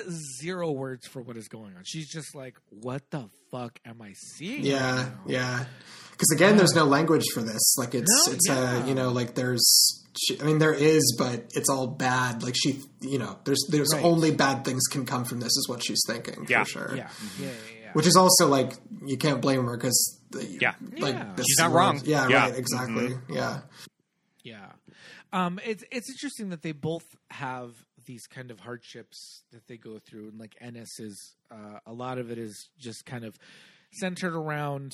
[SPEAKER 3] zero words for what is going on she's just like what the fuck am i seeing
[SPEAKER 5] yeah,
[SPEAKER 3] now?
[SPEAKER 5] yeah. Because again, there's no language for this. Like it's
[SPEAKER 3] No,
[SPEAKER 5] it's
[SPEAKER 3] yeah.
[SPEAKER 5] uh, you know like there's. She, I mean, there is, but it's all bad. Like she, you know, there's there's
[SPEAKER 3] Right.
[SPEAKER 5] only bad things can come from this, is what she's thinking
[SPEAKER 4] Yeah.
[SPEAKER 5] for sure.
[SPEAKER 3] yeah yeah yeah, yeah.
[SPEAKER 5] Which is also like you can't blame her because
[SPEAKER 4] Yeah.
[SPEAKER 5] like
[SPEAKER 3] Yeah.
[SPEAKER 5] this
[SPEAKER 4] She's not
[SPEAKER 5] world-
[SPEAKER 4] wrong.
[SPEAKER 5] Yeah,
[SPEAKER 4] Yeah.
[SPEAKER 5] right, exactly. Yeah,
[SPEAKER 3] Yeah. Um, it's it's interesting that they both have these kind of hardships that they go through, and like Ennis is uh, a lot of it is just kind of centered around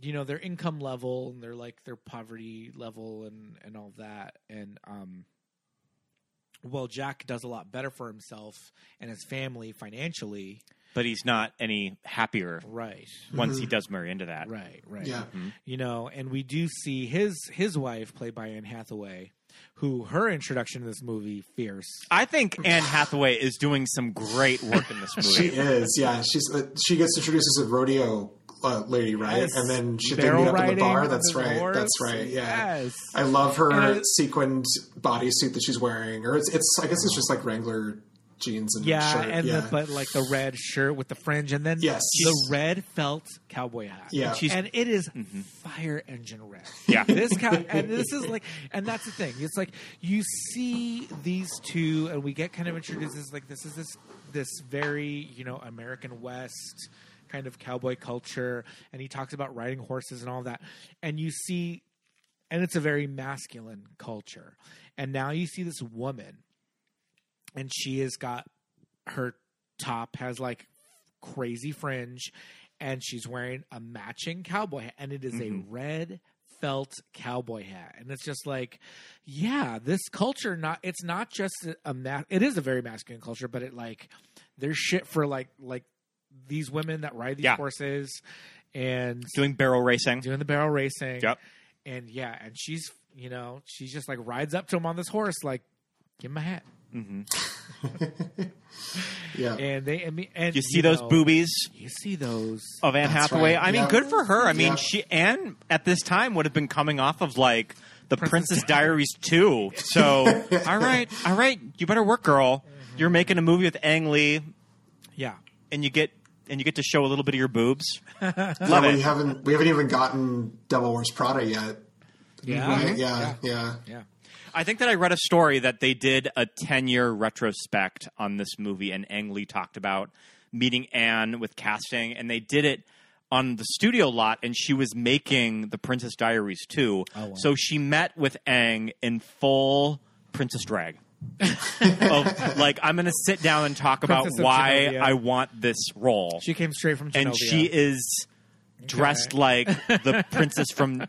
[SPEAKER 3] you know their income level and their like their poverty level and and all that and um well, Jack does a lot better for himself and his family financially.
[SPEAKER 4] but he's not any happier
[SPEAKER 3] Right.
[SPEAKER 4] once he does marry into that.
[SPEAKER 3] Right, right.
[SPEAKER 5] Yeah.
[SPEAKER 3] You know, and we do see his his wife played by Anne Hathaway, who her introduction to this movie fierce.
[SPEAKER 4] I think Anne Hathaway is doing some great work in this movie.
[SPEAKER 5] She is, yeah. She's uh, she gets introduced as a rodeo uh, lady, right?
[SPEAKER 3] Yes.
[SPEAKER 5] And then she they meet up in the bar. That's
[SPEAKER 3] the
[SPEAKER 5] right.
[SPEAKER 3] horse.
[SPEAKER 5] That's right. Yeah.
[SPEAKER 3] Yes.
[SPEAKER 5] I love her
[SPEAKER 3] And
[SPEAKER 5] sequined bodysuit that she's wearing, or it's, it's I guess it's just like Wrangler jeans and
[SPEAKER 3] Yeah,
[SPEAKER 5] shirt.
[SPEAKER 3] and
[SPEAKER 5] yeah.
[SPEAKER 3] The, but like the red shirt with the fringe, and then
[SPEAKER 5] Yes.
[SPEAKER 3] the red felt cowboy hat.
[SPEAKER 5] Yeah.
[SPEAKER 4] She's-
[SPEAKER 3] and it is mm-hmm. fire engine red.
[SPEAKER 4] Yeah.
[SPEAKER 3] this cow, and this is like, and that's the thing. It's like you see these two, and we get kind of introduced as like this is this this very you know American West kind of cowboy culture, and he talks about riding horses and all that, and you see, and it's a very masculine culture, and now you see this woman and she has got her top has like crazy fringe and she's wearing a matching cowboy hat and it is a mm-hmm. red felt cowboy hat and it's just like yeah this culture not it's not just a, ma- it is a very masculine culture but it like there's shit for like like these women that ride these
[SPEAKER 4] Yeah.
[SPEAKER 3] horses and
[SPEAKER 4] Doing barrel racing.
[SPEAKER 3] doing the barrel racing
[SPEAKER 4] Yep.
[SPEAKER 3] and yeah and she's you know she's just like rides up to him on this horse like give him a hat Mm-hmm.
[SPEAKER 5] yeah.
[SPEAKER 3] and they I mean, and
[SPEAKER 4] You see those
[SPEAKER 3] know,
[SPEAKER 4] boobies
[SPEAKER 3] You see those.
[SPEAKER 4] of Anne
[SPEAKER 5] That's
[SPEAKER 4] Hathaway.
[SPEAKER 5] right.
[SPEAKER 4] I mean,
[SPEAKER 5] Yeah.
[SPEAKER 4] good for her. I mean,
[SPEAKER 5] Yeah.
[SPEAKER 4] she Anne at this time would have been coming off of like the
[SPEAKER 3] Princess
[SPEAKER 4] Princess, Diaries 2. So, all right, all right, you better work, girl. Mm-hmm. You're making a movie with Ang Lee
[SPEAKER 3] Yeah.
[SPEAKER 4] and you get and you get to show a little bit of your boobs. Love
[SPEAKER 5] Yeah, we haven't we haven't even gotten Devil Wears Prada yet.
[SPEAKER 3] Yeah.
[SPEAKER 5] Right? Mm-hmm. Yeah, yeah.
[SPEAKER 3] Yeah.
[SPEAKER 4] I think that I read a story that they did a 10 year retrospect on this movie, and Ang Lee talked about meeting Anne with casting, and they did it on the studio lot, and she was making the Princess Diaries too.
[SPEAKER 3] Oh, wow.
[SPEAKER 4] So she met with Ang in full princess drag. of, like, I'm going to sit down and talk about
[SPEAKER 3] Princess of
[SPEAKER 4] why
[SPEAKER 3] Genovia.
[SPEAKER 4] I want this role.
[SPEAKER 3] She came straight from Genovia.
[SPEAKER 4] and she is dressed like the princess from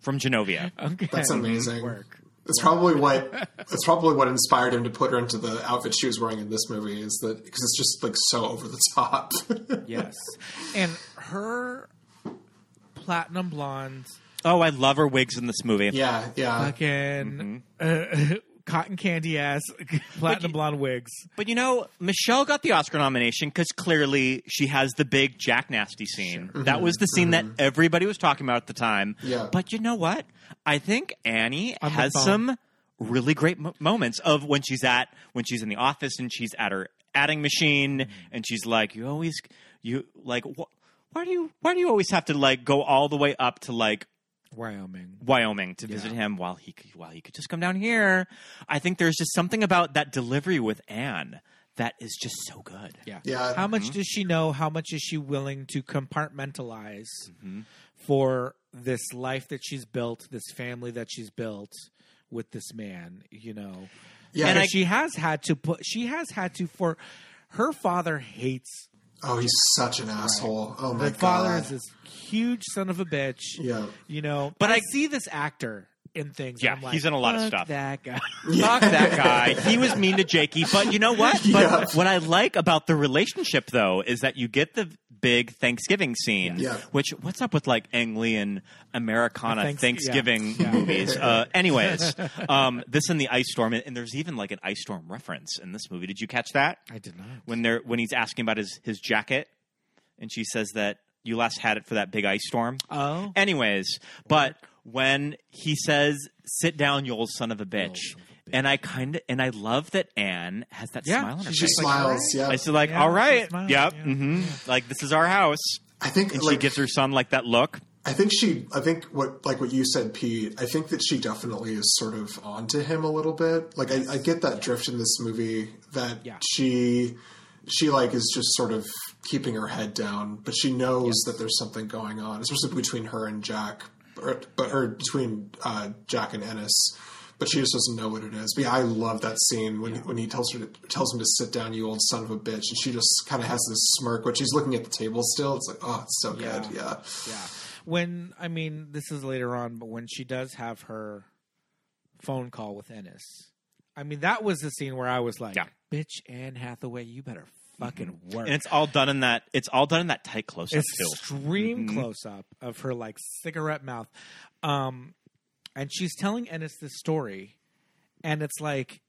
[SPEAKER 4] from Genovia.
[SPEAKER 3] Okay.
[SPEAKER 5] That's amazing.
[SPEAKER 3] Work.
[SPEAKER 5] It's probably what it's probably what inspired him to put her into the outfit she was wearing in this movie is that because it's just like so over the top.
[SPEAKER 3] Yes. And her platinum blonde,
[SPEAKER 4] Oh, I love her wigs in this movie.
[SPEAKER 5] yeah, yeah.
[SPEAKER 3] fucking uh, cotton candy ass platinum blonde wigs.
[SPEAKER 4] But you know, Michelle got the Oscar nomination because clearly she has the big Jack Nasty scene. Mm-hmm. That was the scene that mm-hmm. everybody was talking about at the time.
[SPEAKER 5] Yeah.
[SPEAKER 4] But you know what? I think Annie
[SPEAKER 3] On the
[SPEAKER 4] has some really great mo- moments of when she's at when she's in the office and she's at her adding machine mm-hmm. and she's like, "You always you like wh- why do you why do you always have to like go all the way up to like
[SPEAKER 3] Wyoming.
[SPEAKER 4] Wyoming to visit him while he could, while he could just come down here. I think there's just something about that delivery with Anne that is just so good.
[SPEAKER 3] Yeah.
[SPEAKER 5] Yeah.
[SPEAKER 3] How much does she know? How much is she willing to compartmentalize
[SPEAKER 4] Mm-hmm.
[SPEAKER 3] for this life that she's built, this family that she's built with this man? You know,
[SPEAKER 5] Yeah,
[SPEAKER 3] and
[SPEAKER 5] I-
[SPEAKER 3] she has had to put. She has had to for her father hates.
[SPEAKER 5] Oh, he's such an asshole. Oh my
[SPEAKER 3] The father is this huge son of a bitch.
[SPEAKER 5] Yeah.
[SPEAKER 3] You know,
[SPEAKER 4] But
[SPEAKER 3] but I,
[SPEAKER 4] I-
[SPEAKER 3] see this actor in things.
[SPEAKER 4] Yeah,
[SPEAKER 3] I'm like,
[SPEAKER 4] he's in a lot of stuff."
[SPEAKER 3] That guy.
[SPEAKER 4] Fuck that guy. He was mean to Jakey. But you know what? But
[SPEAKER 5] Yeah.
[SPEAKER 4] what I like about the relationship, though, is that you get the big Thanksgiving scene.
[SPEAKER 5] Yeah.
[SPEAKER 4] Which what's up with like Ang Lee and Americana
[SPEAKER 3] Thanks-
[SPEAKER 4] Thanksgiving
[SPEAKER 3] yeah.
[SPEAKER 4] movies? Uh, anyways, um, this and the ice storm, and there's even like an ice storm reference in this movie. Did you catch that?
[SPEAKER 3] I did not.
[SPEAKER 4] when they're when he's asking about his his jacket, and she says that you last had it for that big ice storm.
[SPEAKER 3] Oh.
[SPEAKER 4] Anyways, but when he says, "Sit down, you old son of a bitch," and I kind of and I love that Anne has that
[SPEAKER 3] Yeah,
[SPEAKER 4] smile on her
[SPEAKER 5] She
[SPEAKER 4] face.
[SPEAKER 5] smiles. Yeah.
[SPEAKER 4] I said, like,
[SPEAKER 3] Yeah,
[SPEAKER 4] all
[SPEAKER 3] she smiles,
[SPEAKER 4] yep,
[SPEAKER 3] yeah.
[SPEAKER 4] hmm like this is our house,
[SPEAKER 5] I think
[SPEAKER 4] and
[SPEAKER 5] like
[SPEAKER 4] she gives her son like that look.
[SPEAKER 5] I think she. I think what like what you said, Pete. I think that she definitely is sort of onto him a little bit. Like I, I get that drift in this movie that
[SPEAKER 3] Yeah.
[SPEAKER 5] she she like is just sort of keeping her head down, but she knows that there's something going on, especially between her and Jack, or, but or between uh, Jack and Ennis. But she just doesn't know what it is. But yeah, I love that scene when when he tells her to, tells him to sit down, you old son of a bitch, and she just kind of has this smirk, but she's looking at the table still. It's like, oh, it's so
[SPEAKER 3] Yeah.
[SPEAKER 5] good. Yeah.
[SPEAKER 3] Yeah. When I mean, this is later on, but when she does have her phone call with Ennis, I mean, that was the scene where I was like,
[SPEAKER 4] Yeah.
[SPEAKER 3] "Bitch, Anne Hathaway, you better fucking work."
[SPEAKER 4] and it's all done in that. It's all done in that tight close up too.
[SPEAKER 3] extreme
[SPEAKER 4] Mhm.
[SPEAKER 3] close up of her like cigarette mouth. Um, and she's telling Ennis this story, and it's like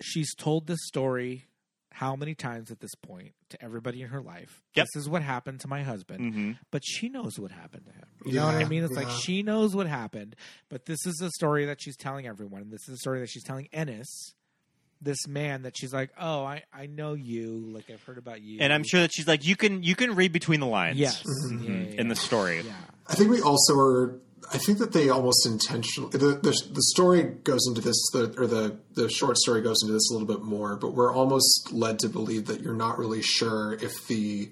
[SPEAKER 3] she's told this story how many times at this point to everybody in her life.
[SPEAKER 4] Yep.
[SPEAKER 3] This is what happened to my husband,
[SPEAKER 4] hmm
[SPEAKER 3] but she knows what happened to him. You know what I mean? It's like she knows what happened, but this is a story that she's telling everyone, and this is a story that she's telling Ennis. This man that she's like, oh, I, I know you, like I've heard about you,
[SPEAKER 4] And I'm sure that she's like, you can you can read between the lines.
[SPEAKER 3] yes,
[SPEAKER 4] Mhm.
[SPEAKER 3] Yeah, yeah,
[SPEAKER 4] in the story.
[SPEAKER 3] yeah.
[SPEAKER 5] I think we also are. I think that they almost intentionally the, the the story goes into this the or the the short story goes into this a little bit more, but we're almost led to believe that you're not really sure if the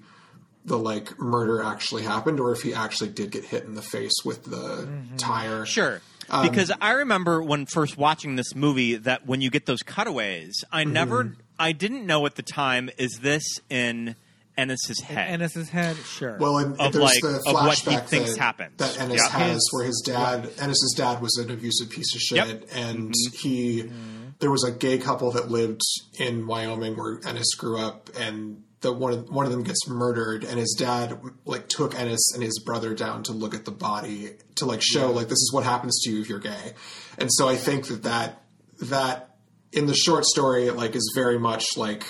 [SPEAKER 5] the like murder actually happened or if he actually did get hit in the face with the tire.
[SPEAKER 4] Sure.
[SPEAKER 5] Um,
[SPEAKER 4] because I remember when first watching this movie that when you get those cutaways, I
[SPEAKER 5] Mm-hmm.
[SPEAKER 4] never, I didn't know at the time, is this in Ennis's head?
[SPEAKER 3] Ennis's head, sure.
[SPEAKER 5] Well, and
[SPEAKER 4] Of,
[SPEAKER 5] there's
[SPEAKER 4] like,
[SPEAKER 5] the
[SPEAKER 4] of what he
[SPEAKER 5] flashback
[SPEAKER 4] thinks
[SPEAKER 5] that,
[SPEAKER 4] happened.
[SPEAKER 5] that Ennis
[SPEAKER 4] Yeah.
[SPEAKER 5] has, where his dad, Ennis's dad, was an abusive piece of shit,
[SPEAKER 4] Yep. Mm-hmm.
[SPEAKER 5] and he, there was a gay couple that lived in Wyoming where Ennis grew up, and the one of, one of them gets murdered, and his dad like took Ennis and his brother down to look at the body to like show like this is what happens to you if you're gay, and so I think that that that in the short story like is very much like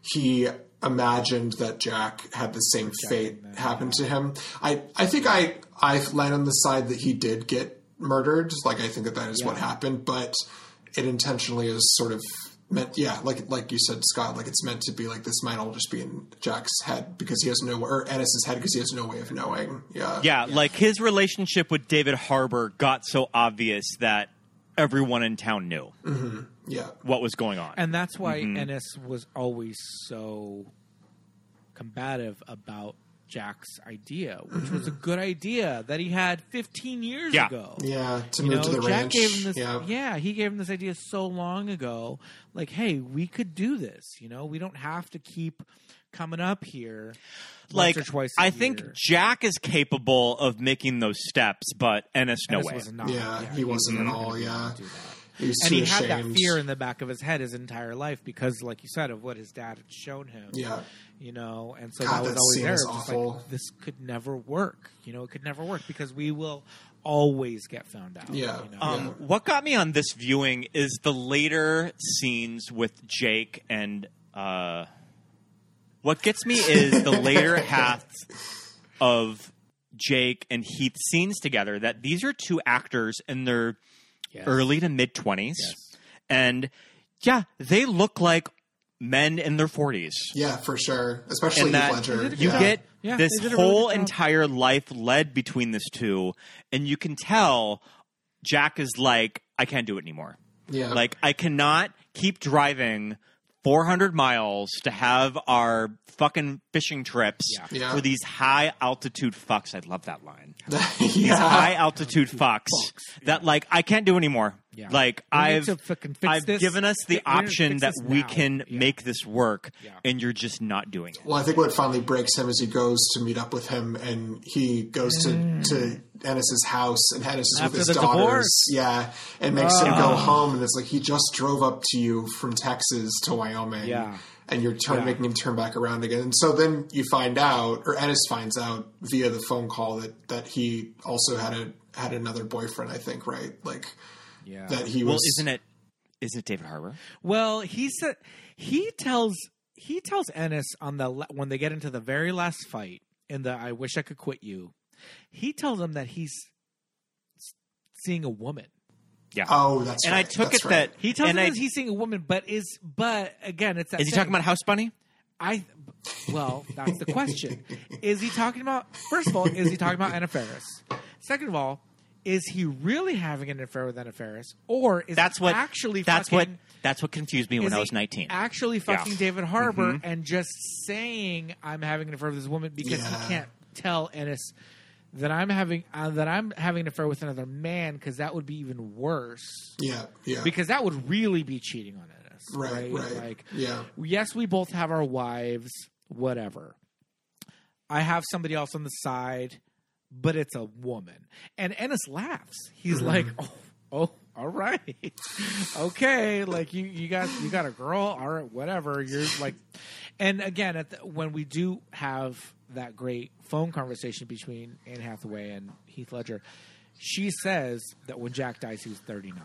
[SPEAKER 5] he imagined that Jack had the same fate happen to him. I I think I I land on the side that he did get murdered. Like I think that that is what happened, but it intentionally is sort of meant yeah like like you said scott like it's meant to be like this might all just be in jack's head because he has no or ennis's head because he has no way of knowing yeah
[SPEAKER 4] yeah, like his relationship with David Harbour got so obvious that everyone in town knew
[SPEAKER 5] yeah
[SPEAKER 4] what was going on.
[SPEAKER 3] and that's why
[SPEAKER 4] Mm-hmm.
[SPEAKER 3] Ennis was always so combative about Jack's idea, which was a good idea that he had 15 years
[SPEAKER 4] Yeah.
[SPEAKER 3] ago.
[SPEAKER 5] yeah to
[SPEAKER 3] You
[SPEAKER 5] move
[SPEAKER 3] know,
[SPEAKER 5] to the
[SPEAKER 3] Jack
[SPEAKER 5] ranch
[SPEAKER 3] gave him this.
[SPEAKER 5] yeah
[SPEAKER 3] Yeah. he gave him this idea so long ago. Like, hey, we could do this. You know, we don't have to keep coming up here
[SPEAKER 4] like
[SPEAKER 3] once or twice. I
[SPEAKER 4] I think Jack is capable of making those steps, but Ennis no way.
[SPEAKER 3] Was not,
[SPEAKER 5] Yeah, he wasn't at all, yeah. he
[SPEAKER 3] And
[SPEAKER 5] too
[SPEAKER 3] he had that fear in the back of his head his entire life because, like you said, of what his dad had shown him.
[SPEAKER 5] yeah
[SPEAKER 3] you know, and so
[SPEAKER 5] God,
[SPEAKER 3] that was
[SPEAKER 5] that
[SPEAKER 3] always
[SPEAKER 5] scene
[SPEAKER 3] there.
[SPEAKER 5] is
[SPEAKER 3] just like this could never work. You know, it could never work because we will always get found out.
[SPEAKER 5] Yeah.
[SPEAKER 3] you know?
[SPEAKER 4] Um, What got me on this viewing is the later scenes with Jake and uh, what gets me is the later half of Jake and Heath scenes together. That these are two actors in their
[SPEAKER 3] Yes.
[SPEAKER 4] early to mid twenties,
[SPEAKER 3] Yes.
[SPEAKER 4] and yeah, they look like men in their forties.
[SPEAKER 5] yeah for sure especially
[SPEAKER 4] and
[SPEAKER 5] Heath
[SPEAKER 4] that
[SPEAKER 5] ledger
[SPEAKER 4] you
[SPEAKER 5] yeah.
[SPEAKER 4] get
[SPEAKER 3] Yeah,
[SPEAKER 4] this
[SPEAKER 3] they did a really
[SPEAKER 4] whole entire life led between this two, and you can tell Jack is like, I can't do it anymore.
[SPEAKER 5] yeah
[SPEAKER 4] Like, I cannot keep driving 400 miles to have our fucking fishing trips
[SPEAKER 3] Yeah.
[SPEAKER 5] Yeah.
[SPEAKER 4] for these high altitude fucks. I love that line.
[SPEAKER 5] yeah
[SPEAKER 4] High altitude fucks that like I can't do anymore.
[SPEAKER 3] Yeah.
[SPEAKER 4] Like
[SPEAKER 3] We
[SPEAKER 4] I've
[SPEAKER 3] fix
[SPEAKER 4] I've
[SPEAKER 3] this.
[SPEAKER 4] given us the
[SPEAKER 3] We
[SPEAKER 4] option that we
[SPEAKER 3] now.
[SPEAKER 4] can
[SPEAKER 3] Yeah.
[SPEAKER 4] make this work,
[SPEAKER 3] Yeah.
[SPEAKER 4] and you're just not doing it.
[SPEAKER 5] Well, I think what finally breaks him is he goes to meet up with him, and he goes to to Ennis's house, and Ennis is
[SPEAKER 3] Mm. After
[SPEAKER 5] with his daughters.
[SPEAKER 3] divorce. Ah.
[SPEAKER 5] Yeah, and makes him go home, and it's like he just drove up to you from Texas to Wyoming.
[SPEAKER 3] Yeah.
[SPEAKER 5] And you're turn,
[SPEAKER 3] Yeah.
[SPEAKER 5] making him turn back around again. And so then you find out, or Ennis finds out via the phone call that, that he also had a had another boyfriend. I think, right? Like
[SPEAKER 3] Yeah.
[SPEAKER 5] that he
[SPEAKER 4] Well,
[SPEAKER 5] was.
[SPEAKER 4] isn't it? Isn't it David Harbour?
[SPEAKER 3] Well, he said he tells he tells Ennis on the when they get into the very last fight in the "I wish I could quit you." He tells him that he's seeing a woman.
[SPEAKER 4] Yeah.
[SPEAKER 5] Oh, that's right.
[SPEAKER 4] and
[SPEAKER 5] right.
[SPEAKER 4] I took
[SPEAKER 5] That's
[SPEAKER 4] it
[SPEAKER 5] right.
[SPEAKER 4] that
[SPEAKER 3] He tells
[SPEAKER 4] and
[SPEAKER 3] him
[SPEAKER 4] I-
[SPEAKER 3] that he's seeing a woman, but is but again, it's that
[SPEAKER 4] is he talking about House Bunny?
[SPEAKER 3] I well, that's the question. Is he talking about first of all, is he talking about Anna Faris? Second of all, is he really having an affair with Anna Faris? Or is
[SPEAKER 4] That's what
[SPEAKER 3] actually
[SPEAKER 4] That's
[SPEAKER 3] fucking,
[SPEAKER 4] what that's what confused me when I was nineteen.
[SPEAKER 3] Actually
[SPEAKER 4] Yeah.
[SPEAKER 3] fucking David Harbour
[SPEAKER 4] Mhm.
[SPEAKER 3] and just saying I'm having an affair with this woman because
[SPEAKER 5] Yeah.
[SPEAKER 3] he can't tell Ennis that I'm having uh, that I'm having an affair with another man because that would be even worse.
[SPEAKER 5] Yeah, yeah.
[SPEAKER 3] Because that would really be cheating on Ennis.
[SPEAKER 5] Right, right.
[SPEAKER 3] Like
[SPEAKER 5] yeah.
[SPEAKER 3] yes, we both have our wives, whatever. I have somebody else on the side, but it's a woman. And Ennis laughs. He's
[SPEAKER 5] Mm-hmm.
[SPEAKER 3] like, oh, oh, all right, okay, like you you got you got a girl, all right, whatever. You're like, and again, at the, when we do have that great phone conversation between Anne Hathaway and Heath Ledger, she says that when Jack dies, he was 39,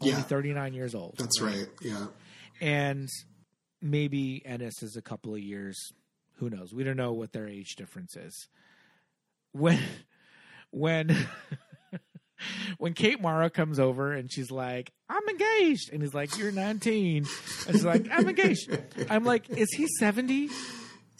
[SPEAKER 3] only
[SPEAKER 5] Yeah.
[SPEAKER 3] 39 years old.
[SPEAKER 5] That's right. Yeah.
[SPEAKER 3] and maybe Ennis is a couple of years. Who knows? We don't know what their age difference is. When when when Kate Mara comes over and she's like, "I'm engaged," and he's like, "You're 19," and she's like, "I'm engaged." I'm like, "Is he 70?"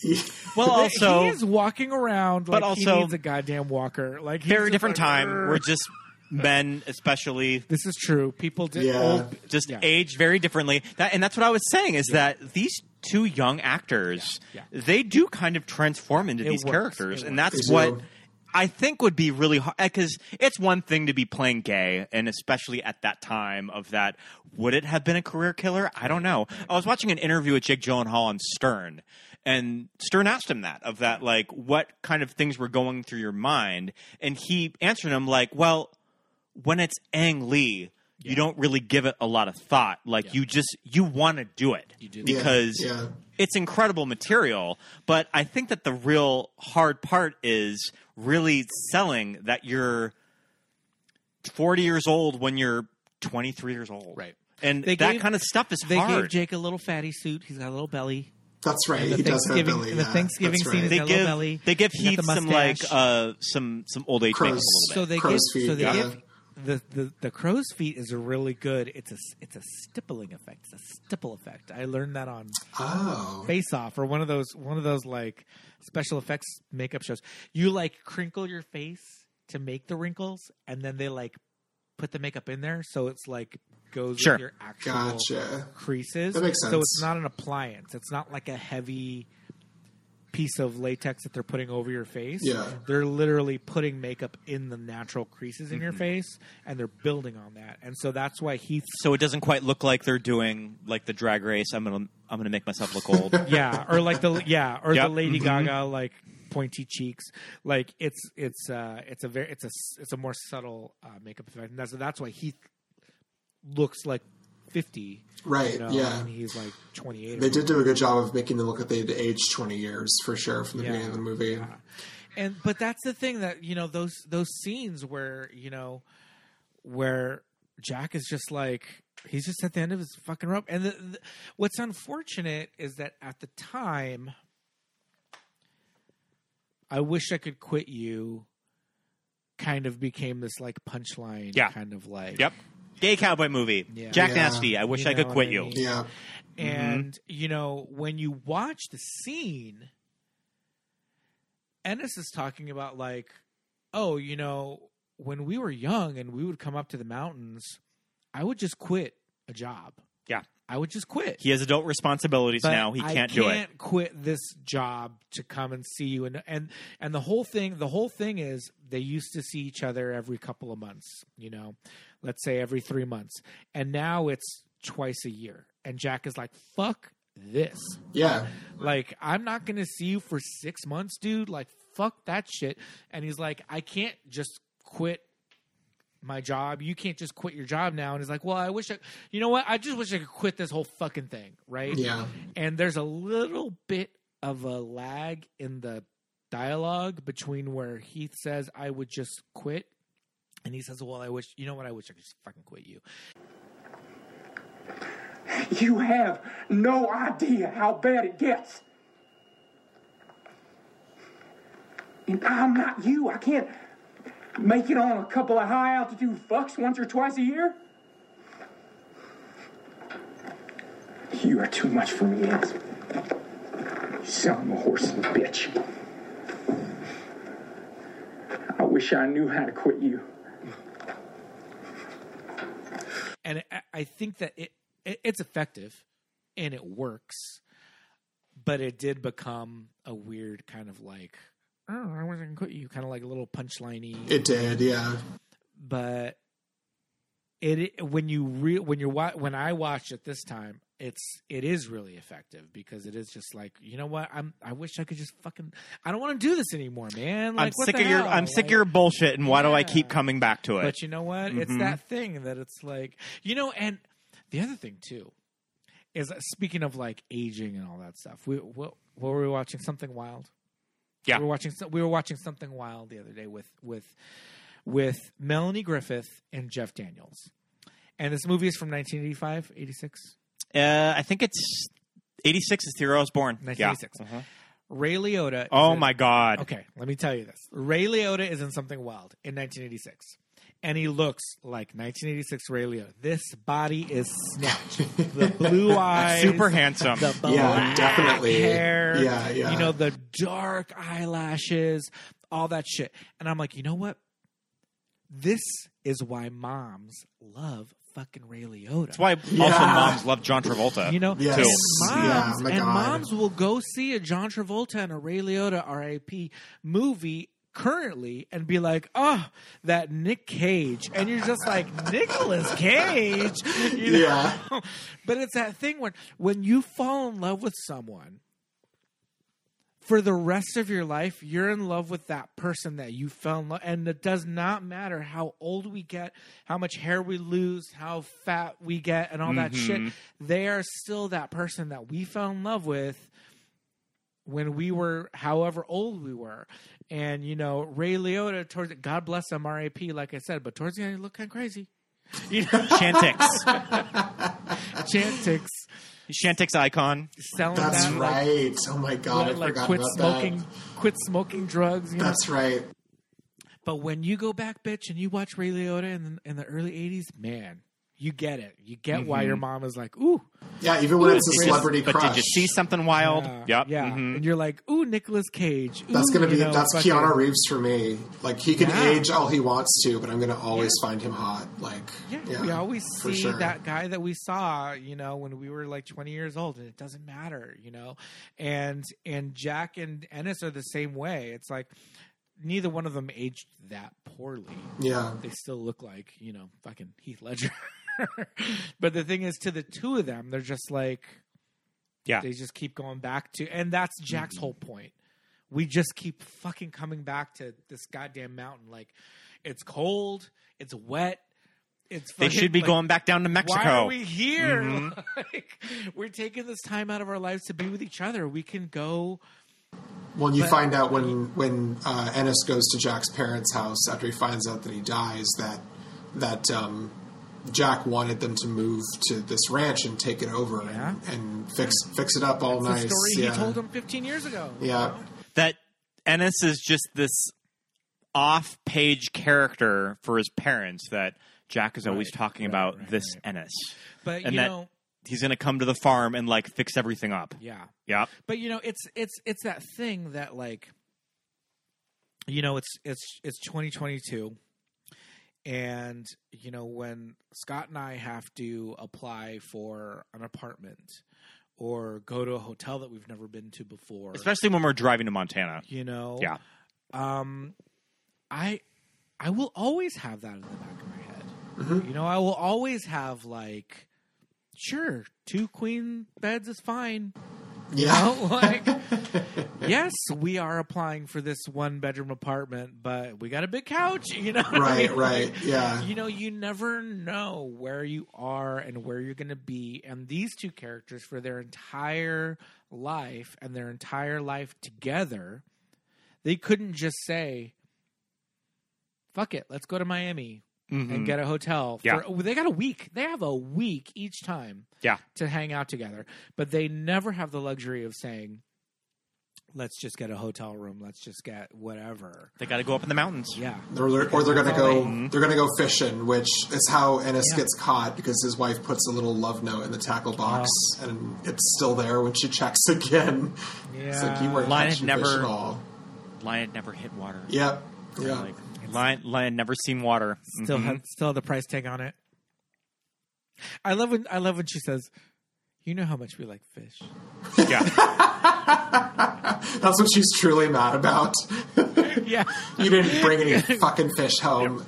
[SPEAKER 4] Well, also
[SPEAKER 3] he is walking around, like
[SPEAKER 4] but
[SPEAKER 3] he
[SPEAKER 4] also-
[SPEAKER 3] needs a goddamn walker. Like
[SPEAKER 4] very different
[SPEAKER 3] like,
[SPEAKER 4] time.
[SPEAKER 3] "Arr."
[SPEAKER 4] We're just men, especially
[SPEAKER 3] This is true. People did
[SPEAKER 5] Yeah.
[SPEAKER 3] old,
[SPEAKER 4] just
[SPEAKER 3] yeah.
[SPEAKER 4] aged very differently. That and that's what I was saying is that these two young actors,
[SPEAKER 3] Yeah.
[SPEAKER 4] they do kind of transform into
[SPEAKER 3] It
[SPEAKER 4] these
[SPEAKER 3] works.
[SPEAKER 4] characters,
[SPEAKER 3] It
[SPEAKER 4] and
[SPEAKER 3] works.
[SPEAKER 4] that's
[SPEAKER 5] They
[SPEAKER 4] what
[SPEAKER 5] do.
[SPEAKER 4] I think would be really hard because it's one thing to be playing gay, and especially at that time of that, would it have been a career killer? I don't know. I was watching an interview with Jake Gyllenhaal on Stern, and Stern asked him that of that, like, what kind of things were going through your mind, and he answered him like, well, when it's Ang Lee. You don't really give it a lot of thought. Like you just you want to do it
[SPEAKER 3] You do.
[SPEAKER 4] because
[SPEAKER 5] Yeah, yeah.
[SPEAKER 4] it's incredible material. But I think that the real hard part is really selling that you're 40 years old when you're 23 years old.
[SPEAKER 3] Right.
[SPEAKER 4] And
[SPEAKER 3] They
[SPEAKER 4] that
[SPEAKER 3] gave-
[SPEAKER 4] kind of stuff is
[SPEAKER 3] They gave. Jake a little fatty suit. He's got a little belly.
[SPEAKER 5] That's right.
[SPEAKER 3] the
[SPEAKER 5] He does have
[SPEAKER 3] Thanksgiving-
[SPEAKER 5] Billy.
[SPEAKER 3] the
[SPEAKER 5] yeah.
[SPEAKER 3] Thanksgiving scene
[SPEAKER 5] right.
[SPEAKER 3] is
[SPEAKER 4] they
[SPEAKER 3] got
[SPEAKER 4] give
[SPEAKER 3] belly.
[SPEAKER 4] they give
[SPEAKER 3] He's
[SPEAKER 4] Heath
[SPEAKER 3] the
[SPEAKER 4] some like uh some some old age makeup a
[SPEAKER 5] Crow's-
[SPEAKER 4] bit.
[SPEAKER 3] So they
[SPEAKER 5] Crow's
[SPEAKER 3] give. so they
[SPEAKER 5] yeah.
[SPEAKER 3] give the, the the crow's feet is really good. It's a it's a stippling effect. It's a stipple effect. I learned that on
[SPEAKER 5] Oh.
[SPEAKER 3] Face Off or one of those one of those like special effects makeup shows. You like crinkle your face to make the wrinkles, and then they like put the makeup in there, so it's like goes
[SPEAKER 4] Sure.
[SPEAKER 3] with your actual
[SPEAKER 5] Gotcha.
[SPEAKER 3] creases.
[SPEAKER 5] That makes sense.
[SPEAKER 3] So it's not an appliance. It's not like a heavy piece of latex that they're putting over your face.
[SPEAKER 5] Yeah.
[SPEAKER 3] They're literally putting makeup in the natural creases in
[SPEAKER 5] Mm-hmm.
[SPEAKER 3] your face and they're building on that. And so that's why Heath
[SPEAKER 4] so it doesn't quite look like they're doing like the drag race. I'm gonna I'm gonna make myself look old.
[SPEAKER 3] yeah, or like the yeah, or
[SPEAKER 4] Yep.
[SPEAKER 3] the Lady
[SPEAKER 5] Mm-hmm.
[SPEAKER 3] Gaga like pointy cheeks. Like it's it's uh it's a very it's a it's a more subtle uh, makeup effect. And that's that's why he looks like 50.
[SPEAKER 5] Right.
[SPEAKER 3] You know,
[SPEAKER 5] yeah.
[SPEAKER 3] and he's like 28.
[SPEAKER 5] They did do a good job of making them look like they'd aged 20 years for sure from the beginning of the movie.
[SPEAKER 3] and but that's the thing that you know those those scenes where you know where Jack is just like he's just at the end of his fucking rope. And the, the, what's unfortunate is that at the time, I wish I could quit you. Kind of became this like punchline,
[SPEAKER 4] Yeah.
[SPEAKER 3] kind of like
[SPEAKER 4] yep. Gay cowboy movie.
[SPEAKER 3] Yeah.
[SPEAKER 4] Jack
[SPEAKER 5] Yeah.
[SPEAKER 4] Nasty. I wish
[SPEAKER 3] You
[SPEAKER 4] I could quit
[SPEAKER 3] what I
[SPEAKER 4] you.
[SPEAKER 5] Yeah. Mm-hmm.
[SPEAKER 3] And you know, when you watch the scene, Ennis is talking about like, oh, you know, when we were young and we would come up to the mountains, I would just quit a job.
[SPEAKER 4] Yeah.
[SPEAKER 3] I would just quit.
[SPEAKER 4] He has adult responsibilities
[SPEAKER 3] But
[SPEAKER 4] now. He
[SPEAKER 3] I
[SPEAKER 4] can't, do it.
[SPEAKER 3] I can't quit this job to come and see you. And and and the whole thing, the whole thing is they used to see each other every couple of months. You know, let's say every three months, and now it's twice a year. And Jack is like, "Fuck this!
[SPEAKER 5] Yeah.
[SPEAKER 3] Like, I'm not going to see you for six months, dude. Like, fuck that shit." And he's like, "I can't just quit." My job, you can't just quit your job now. And it's like, Well, I wish I, you know what? I just wish I could quit this whole fucking thing, right?
[SPEAKER 5] Yeah.
[SPEAKER 3] and there's a little bit of a lag in the dialogue between where Heath says, "I would just quit," and he says, "Well, I wish you know what? I wish I could just fucking quit you."
[SPEAKER 8] You have no idea how bad it gets. And I'm not you. I can't make it on a couple of high altitude fucks once or twice a year. You are too much for me, Ed. You sound a horse and bitch. I wish I knew how to quit you.
[SPEAKER 3] And I, I think that it, it it's effective and it works, but it did become a weird kind of like, "Oh, I wish I could quit you," kind of like a little punchliney.
[SPEAKER 5] It did. Yeah.
[SPEAKER 3] but it when you re, when you're wa- when I watched it this time, it's it is really effective because it is just like you know what I'm I wish I could just fucking I don't want to do this anymore, man. Like,
[SPEAKER 4] I'm
[SPEAKER 3] what
[SPEAKER 4] sick
[SPEAKER 3] the
[SPEAKER 4] of your
[SPEAKER 3] hell?
[SPEAKER 4] I'm sick of your bullshit, and why do I keep coming back to it?
[SPEAKER 3] But you know what? It's
[SPEAKER 4] Mhm.
[SPEAKER 3] that thing that it's like you know, and the other thing too is uh, speaking of like aging and all that stuff. We what, what were we watching? Something Wild.
[SPEAKER 4] Yeah.
[SPEAKER 3] we were watching. We were watching Something Wild the other day with with with Melanie Griffith and Jeff Daniels. And this movie is from 1985, 86.
[SPEAKER 4] uh, I think it's 86 is the year I was born.
[SPEAKER 3] 1986.
[SPEAKER 4] Yeah. Mhm.
[SPEAKER 3] Ray Liotta. is
[SPEAKER 4] Oh
[SPEAKER 3] in-
[SPEAKER 4] my god.
[SPEAKER 3] Okay, let me tell you this. Ray Liotta is in Something Wild in 1986. And he looks like 1986 Ray Liotta. This body is snatched. The blue eyes.
[SPEAKER 4] Super handsome.
[SPEAKER 3] The
[SPEAKER 5] Yeah, definitely.
[SPEAKER 3] hair.
[SPEAKER 5] Yeah, yeah.
[SPEAKER 3] You know, the dark eyelashes, all that shit. And I'm like, you know what? This is why moms love fucking Ray Liotta.
[SPEAKER 4] That's why also moms love John Travolta.
[SPEAKER 3] You know,
[SPEAKER 5] Yes.
[SPEAKER 3] and
[SPEAKER 5] Yeah,
[SPEAKER 3] moms
[SPEAKER 5] my
[SPEAKER 3] and
[SPEAKER 5] God.
[SPEAKER 3] moms will go see a John Travolta and a Ray Liotta RIP movie currently and be like, "Oh, that Nick Cage," and you're just like Nicolas Cage, you know?
[SPEAKER 5] Yeah.
[SPEAKER 3] But it's that thing when when you fall in love with someone. For the rest of your life, you're in love with that person that you fell in love, and it does not matter how old we get, how much hair we lose, how fat we get, and all that shit. Mm-hmm. They are still that person that we fell in love with when we were however old we were. And you know, Ray Liotta towards God bless him, R.A.P. Like I said, but towards the end, he looked kind of crazy. You know,
[SPEAKER 4] Chantix.
[SPEAKER 3] Chantix
[SPEAKER 4] Chantix icon.
[SPEAKER 3] selling
[SPEAKER 5] That's
[SPEAKER 3] that like,
[SPEAKER 5] right. oh my god, I
[SPEAKER 3] like
[SPEAKER 5] forgot
[SPEAKER 3] quit
[SPEAKER 5] about
[SPEAKER 3] smoking,
[SPEAKER 5] that.
[SPEAKER 3] quit smoking drugs. You know?
[SPEAKER 5] That's right.
[SPEAKER 3] But when you go back, bitch, and you watch Ray Liotta in, in the early '80s, man, you get it. You get why your mom is like, "Ooh,
[SPEAKER 5] Yeah, even when it's a
[SPEAKER 4] Did you-
[SPEAKER 5] celebrity
[SPEAKER 4] but did you see something wild?
[SPEAKER 3] yeah,
[SPEAKER 4] Yep.
[SPEAKER 3] yeah,"
[SPEAKER 4] Mhm.
[SPEAKER 3] and you're like, "Ooh, Nicolas Cage."
[SPEAKER 5] That's gonna be
[SPEAKER 3] you know,
[SPEAKER 5] that's
[SPEAKER 3] fucking-
[SPEAKER 5] Keanu Reeves for me. Like he can
[SPEAKER 3] Yeah.
[SPEAKER 5] age all he wants to, but I'm gonna always find him hot. Like
[SPEAKER 3] Yeah,
[SPEAKER 5] yeah,
[SPEAKER 3] we always see
[SPEAKER 5] sure.
[SPEAKER 3] that guy that we saw, you know, when we were like 20 years old, and it doesn't matter, you know. And and Jack and Ennis are the same way. It's like neither one of them aged that poorly.
[SPEAKER 5] Yeah,
[SPEAKER 3] They still look like you know fucking Heath Ledger. but the thing is, to the two of them, they're just like
[SPEAKER 4] Yeah.
[SPEAKER 3] they just keep going back to, and that's Jack's
[SPEAKER 5] Mm-hmm.
[SPEAKER 3] whole point. We just keep fucking coming back to this goddamn mountain. Like, it's cold, it's wet, it's.
[SPEAKER 4] They should be
[SPEAKER 3] like,
[SPEAKER 4] going back down to Mexico.
[SPEAKER 3] Why are we here?
[SPEAKER 4] Mhm.
[SPEAKER 3] Like, we're taking this time out of our lives to be with each other. We can go.
[SPEAKER 5] When you
[SPEAKER 3] But-
[SPEAKER 5] find out when when uh, Ennis goes to Jack's parents' house after he finds out that he dies, that that um, Jack wanted them to move to this ranch and take it over
[SPEAKER 3] Yeah.
[SPEAKER 5] and, and fix fix it up all
[SPEAKER 3] It's
[SPEAKER 5] nice.
[SPEAKER 3] the story
[SPEAKER 5] yeah.
[SPEAKER 3] he told him 15 years ago.
[SPEAKER 5] Yeah.
[SPEAKER 4] that Ennis is just this off-page character for his parents that Jack is always
[SPEAKER 3] Right,
[SPEAKER 4] talking
[SPEAKER 3] right,
[SPEAKER 4] about
[SPEAKER 3] right,
[SPEAKER 4] this
[SPEAKER 3] right.
[SPEAKER 4] Ennis.
[SPEAKER 3] But
[SPEAKER 4] And
[SPEAKER 3] you
[SPEAKER 4] that-
[SPEAKER 3] know,
[SPEAKER 4] He's going to come to the farm and like fix everything up.
[SPEAKER 3] yeah.
[SPEAKER 4] yeah.
[SPEAKER 3] But you know, it's it's it's that thing that like, you know, it's it's it's 2022, and you know when Scott and I have to apply for an apartment or go to a hotel that we've never been to before,
[SPEAKER 4] Especially when we're driving to Montana.
[SPEAKER 3] you know,
[SPEAKER 4] Yeah.
[SPEAKER 3] um, I I will always have that in the back of my head.
[SPEAKER 5] Mm-hmm.
[SPEAKER 3] You know, I will always have like, sure, two queen beds is fine. You
[SPEAKER 5] Yeah.
[SPEAKER 3] know, like, yes, we are applying for this one bedroom apartment, but we got a big couch. You know, what I
[SPEAKER 5] Right,
[SPEAKER 3] mean?
[SPEAKER 5] right,
[SPEAKER 3] Like,
[SPEAKER 5] yeah.
[SPEAKER 3] You know, you never know where you are and where you're going to be, and these two characters for their entire life and their entire life together, they couldn't just say, "Fuck it, let's go to Miami." And mm-hmm. get a hotel.
[SPEAKER 4] Yeah.
[SPEAKER 3] For, they got a week. They have a week each time
[SPEAKER 4] Yeah.
[SPEAKER 3] to hang out together, but they never have the luxury of saying, "Let's just get a hotel room. Let's just get whatever."
[SPEAKER 4] They got to go up in the mountains.
[SPEAKER 3] Yeah,
[SPEAKER 5] Or they're, or they're gonna go.
[SPEAKER 3] they-
[SPEAKER 5] They're gonna go fishing, which is how Ennis
[SPEAKER 3] Yeah.
[SPEAKER 5] gets caught because his wife puts a little love note in the tackle box,
[SPEAKER 3] Oh.
[SPEAKER 5] and it's still there when she checks again. It's like you weren't
[SPEAKER 4] Lion
[SPEAKER 5] catching
[SPEAKER 4] never-
[SPEAKER 5] fish at all.
[SPEAKER 4] Lion had never hit water.
[SPEAKER 5] Yep. Yeah.
[SPEAKER 4] Like, Lion, Lion never seen water.
[SPEAKER 3] still
[SPEAKER 4] Mhm.
[SPEAKER 3] had still had the price tag on it. I love when I love when she says, "You know how much we like fish."
[SPEAKER 4] Yeah.
[SPEAKER 5] That's what she's truly mad about.
[SPEAKER 3] yeah,
[SPEAKER 5] you didn't bring any fucking fish home.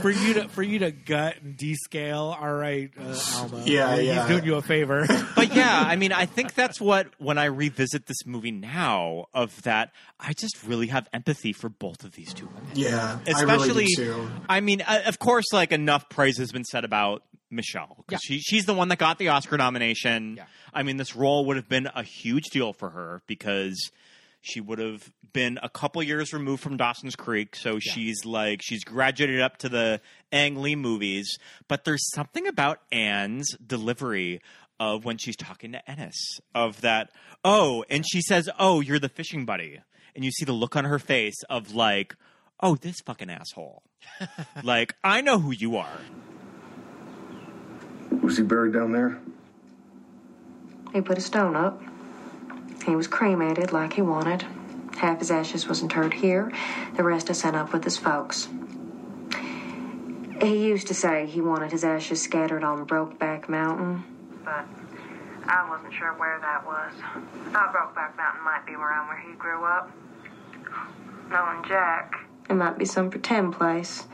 [SPEAKER 3] For you to for you to gut and descale. All right, uh, Alma.
[SPEAKER 5] Yeah,
[SPEAKER 3] he's doing you a favor.
[SPEAKER 4] but yeah, I mean, I think that's what when I revisit this movie now, of that, I just really have empathy for both of these two women.
[SPEAKER 5] Yeah, I
[SPEAKER 4] especially.
[SPEAKER 5] really do too.
[SPEAKER 4] I mean, uh, of course, like enough praise has been said about Michelle because she, she's the one that got the Oscar nomination.
[SPEAKER 3] Yeah.
[SPEAKER 4] I mean, this role would have been a huge deal for her because she would have been a couple years removed from Dawson's Creek, so she's like she's graduated up to the Ang Lee movies. But there's something about Anne's delivery of when she's talking to Ennis of that. Oh, and she says, "Oh, you're the fishing buddy," and you see the look on her face of like, "Oh, this fucking asshole." like I know who you are.
[SPEAKER 2] Was he buried down there?
[SPEAKER 9] He put a stone up. He was cremated like he wanted. Half his ashes was interred here, the rest I sent up with his folks. He used to say he wanted his ashes scattered on Brokeback Mountain, but I wasn't sure where that was. I thought Brokeback Mountain might be around where he grew up. Knowing Jack, it might be some pretend place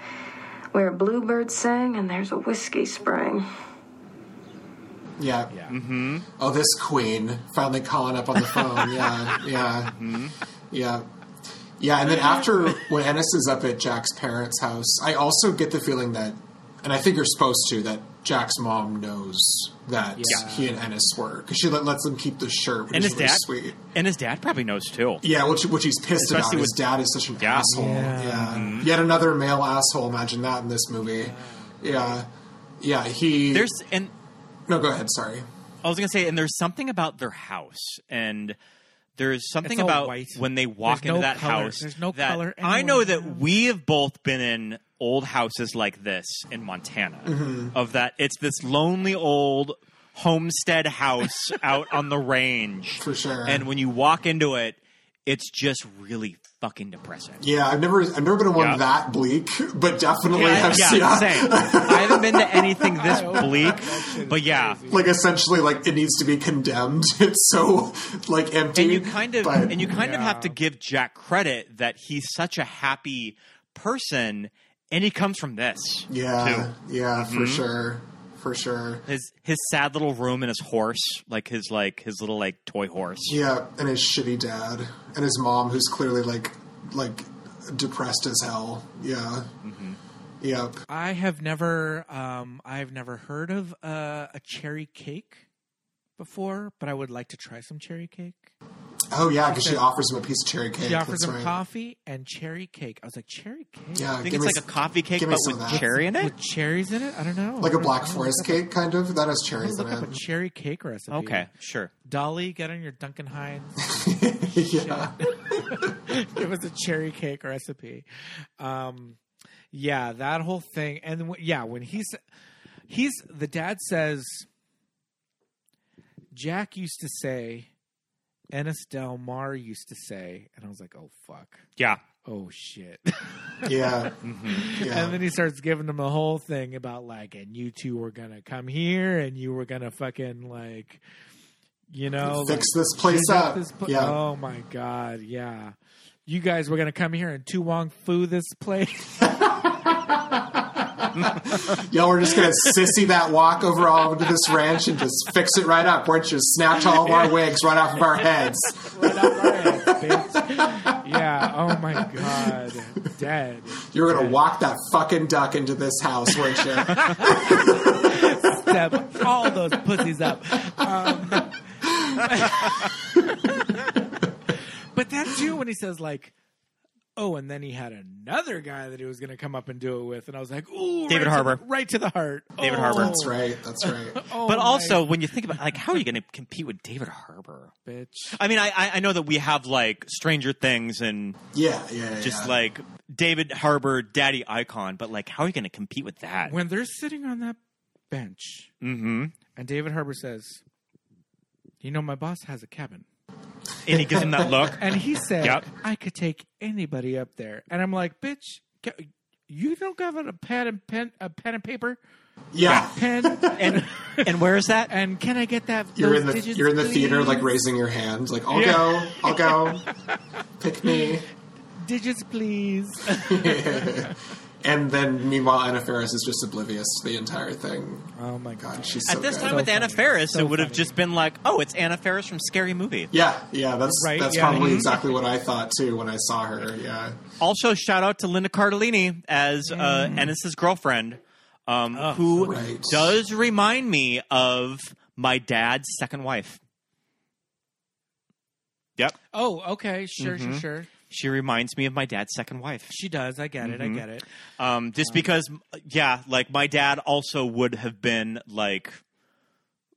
[SPEAKER 9] where a bluebird sing and there's a whiskey spring.
[SPEAKER 5] Yeah.
[SPEAKER 3] yeah.
[SPEAKER 5] Mm-hmm. Oh, this queen finally calling up on the phone. Yeah, yeah, yeah, yeah. And then after when Ennis is up at Jack's parents' house, I also get the feeling that, and I think you're supposed to, that Jack's mom knows that
[SPEAKER 3] Yeah.
[SPEAKER 5] he and Ennis were because she let, lets them keep the shirt, which
[SPEAKER 4] And
[SPEAKER 5] is
[SPEAKER 4] his
[SPEAKER 5] really
[SPEAKER 4] dad,
[SPEAKER 5] sweet.
[SPEAKER 4] and his dad probably knows too.
[SPEAKER 5] Yeah, which which he's pissed about.
[SPEAKER 4] Especially
[SPEAKER 5] His
[SPEAKER 4] with-
[SPEAKER 5] dad is such an
[SPEAKER 4] Yeah.
[SPEAKER 5] asshole.
[SPEAKER 3] Yeah.
[SPEAKER 5] Yeah, yet another male asshole. Imagine that in this movie. Yeah, yeah. He
[SPEAKER 4] There's and
[SPEAKER 5] no. Go ahead. Sorry.
[SPEAKER 4] I was gonna say, and there's something about their house, and there's something about
[SPEAKER 3] white.
[SPEAKER 4] when they walk
[SPEAKER 3] There's
[SPEAKER 4] into
[SPEAKER 3] no
[SPEAKER 4] that
[SPEAKER 3] color.
[SPEAKER 4] house.
[SPEAKER 3] There's no
[SPEAKER 4] that
[SPEAKER 3] color
[SPEAKER 4] I know that we have both been in old houses like this in Montana.
[SPEAKER 3] Mm-hmm.
[SPEAKER 4] Of that, it's this lonely old homestead house out on the range,
[SPEAKER 5] For sure.
[SPEAKER 4] And when you walk into it, it's just really fucking depressing.
[SPEAKER 5] Yeah, I've never I've never been in one
[SPEAKER 4] Yeah.
[SPEAKER 5] that bleak, but definitely
[SPEAKER 4] Yeah,
[SPEAKER 5] have
[SPEAKER 4] yeah,
[SPEAKER 5] seen
[SPEAKER 4] same. I haven't been to anything this bleak, but yeah,
[SPEAKER 5] like essentially like it needs to be condemned. It's so like empty.
[SPEAKER 4] and you kind of
[SPEAKER 5] but-
[SPEAKER 4] and you kind of have to give Jack credit that he's such a happy person, and he comes from this.
[SPEAKER 5] yeah,
[SPEAKER 4] too.
[SPEAKER 5] yeah, for
[SPEAKER 4] Mm-hmm.
[SPEAKER 5] sure, for sure.
[SPEAKER 4] His his sad little room and his horse, like his like his little like toy horse.
[SPEAKER 5] Yeah, and his shitty dad and his mom, who's clearly like like depressed as hell. Yeah,
[SPEAKER 4] Mm-hmm.
[SPEAKER 5] yep.
[SPEAKER 3] I have never, um, I've never heard of uh, a cherry cake before, but I would like to try some cherry cake.
[SPEAKER 5] Oh yeah, because she offers him a piece of cherry cake.
[SPEAKER 3] She offers
[SPEAKER 5] That's
[SPEAKER 3] him
[SPEAKER 5] right.
[SPEAKER 3] coffee and cherry cake. I was like, cherry cake
[SPEAKER 5] Yeah,
[SPEAKER 4] I think it's
[SPEAKER 5] me
[SPEAKER 4] like a
[SPEAKER 5] s-
[SPEAKER 4] coffee cake,
[SPEAKER 5] give me
[SPEAKER 4] but
[SPEAKER 5] some
[SPEAKER 4] with
[SPEAKER 5] that.
[SPEAKER 4] cherry in it.
[SPEAKER 3] with cherries in it. I don't know.
[SPEAKER 5] like a
[SPEAKER 3] I'm
[SPEAKER 5] Black Forest cake, kind of. That has cherries
[SPEAKER 3] gonna
[SPEAKER 5] in
[SPEAKER 3] look up a
[SPEAKER 5] it.
[SPEAKER 3] cherry cake recipe.
[SPEAKER 4] Okay, sure.
[SPEAKER 3] Dolly, get on your Duncan Hines.
[SPEAKER 5] yeah,
[SPEAKER 3] it was a cherry cake recipe. Um, yeah, that whole thing, and w- yeah, when he's he's the dad says, Jack used to say, Ennis Del Mar used to say, and I was like, oh fuck,
[SPEAKER 4] Yeah,
[SPEAKER 3] oh shit.
[SPEAKER 5] yeah,
[SPEAKER 4] Mm-hmm.
[SPEAKER 5] yeah.
[SPEAKER 3] And then he starts giving them a whole thing about like, and you two were gonna come here, and you were gonna fucking like, you know,
[SPEAKER 5] Fix
[SPEAKER 3] like,
[SPEAKER 5] this place up.
[SPEAKER 3] this pla-
[SPEAKER 5] Yeah.
[SPEAKER 3] Oh my god, yeah. You guys were gonna come here and To Wong Foo this place.
[SPEAKER 5] Y'all were just gonna sissy that walk over all into this ranch and just fix it right up, weren't you? Snatch all of our wigs right off of our heads.
[SPEAKER 3] right off our heads, bitch. Yeah. Oh my god, dead.
[SPEAKER 5] You were gonna walk that fucking duck into this house, weren't you?
[SPEAKER 3] Step all those pussies up. Um, but that too, when he says like. Oh, and then he had another guy that he was going to come up and do it with, and I was like, "Ooh,
[SPEAKER 4] David
[SPEAKER 3] right to
[SPEAKER 4] Harbour.
[SPEAKER 3] the- right to the heart."
[SPEAKER 4] David
[SPEAKER 3] Oh.
[SPEAKER 4] Harbour.
[SPEAKER 5] That's right. That's right.
[SPEAKER 3] Oh,
[SPEAKER 4] but
[SPEAKER 3] my
[SPEAKER 4] also when you think about like how are you going to compete with David Harbour?
[SPEAKER 3] bitch.
[SPEAKER 4] I mean, I I I know that we have like Stranger Things and
[SPEAKER 5] Yeah, yeah, yeah.
[SPEAKER 4] just like David Harbour, Daddy Icon, but like how are you going to compete with that?
[SPEAKER 3] when they're sitting on that bench,
[SPEAKER 4] mm-hmm.
[SPEAKER 3] and David Harbour says, "You know, my boss has a cabin,"
[SPEAKER 4] And he gives him that look.
[SPEAKER 3] and he said,
[SPEAKER 4] Yep.
[SPEAKER 3] "I could take anybody up there," and I'm like, "Bitch, ca- you don't have a pad and pen, a pen and paper,
[SPEAKER 5] yeah.
[SPEAKER 3] pen,
[SPEAKER 4] And and where is that?
[SPEAKER 3] and can I get that?
[SPEAKER 5] You're
[SPEAKER 3] those
[SPEAKER 5] in the
[SPEAKER 3] digits,
[SPEAKER 5] you're in the theater
[SPEAKER 3] please?
[SPEAKER 5] like raising your hand, like I'll
[SPEAKER 3] Yeah.
[SPEAKER 5] go, I'll go, pick me.
[SPEAKER 3] digits, please."
[SPEAKER 5] And then, meanwhile, Anna Faris is just oblivious to the entire thing.
[SPEAKER 3] Oh my god.
[SPEAKER 5] God, she's so
[SPEAKER 4] At this
[SPEAKER 5] good.
[SPEAKER 4] time
[SPEAKER 3] So
[SPEAKER 4] with Anna
[SPEAKER 3] funny.
[SPEAKER 4] Faris,
[SPEAKER 3] So
[SPEAKER 4] it would have
[SPEAKER 3] funny.
[SPEAKER 4] just been like, oh, it's Anna Faris from Scary Movie.
[SPEAKER 5] Yeah, yeah, that's
[SPEAKER 3] Right,
[SPEAKER 5] that's
[SPEAKER 3] yeah.
[SPEAKER 5] probably
[SPEAKER 3] Mhm.
[SPEAKER 5] exactly what I thought too when I saw her. Yeah,
[SPEAKER 4] Also, shout out to Linda Cardellini as uh,
[SPEAKER 3] Mm.
[SPEAKER 4] Ennis's girlfriend, um,
[SPEAKER 3] Oh,
[SPEAKER 4] who
[SPEAKER 5] Right.
[SPEAKER 4] does remind me of my dad's second wife. Yep,
[SPEAKER 3] Oh, okay. Sure,
[SPEAKER 4] Mm-hmm.
[SPEAKER 3] sure, sure.
[SPEAKER 4] She reminds me of my dad's second wife.
[SPEAKER 3] She does. I get it.
[SPEAKER 4] Mm-hmm.
[SPEAKER 3] I get it.
[SPEAKER 4] Um, just because, yeah, like my dad also would have been like,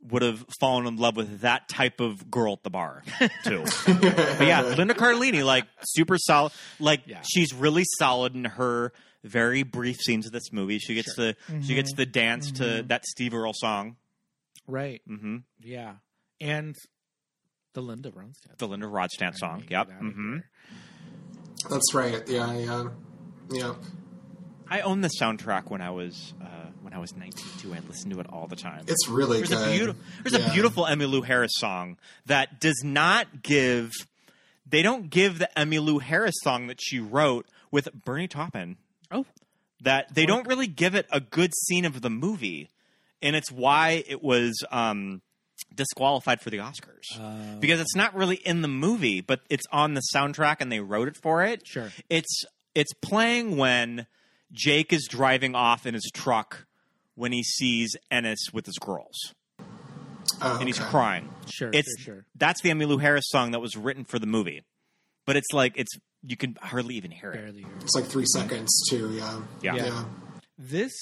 [SPEAKER 4] would have fallen in love with that type of girl at the bar too. but yeah, Linda Cardellini, like super solid. Like
[SPEAKER 3] Yeah.
[SPEAKER 4] she's really solid in her very brief scenes of this movie. She gets the she gets the dance to that Steve Earle song.
[SPEAKER 3] Right.
[SPEAKER 4] hmm
[SPEAKER 3] Yeah. And the Linda Ronstadt.
[SPEAKER 4] The Linda Ronstadt song. Yep. hmm.
[SPEAKER 5] That's right. Yeah, yeah, yeah.
[SPEAKER 4] I owned the soundtrack when I was uh, when I was nineteen too. I listened to it all the time.
[SPEAKER 5] It's really
[SPEAKER 4] There's
[SPEAKER 5] good.
[SPEAKER 4] a beautiful there's
[SPEAKER 5] Yeah.
[SPEAKER 4] a beautiful Emmylou Harris song that does not give they don't give the Emmylou Harris song that she wrote with Bernie Taupin.
[SPEAKER 3] Oh.
[SPEAKER 4] That they don't really give it a good scene of the movie. And it's why it was um disqualified for the Oscars.
[SPEAKER 3] Oh.
[SPEAKER 4] because it's not really in the movie, but it's on the soundtrack and they wrote it for it.
[SPEAKER 3] Sure.
[SPEAKER 4] It's it's playing when Jake is driving off in his truck when he sees Ennis with his girls
[SPEAKER 5] Oh,
[SPEAKER 4] and he's
[SPEAKER 5] okay.
[SPEAKER 4] crying.
[SPEAKER 3] Sure,
[SPEAKER 4] It's
[SPEAKER 3] sure, sure.
[SPEAKER 4] that's the Emmylou Harris song that was written for the movie, but it's like it's you can hardly even hear it.
[SPEAKER 3] Barely. hear it.
[SPEAKER 5] It's like three seconds too. Yeah,
[SPEAKER 4] Yeah.
[SPEAKER 5] yeah.
[SPEAKER 3] This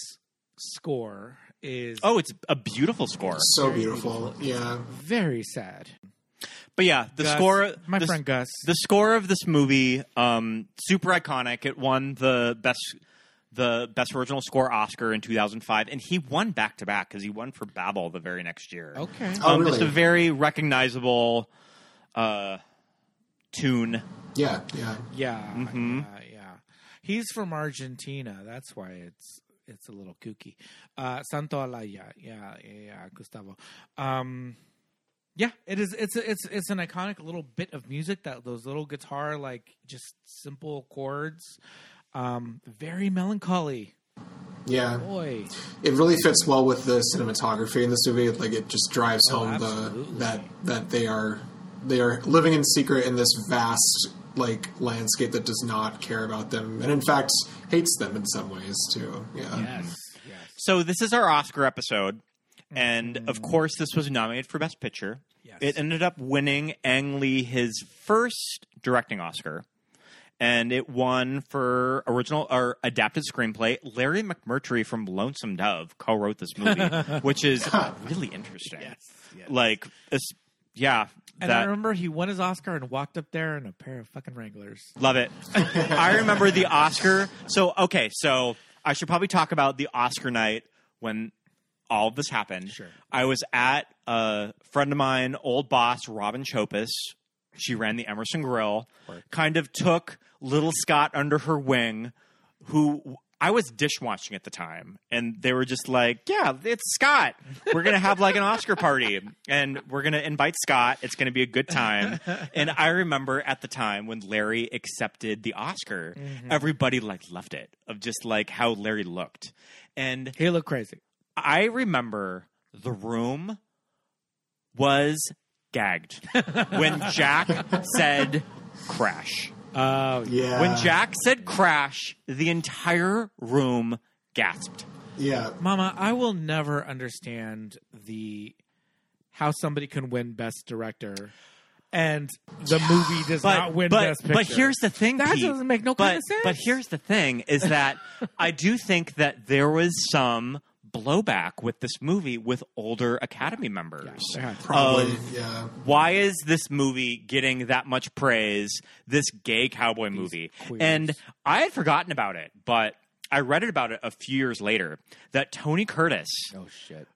[SPEAKER 3] score is
[SPEAKER 4] Oh, it's a beautiful score.
[SPEAKER 5] So beautiful. Yeah,
[SPEAKER 3] very sad.
[SPEAKER 4] But yeah, the
[SPEAKER 3] Gus,
[SPEAKER 4] score,
[SPEAKER 3] my
[SPEAKER 4] the,
[SPEAKER 3] friend Gus.
[SPEAKER 4] the score of this movie, um, super iconic. It won the best, the best original score Oscar in 2005, and he won back to back because he won for Babel the very next year.
[SPEAKER 3] Okay.
[SPEAKER 5] Oh,
[SPEAKER 4] um,
[SPEAKER 5] really?
[SPEAKER 4] Just a very recognizable uh, tune.
[SPEAKER 5] yeah, yeah.
[SPEAKER 3] Yeah,
[SPEAKER 4] Mm-hmm.
[SPEAKER 3] yeah, yeah. He's from Argentina. That's why it's it's a little kooky. Uh, Santaolalla. Yeah, yeah, yeah, Gustavo. Um, yeah, it is. It's it's it's an iconic little bit of music that those little guitar like just simple chords. Um, very melancholy.
[SPEAKER 5] Yeah,
[SPEAKER 3] Boy,
[SPEAKER 5] it really fits well with the cinematography in this movie. Like it just drives
[SPEAKER 3] Oh,
[SPEAKER 5] home the that that they are they are living in secret in this vast like landscape that does not care about them, and in fact hates them in some ways too. Yeah,
[SPEAKER 3] yes, mm-hmm. yes.
[SPEAKER 4] So this is our Oscar episode, and of mm-hmm. course, this was nominated for Best Picture.
[SPEAKER 3] Yes.
[SPEAKER 4] It ended up winning Ang Lee his first directing Oscar, and it won for original or adapted screenplay. Larry McMurtry from Lonesome Dove co-wrote this movie, which is really interesting.
[SPEAKER 3] Yes, yes.
[SPEAKER 4] Like, it's, yeah,
[SPEAKER 3] And I remember he won his Oscar and walked up there in a pair of fucking Wranglers.
[SPEAKER 4] love it. I remember the Oscar. So okay, so I should probably talk about the Oscar night when all of this happened.
[SPEAKER 3] Sure.
[SPEAKER 4] I was at a friend of mine, old boss Robin Chopis. She ran the Emerson Grill. Kind of took little Scott under her wing, who I was dishwashing at the time, and they were just like, "Yeah, it's Scott. We're gonna have like an Oscar party, and we're gonna invite Scott. It's gonna be a good time." And I remember at the time when Larry accepted the Oscar, mm-hmm. everybody like loved it of just like how Larry looked, and
[SPEAKER 3] He looked crazy.
[SPEAKER 4] I remember the room was gagged when Jack said crash.
[SPEAKER 3] Oh,
[SPEAKER 5] yeah.
[SPEAKER 4] When Jack said crash, the entire room gasped.
[SPEAKER 5] yeah,
[SPEAKER 3] Mama, I will never understand the how somebody can win Best Director and the movie does not win
[SPEAKER 4] but,
[SPEAKER 3] Best Picture.
[SPEAKER 4] but here's the thing,
[SPEAKER 3] That
[SPEAKER 4] Pete.
[SPEAKER 3] doesn't make no
[SPEAKER 4] but,
[SPEAKER 3] kind of sense.
[SPEAKER 4] But here's the thing: is that I do think that there was some blowback with this movie with older Academy members.
[SPEAKER 3] Yeah.
[SPEAKER 5] probably.
[SPEAKER 4] Um,
[SPEAKER 5] yeah,
[SPEAKER 4] why is this movie getting that much praise? This gay cowboy movie,
[SPEAKER 3] queers.
[SPEAKER 4] and I had forgotten about it, but I read it about it a few years later that Tony Curtis
[SPEAKER 3] oh shit.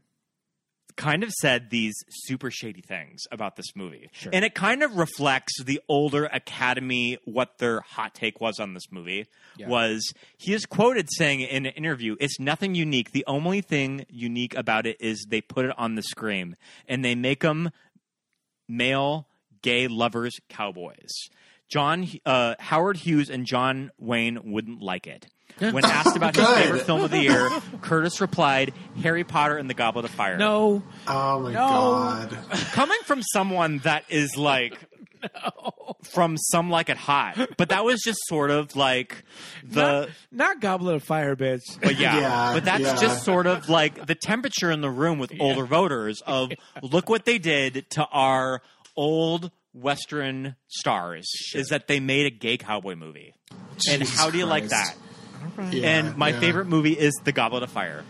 [SPEAKER 4] Kind of said these super shady things about this movie. And it kind of reflects the older Academy what their hot take was on this movie.
[SPEAKER 3] Yeah.
[SPEAKER 4] Was he is quoted saying in an interview, "It's nothing unique. The only thing unique about it is they put it on the screen and they make them male gay lovers cowboys." John uh, Howard Hughes and John Wayne wouldn't like it. When asked about his
[SPEAKER 5] Good.
[SPEAKER 4] favorite film of the year, Curtis replied, "Harry Potter and the Goblet of Fire."
[SPEAKER 3] No,
[SPEAKER 5] Oh my
[SPEAKER 3] No.
[SPEAKER 5] god.
[SPEAKER 4] coming from someone that is like from some like it hot, but that was just sort of like the.
[SPEAKER 3] not Goblet of Fire, bitch.
[SPEAKER 4] But yeah,
[SPEAKER 5] Yeah,
[SPEAKER 4] but that's
[SPEAKER 5] yeah.
[SPEAKER 4] just sort of like the temperature in the room with older voters of look what they did to our old Western stars is that they made a gay cowboy movie. and
[SPEAKER 5] Jesus
[SPEAKER 4] how do you like
[SPEAKER 5] Christ.
[SPEAKER 4] that?
[SPEAKER 5] Yeah,
[SPEAKER 4] and my
[SPEAKER 5] yeah.
[SPEAKER 4] favorite movie is The Goblet of Fire.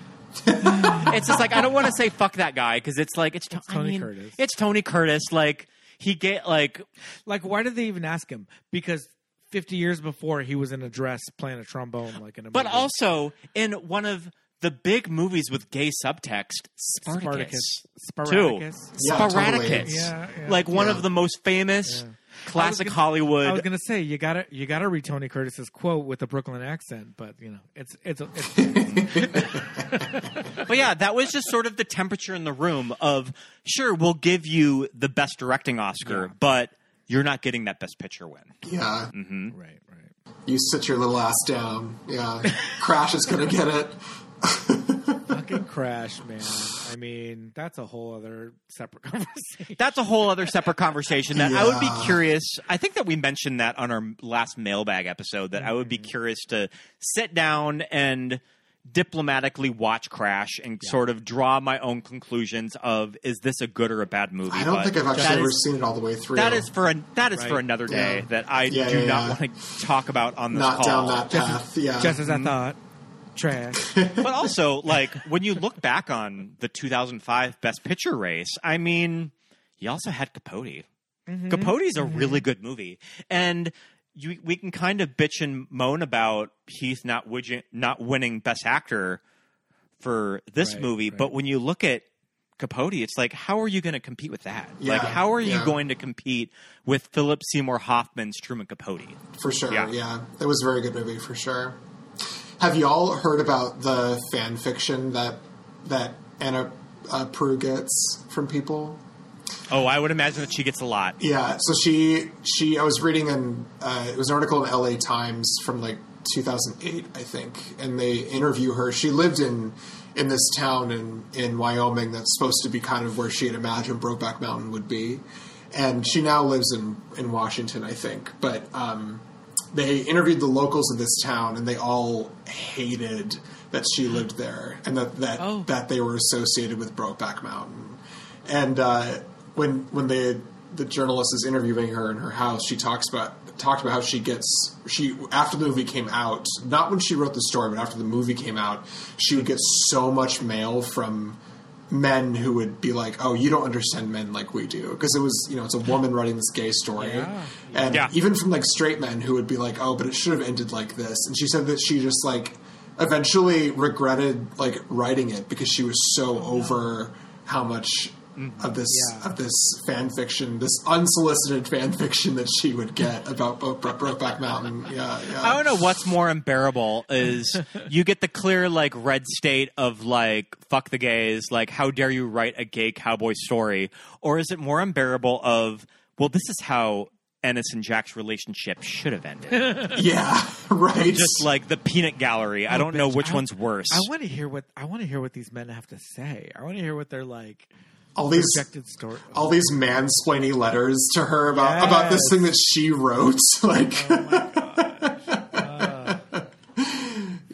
[SPEAKER 4] it's just like I don't want to say fuck that guy because it's like it's, I
[SPEAKER 3] Tony
[SPEAKER 4] mean,
[SPEAKER 3] Curtis.
[SPEAKER 4] It's Tony Curtis. Like he get like
[SPEAKER 3] Like, why did they even ask him? Because 50 years before, he was in a dress playing a trombone, like in a
[SPEAKER 4] But
[SPEAKER 3] movie.
[SPEAKER 4] also in one of the big movies with gay subtext, Spartacus.
[SPEAKER 3] Spartacus.
[SPEAKER 4] Too.
[SPEAKER 3] Spartacus.
[SPEAKER 5] Yeah,
[SPEAKER 4] Spartacus.
[SPEAKER 5] totally.
[SPEAKER 3] Yeah, yeah.
[SPEAKER 4] Like one
[SPEAKER 5] Yeah.
[SPEAKER 4] of the most famous
[SPEAKER 3] Yeah.
[SPEAKER 4] Classic
[SPEAKER 3] I gonna-
[SPEAKER 4] Hollywood.
[SPEAKER 3] I was gonna say you gotta you gotta read Tony Curtis's quote with the Brooklyn accent, but you know it's it's, it's
[SPEAKER 4] but yeah, that was just sort of the temperature in the room of sure, we'll give you the best directing Oscar, but you're not getting that best picture win.
[SPEAKER 5] Yeah.
[SPEAKER 4] Mm-hmm.
[SPEAKER 3] right right.
[SPEAKER 5] You sit your little ass down. Yeah. Crash is gonna get it.
[SPEAKER 3] Fucking crash, man. I mean, that's a whole other separate conversation.
[SPEAKER 4] That's a whole other separate conversation that I would be curious. I think that we mentioned that on our last mailbag episode that I would
[SPEAKER 3] Mm-hmm.
[SPEAKER 4] be curious to sit down and diplomatically watch Crash and sort of draw my own conclusions of is this a good or a bad movie.
[SPEAKER 5] I don't
[SPEAKER 4] But
[SPEAKER 5] think I've actually ever
[SPEAKER 4] is-
[SPEAKER 5] seen it all the way through.
[SPEAKER 4] That is for a, that is for another day
[SPEAKER 5] Yeah.
[SPEAKER 4] that I
[SPEAKER 5] Yeah,
[SPEAKER 4] do
[SPEAKER 5] yeah,
[SPEAKER 4] not
[SPEAKER 5] yeah.
[SPEAKER 4] want to talk about on this
[SPEAKER 5] not
[SPEAKER 4] call.
[SPEAKER 5] down that path. Yeah.
[SPEAKER 3] Just as I
[SPEAKER 4] Mm-hmm.
[SPEAKER 3] thought, trash.
[SPEAKER 4] but also, like when you look back on the 2005 Best Picture race, I mean, you also had Capote. Mm-hmm. Capote's a mm-hmm. really good movie, and you, we can kind of bitch and moan about Heath not widging, not winning Best Actor for this
[SPEAKER 3] Right,
[SPEAKER 4] movie,
[SPEAKER 3] right.
[SPEAKER 4] but when you look at Capote, it's like, how are you going to compete with that? like, how are you
[SPEAKER 5] yeah.
[SPEAKER 4] going to compete with Philip Seymour Hoffman's Truman Capote?
[SPEAKER 5] for sure.
[SPEAKER 4] Yeah.
[SPEAKER 5] Yeah. it was a very good movie for sure. Have you all heard about the fan fiction that that Anna uh, Proulx gets from people?
[SPEAKER 4] Oh, I would imagine that she gets a lot.
[SPEAKER 5] Yeah, so she she I was reading an uh, it was an article in L.A. Times from like 2008, I think, and they interview her. She lived in in this town in in Wyoming that's supposed to be kind of where she had imagined Brokeback Mountain would be, and she now lives in in Washington, I think. But um, they interviewed the locals of this town, and they all hated that she lived there and that that
[SPEAKER 3] Oh.
[SPEAKER 5] that they were associated with Brokeback Mountain. And uh, when when the the journalist is interviewing her in her house, she talks about talked about how she gets she after the movie came out, not when she wrote the story, but after the movie came out, she would get so much mail from men who would be like, "Oh, you don't understand men like we do," because it was you know it's a woman writing this gay story,
[SPEAKER 3] Yeah.
[SPEAKER 5] and
[SPEAKER 4] Yeah.
[SPEAKER 5] even from like straight men who would be like, "Oh, but it should have ended like this," and she said that she just like eventually regretted like writing it because she was so over how much Mm-hmm. of this
[SPEAKER 3] Yeah.
[SPEAKER 5] of this fan fiction, this unsolicited fan fiction that she would get about Bro- Bro- Brokeback Mountain. Yeah, yeah.
[SPEAKER 4] I don't know what's more unbearable is you get the clear like red state of like fuck the gays, like how dare you write a gay cowboy story, or is it more unbearable of well this is how Ennis and Jack's relationship should have ended,
[SPEAKER 5] Yeah, right.
[SPEAKER 4] just like the peanut gallery. I oh, don't know
[SPEAKER 3] bitch,
[SPEAKER 4] which
[SPEAKER 3] I-
[SPEAKER 4] one's worse.
[SPEAKER 3] I want to hear what I want to hear what these men have to say. I want to hear what they're like
[SPEAKER 5] all these
[SPEAKER 3] story.
[SPEAKER 5] all these mansplaining letters to her about
[SPEAKER 3] Yes.
[SPEAKER 5] about this thing that she wrote. Like, oh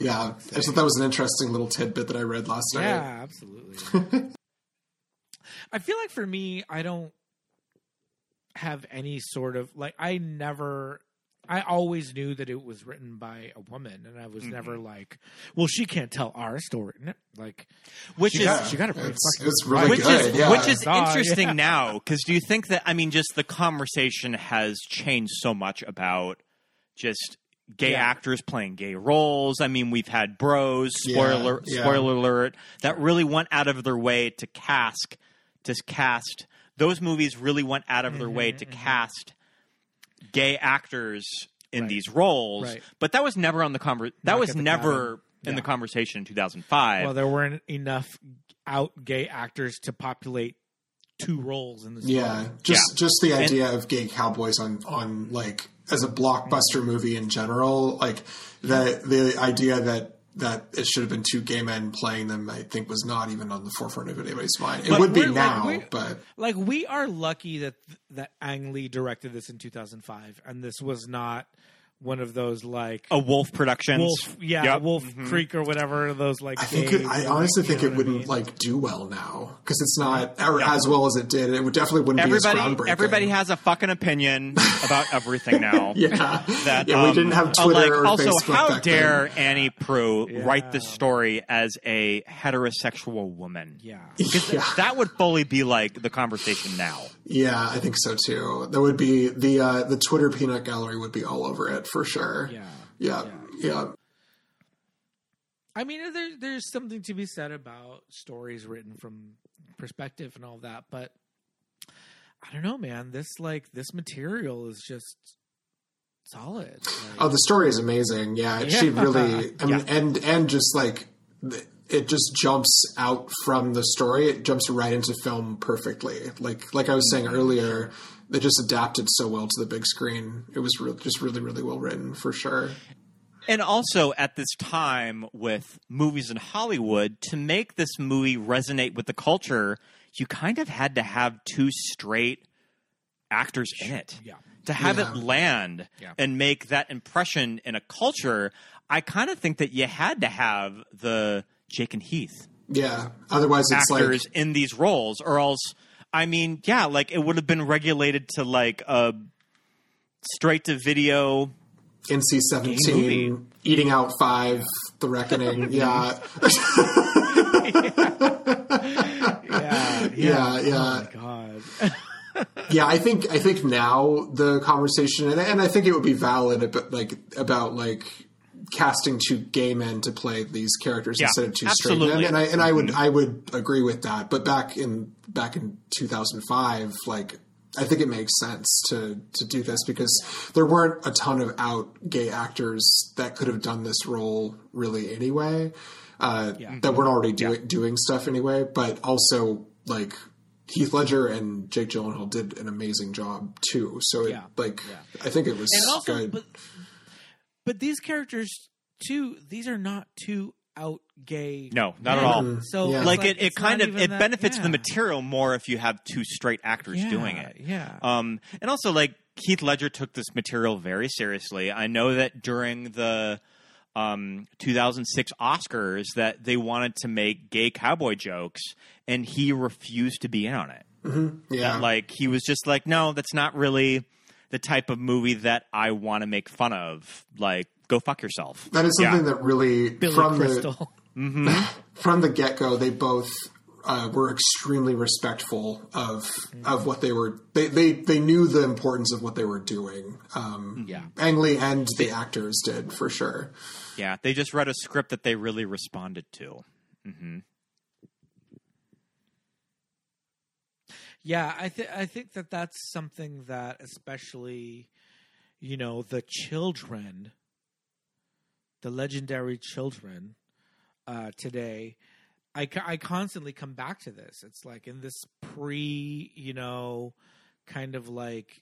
[SPEAKER 5] yeah, I thought that was an interesting little tidbit that I read last night.
[SPEAKER 3] Yeah, absolutely. I feel like for me, I don't have any sort of like I never I always knew that it was written by a woman and I was never like, well, she can't tell our story. No, Like
[SPEAKER 4] which
[SPEAKER 3] she
[SPEAKER 4] is
[SPEAKER 3] got, she got it pretty
[SPEAKER 5] It's, it's really
[SPEAKER 4] which
[SPEAKER 5] good.
[SPEAKER 4] is
[SPEAKER 5] yeah.
[SPEAKER 4] which is interesting
[SPEAKER 3] yeah.
[SPEAKER 4] now because do you think that I mean just the conversation has changed so much about just gay
[SPEAKER 3] Yeah.
[SPEAKER 4] actors playing gay roles. I mean, we've had bros
[SPEAKER 5] Yeah,
[SPEAKER 4] spoiler
[SPEAKER 5] yeah.
[SPEAKER 4] spoiler alert that really went out of their way to cast to cast those movies really went out of their way
[SPEAKER 3] Mm-hmm,
[SPEAKER 4] to cast gay actors in
[SPEAKER 3] Right.
[SPEAKER 4] these roles.
[SPEAKER 3] Right.
[SPEAKER 4] But that was never on the conver- that
[SPEAKER 3] Knock
[SPEAKER 4] was
[SPEAKER 3] the
[SPEAKER 4] never
[SPEAKER 3] cabin.
[SPEAKER 4] in
[SPEAKER 3] Yeah.
[SPEAKER 4] the conversation in 2005.
[SPEAKER 3] Well, there weren't enough out gay actors to populate two roles in the story.
[SPEAKER 5] Yeah, just
[SPEAKER 4] Yeah.
[SPEAKER 5] just the idea of gay cowboys on on like as a blockbuster movie in general, like the the idea that that it should have been two gay men playing them, I think was not even on the forefront of anybody's mind. It
[SPEAKER 3] But
[SPEAKER 5] would be
[SPEAKER 3] we're- like,
[SPEAKER 5] now, but
[SPEAKER 3] like we are lucky that that Ang Lee directed this in 2005, and this was not one of those like
[SPEAKER 4] A Wolf Productions.
[SPEAKER 3] Wolf, yeah,
[SPEAKER 4] Yep.
[SPEAKER 3] Wolf
[SPEAKER 4] Mhm.
[SPEAKER 3] Creek or whatever. Those like
[SPEAKER 5] I think it, I honestly think it
[SPEAKER 3] know what I
[SPEAKER 5] wouldn't
[SPEAKER 3] mean?
[SPEAKER 5] like do well now because it's not or as well as it did. It would definitely wouldn't
[SPEAKER 4] Everybody,
[SPEAKER 5] be as groundbreaking.
[SPEAKER 4] everybody has a fucking opinion about everything now.
[SPEAKER 5] yeah,
[SPEAKER 4] That,
[SPEAKER 5] yeah. We
[SPEAKER 4] um,
[SPEAKER 5] didn't have
[SPEAKER 4] uh,
[SPEAKER 5] Twitter
[SPEAKER 4] like,
[SPEAKER 5] or
[SPEAKER 4] also,
[SPEAKER 5] Facebook
[SPEAKER 4] how
[SPEAKER 5] back
[SPEAKER 4] dare
[SPEAKER 5] then.
[SPEAKER 4] Annie Proulx write this story as a heterosexual woman?
[SPEAKER 3] yeah.
[SPEAKER 5] Yeah.
[SPEAKER 4] That would fully be like the conversation now.
[SPEAKER 5] Yeah, I think so too. That would be the uh, the Twitter peanut gallery would be all over it for sure.
[SPEAKER 3] Yeah.
[SPEAKER 5] yeah, yeah.
[SPEAKER 3] I mean, there, there's something to be said about stories written from perspective and all that, but I don't know, man. This like this material is just solid. Like,
[SPEAKER 5] Oh, the story is amazing. Yeah, she really. I mean,
[SPEAKER 4] Yeah.
[SPEAKER 5] and and just like it just jumps out from the story. It jumps right into film perfectly. Like like I was saying mm-hmm. earlier, they just adapted so well to the big screen. It was re- just really really well written for sure.
[SPEAKER 4] And also at this time with movies in Hollywood, to make this movie resonate with the culture, you kind of had to have two straight actors in it.
[SPEAKER 3] Yeah.
[SPEAKER 4] To have
[SPEAKER 5] Yeah.
[SPEAKER 4] it land
[SPEAKER 3] Yeah.
[SPEAKER 4] and make that impression in a culture, I kind of think that you had to have the Jake and Heath
[SPEAKER 5] Yeah. Otherwise, it's
[SPEAKER 4] actors
[SPEAKER 5] like
[SPEAKER 4] in these roles, or else, I mean, yeah, like it would have been regulated to like a straight to video
[SPEAKER 5] NC seventeen, eating out five, The Reckoning. yeah.
[SPEAKER 3] yeah,
[SPEAKER 5] Yeah, yeah.
[SPEAKER 3] Oh my god.
[SPEAKER 5] yeah, I think I think now the conversation, and, and I think it would be valid, but like about like casting two gay men to play these characters
[SPEAKER 4] Yeah,
[SPEAKER 5] instead of two
[SPEAKER 4] absolutely.
[SPEAKER 5] straight men, and I and I would I would agree with that. But back in back in two thousand five, like. I think it makes sense to to do this because there weren't a ton of out gay actors that could have done this role really anyway. Uh, That weren't already doing doing stuff anyway, but also like Heath Ledger and Jake Gyllenhaal did an amazing job too. So it,
[SPEAKER 3] Yeah.
[SPEAKER 5] like I think it was
[SPEAKER 3] also,
[SPEAKER 5] good.
[SPEAKER 3] but but these characters too. These are not too out gay.
[SPEAKER 4] No, not at all.
[SPEAKER 3] So
[SPEAKER 5] Yeah.
[SPEAKER 3] it's
[SPEAKER 4] like it, it kind of it
[SPEAKER 3] that-
[SPEAKER 4] benefits the material more if you have two straight actors
[SPEAKER 3] Yeah,
[SPEAKER 4] doing it.
[SPEAKER 3] Yeah.
[SPEAKER 4] Um, and also, like Heath Ledger took this material very seriously. I know that during the um, 2006 Oscars, that they wanted to make gay cowboy jokes, and he refused to be in on it.
[SPEAKER 5] yeah,
[SPEAKER 4] Like he was just like, no, that's not really the type of movie that I want to make fun of. Like, go fuck yourself.
[SPEAKER 5] that is
[SPEAKER 4] Yeah.
[SPEAKER 5] something that really
[SPEAKER 3] Billy
[SPEAKER 5] from
[SPEAKER 3] Crystal.
[SPEAKER 5] the from the get go they both uh, were extremely respectful of of what they were. They, they they knew the importance of what they were doing. Um,
[SPEAKER 3] Yeah.
[SPEAKER 5] Ang Lee and the actors did for sure.
[SPEAKER 4] Yeah, they just read a script that they really responded to. hmm
[SPEAKER 3] Yeah, I think I think that that's something that especially, you know, the children, the legendary children, uh, today, I I constantly come back to this. It's like in this pre, you know, kind of like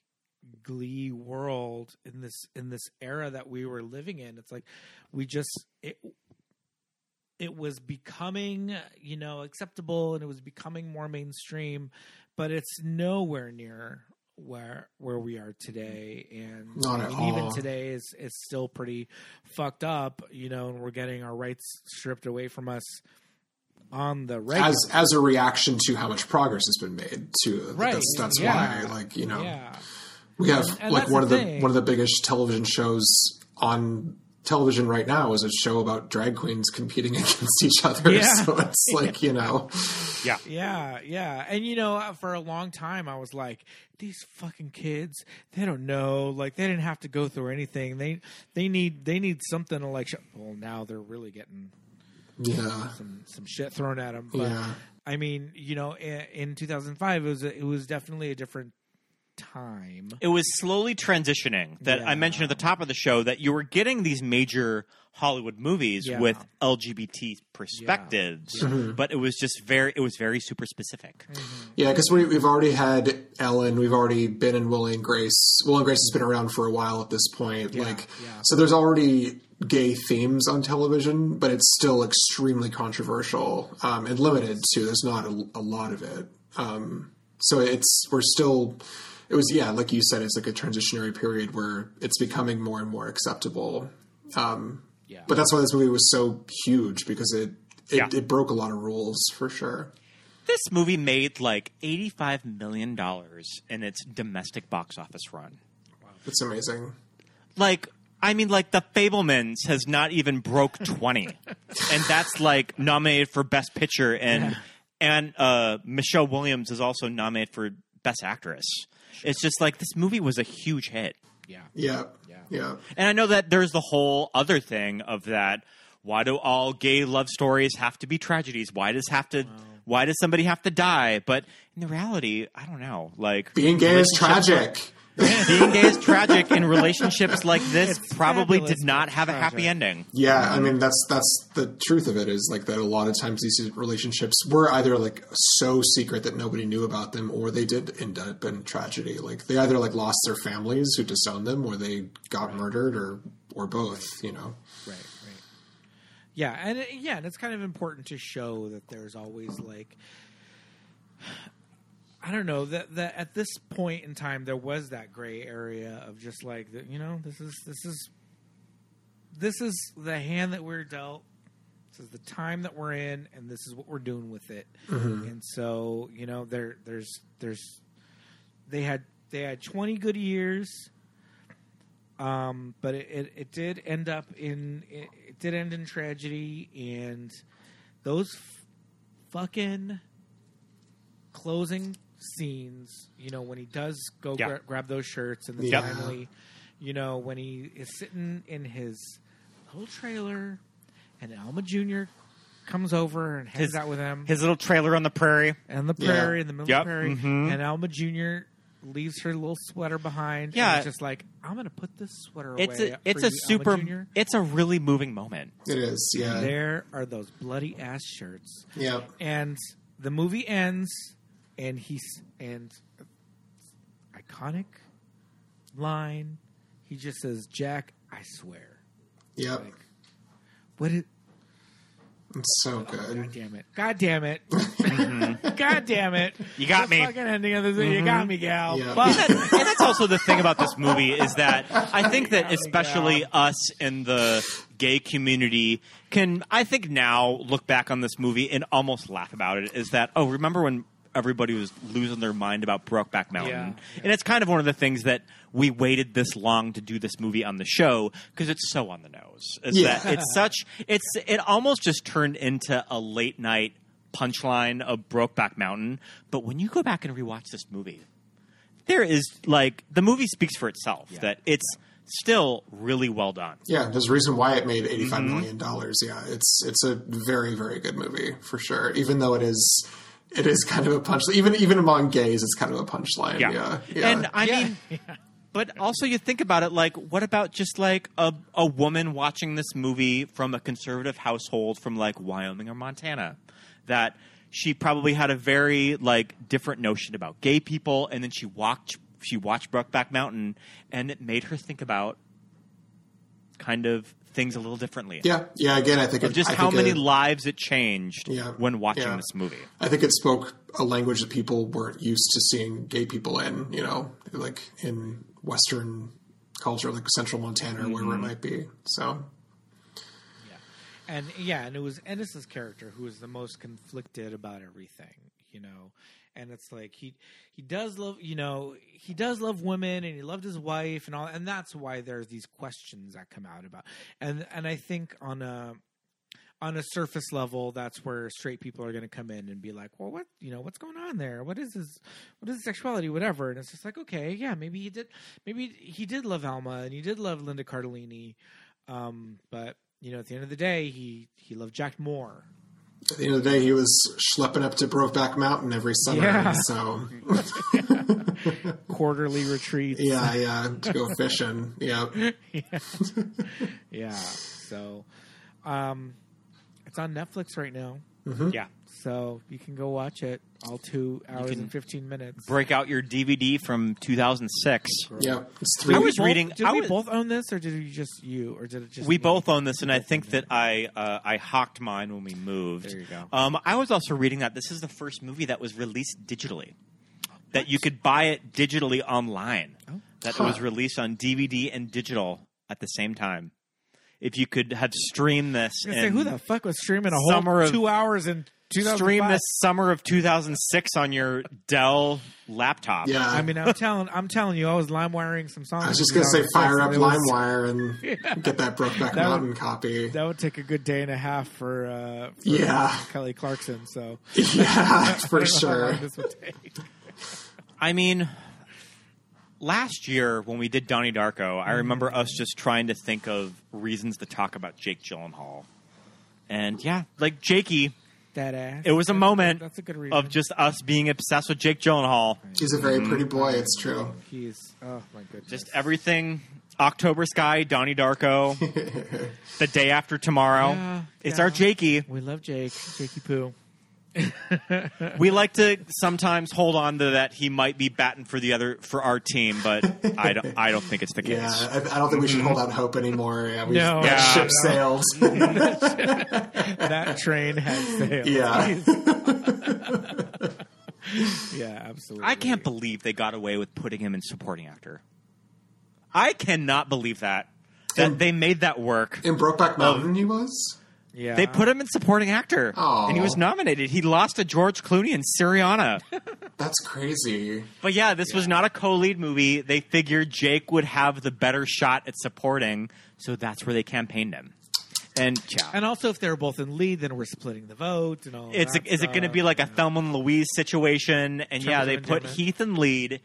[SPEAKER 3] glee world in this in this era that we were living in. It's like we just it it was becoming you know acceptable and it was becoming more mainstream but it's nowhere near where where we are today and
[SPEAKER 5] Not at
[SPEAKER 3] even
[SPEAKER 5] all.
[SPEAKER 3] today is is still pretty fucked up you know and we're getting our rights stripped away from us on the regular
[SPEAKER 5] As as a reaction to how much progress has been made, to
[SPEAKER 3] Right,
[SPEAKER 5] That's, that's
[SPEAKER 3] yeah.
[SPEAKER 5] why, like you know,
[SPEAKER 3] yeah
[SPEAKER 5] We have
[SPEAKER 3] And- and
[SPEAKER 5] like one of the
[SPEAKER 3] thing.
[SPEAKER 5] one of the biggest television shows on television right now is a show about drag queens competing against each other.
[SPEAKER 3] Yeah.
[SPEAKER 5] So it's like you know,
[SPEAKER 4] Yeah.
[SPEAKER 3] Yeah, yeah. And you know, uh, for a long time I was like, these fucking kids, they don't know, like they didn't have to go through anything. They they need they need something to like sh- well, now they're really getting
[SPEAKER 5] yeah,
[SPEAKER 3] some some shit thrown at them. But
[SPEAKER 5] yeah,
[SPEAKER 3] I mean, you know, in, in 2005 it was a, it was definitely a different time.
[SPEAKER 4] it was slowly transitioning that I mentioned at the top of the show that you were getting these major Hollywood movies
[SPEAKER 3] Yeah.
[SPEAKER 4] with LGBT perspectives, but it was just very it was very super specific.
[SPEAKER 5] Yeah, because we, we've already had Ellen, we've already been in Will and Grace. Will and Grace has been around for a while at this point. like,
[SPEAKER 3] yeah.
[SPEAKER 5] so there's already gay themes on television, but it's still extremely controversial um, and limited too. There's not a, a lot of it. Um, so it's we're still. It was yeah, like you said, it's like a transitionary period where it's becoming more and more acceptable. Um,
[SPEAKER 3] Yeah.
[SPEAKER 5] But that's why this movie was so huge because it it,
[SPEAKER 4] Yeah.
[SPEAKER 5] it broke a lot of rules for sure.
[SPEAKER 4] This movie made like eighty five million dollars in its domestic box office run.
[SPEAKER 5] It's amazing.
[SPEAKER 4] Like I mean, like the Fabelmans has not even broke twenty, and that's like nominated for Best Picture, and and uh, Michelle Williams is also nominated for Best Actress. It's just like this movie was a huge hit.
[SPEAKER 3] Yeah.
[SPEAKER 5] Yeah. Yeah.
[SPEAKER 4] And I know that there's the whole other thing of that. Why do all gay love stories have to be tragedies? Why does have to? Why does somebody have to die? But in the reality, I don't know. Like
[SPEAKER 5] Being gay is
[SPEAKER 4] relationships-
[SPEAKER 5] tragic.
[SPEAKER 4] Being gay is tragic, and relationships like this
[SPEAKER 3] It's
[SPEAKER 4] probably
[SPEAKER 3] fabulous,
[SPEAKER 4] did not
[SPEAKER 3] but
[SPEAKER 4] have a happy
[SPEAKER 3] tragic.
[SPEAKER 4] ending.
[SPEAKER 5] Yeah, I mean that's that's the truth of it is like that a lot of times these relationships were either like so secret that nobody knew about them or they did end up in tragedy. Like they either like lost their families who disowned them or they got murdered or or both, you know.
[SPEAKER 3] Right, right. Yeah, and yeah, and it's kind of important to show that there's always like I don't know that that at this point in time there was that gray area of just like you know this is this is this is the hand that we're dealt this is the time that we're in and this is what we're doing with it. And so you know there there's there's they had they had 20 good years um, but it, it, it did end up in it, it did end in tragedy and those f- fucking closing scenes you know when he does go
[SPEAKER 4] Yeah.
[SPEAKER 3] gra- grab those shirts and then
[SPEAKER 5] Yeah.
[SPEAKER 3] finally you know when he is sitting in his little trailer and Alma Jr. comes over and hangs
[SPEAKER 4] His-
[SPEAKER 3] out with him
[SPEAKER 4] His little trailer on the prairie.
[SPEAKER 3] and the
[SPEAKER 5] Yeah.
[SPEAKER 3] prairie in the middle
[SPEAKER 4] Yep,
[SPEAKER 3] of the prairie
[SPEAKER 4] mhm.
[SPEAKER 3] and Alma Jr. leaves her little sweater behind
[SPEAKER 4] Yeah.
[SPEAKER 3] and it's just like I'm gonna put this sweater
[SPEAKER 4] It's
[SPEAKER 3] away
[SPEAKER 4] a
[SPEAKER 3] for
[SPEAKER 4] it's a
[SPEAKER 3] you,
[SPEAKER 4] super
[SPEAKER 3] Alma
[SPEAKER 4] it's a really moving moment.
[SPEAKER 5] It is, yeah.
[SPEAKER 3] there are those bloody ass shirts
[SPEAKER 5] Yeah.
[SPEAKER 3] and the movie ends and he's and iconic line he just says jack i swear
[SPEAKER 5] Yeah.
[SPEAKER 3] like what is
[SPEAKER 5] It's so oh, good.
[SPEAKER 3] god damn it god damn it mm-hmm. god damn it
[SPEAKER 4] You got
[SPEAKER 3] the
[SPEAKER 4] me.
[SPEAKER 3] fucking ending of this you mm-hmm. got me gal
[SPEAKER 5] Yeah.
[SPEAKER 3] Fuck.
[SPEAKER 4] and that's also the thing about this movie is that I think that especially us in the gay community can I think now look back on this movie and almost laugh about it is that oh remember when everybody was losing their mind about Brokeback Mountain
[SPEAKER 3] Yeah.
[SPEAKER 4] and it's kind of one of the things that we waited this long to do this movie on the show because it's so on the nose is
[SPEAKER 5] Yeah.
[SPEAKER 4] that it's such it's it almost just turned into a late night punchline of Brokeback Mountain but when you go back and rewatch this movie there is like the movie speaks for itself that it's still really well done.
[SPEAKER 5] Yeah, there's a reason why it made eighty-five mm-hmm. million dollars. Yeah, it's it's a very very good movie for sure. Even though it is it is kind of a punchline. Even even among gays, it's kind of a punchline. Yeah, yeah.
[SPEAKER 4] And I mean but also you think about it like what about just like a a woman watching this movie from a conservative household from like Wyoming or Montana that she probably had a very like different notion about gay people and then she walked she watched Brokeback Mountain and it made her think about kind of things a little differently.
[SPEAKER 5] yeah, yeah. Again, I think
[SPEAKER 4] Of
[SPEAKER 5] it,
[SPEAKER 4] just
[SPEAKER 5] I
[SPEAKER 4] how
[SPEAKER 5] think
[SPEAKER 4] many
[SPEAKER 5] it-
[SPEAKER 4] lives it changed
[SPEAKER 5] Yeah.
[SPEAKER 4] when watching
[SPEAKER 5] Yeah.
[SPEAKER 4] this movie.
[SPEAKER 5] I think it spoke a language that people weren't used to seeing gay people in. You know, like in Western culture, like Central Montana or wherever it mm-hmm. might be. So yeah,
[SPEAKER 3] and yeah, and it was Ennis's character who was the most conflicted about everything, you know. And it's like he he does love, you know, he does love women, and he loved his wife, and all, and that's why there's these questions that come out about, and and I think on a on a surface level, that's where straight people are going to come in and be like, well, what you know, what's going on there? What is his what is sexuality, whatever? And it's just like, okay, yeah, maybe he did, maybe he did love Alma, and he did love Linda Cardellini, um, but you know, at the end of the day, he he loved Jack more,
[SPEAKER 5] At the end of the day, he was schlepping up to Brokeback Mountain every summer.
[SPEAKER 3] Yeah.
[SPEAKER 5] So
[SPEAKER 3] Quarterly retreats.
[SPEAKER 5] yeah, yeah, to go fishing. Yeah,
[SPEAKER 3] Yeah. So, um, it's on Netflix right now.
[SPEAKER 4] Yeah.
[SPEAKER 3] So you can go watch it. All two hours and fifteen minutes.
[SPEAKER 4] Break out your DVD from 2006.
[SPEAKER 5] yeah. It's
[SPEAKER 4] I was
[SPEAKER 3] Both-
[SPEAKER 4] reading.
[SPEAKER 3] Did
[SPEAKER 4] I
[SPEAKER 3] we
[SPEAKER 4] was-
[SPEAKER 3] both own this, or did you just you, or did it just
[SPEAKER 4] we
[SPEAKER 3] me?
[SPEAKER 4] both own this, and I think that I uh, I hawked mine when we moved.
[SPEAKER 3] There you go.
[SPEAKER 4] Um, I was also reading that this is the first movie that was released digitally, that you could buy it digitally online.
[SPEAKER 3] Oh.
[SPEAKER 4] That it was released on DVD and digital at the same time. If you could have streamed this,
[SPEAKER 3] I was say, who the fuck was streaming a whole
[SPEAKER 4] Summer of-
[SPEAKER 3] two hours in two thousand
[SPEAKER 4] stream this summer of 2006 on your Dell laptop?
[SPEAKER 5] Yeah,
[SPEAKER 3] I mean, I'm telling, I'm telling you, I was lime wiring some songs.
[SPEAKER 5] I was just gonna say, fire up LimeWire and get that Brokeback
[SPEAKER 3] That
[SPEAKER 5] Mountain
[SPEAKER 3] would-
[SPEAKER 5] copy.
[SPEAKER 3] That would take a good day and a half for, uh, for
[SPEAKER 5] Yeah.
[SPEAKER 3] Kelly Clarkson. So
[SPEAKER 5] yeah,
[SPEAKER 3] I
[SPEAKER 5] for
[SPEAKER 3] don't know how long
[SPEAKER 5] sure.
[SPEAKER 3] This would take.
[SPEAKER 4] I mean, last year when we did Donnie Darko, I mm-hmm. remember us just trying to think of reasons to talk about Jake Gyllenhaal. And yeah, like Jakey,
[SPEAKER 3] That ass.
[SPEAKER 4] it was a
[SPEAKER 3] That's
[SPEAKER 4] moment
[SPEAKER 3] That's a good reason.
[SPEAKER 4] of just us being obsessed with Jake Gyllenhaal.
[SPEAKER 5] He's a very mm-hmm. pretty boy. It's true.
[SPEAKER 3] He's oh my goodness.
[SPEAKER 4] Just everything. October Sky, Donnie Darko, the day after tomorrow.
[SPEAKER 3] Yeah,
[SPEAKER 4] it's
[SPEAKER 3] yeah.
[SPEAKER 4] our Jakey.
[SPEAKER 3] we love Jake, Jakey Poo.
[SPEAKER 4] We like to sometimes hold on to that he might be batting for the other for our team, but I don't. I don't think it's the case.
[SPEAKER 5] Yeah, I, I don't think we should hold out hope anymore. Yeah, we,
[SPEAKER 3] No.
[SPEAKER 5] that
[SPEAKER 4] Yeah.
[SPEAKER 5] ship sailed.
[SPEAKER 3] That train has sailed.
[SPEAKER 5] Yeah.
[SPEAKER 3] yeah, absolutely.
[SPEAKER 4] I can't believe they got away with putting him in supporting actor. I cannot believe that. That
[SPEAKER 5] And-
[SPEAKER 4] they made that work.
[SPEAKER 5] In Brokeback Mountain, he was.
[SPEAKER 3] Yeah,
[SPEAKER 4] They put him in supporting actor,
[SPEAKER 5] Aw.
[SPEAKER 4] and he was oh. nominated. He lost to George Clooney and Syriana.
[SPEAKER 5] That's crazy.
[SPEAKER 4] but yeah, this was not a co-lead movie. They figured Jake would have the better shot at supporting, so that's where they campaigned him. And yeah,
[SPEAKER 3] And also, if they were both in lead, then we're splitting the vote and all.
[SPEAKER 4] it's
[SPEAKER 3] that
[SPEAKER 4] is it going to
[SPEAKER 3] stuff.
[SPEAKER 4] be like a Thelma and Louise situation? And yeah,
[SPEAKER 3] Terms
[SPEAKER 4] they put
[SPEAKER 3] endearment.
[SPEAKER 4] Heath in lead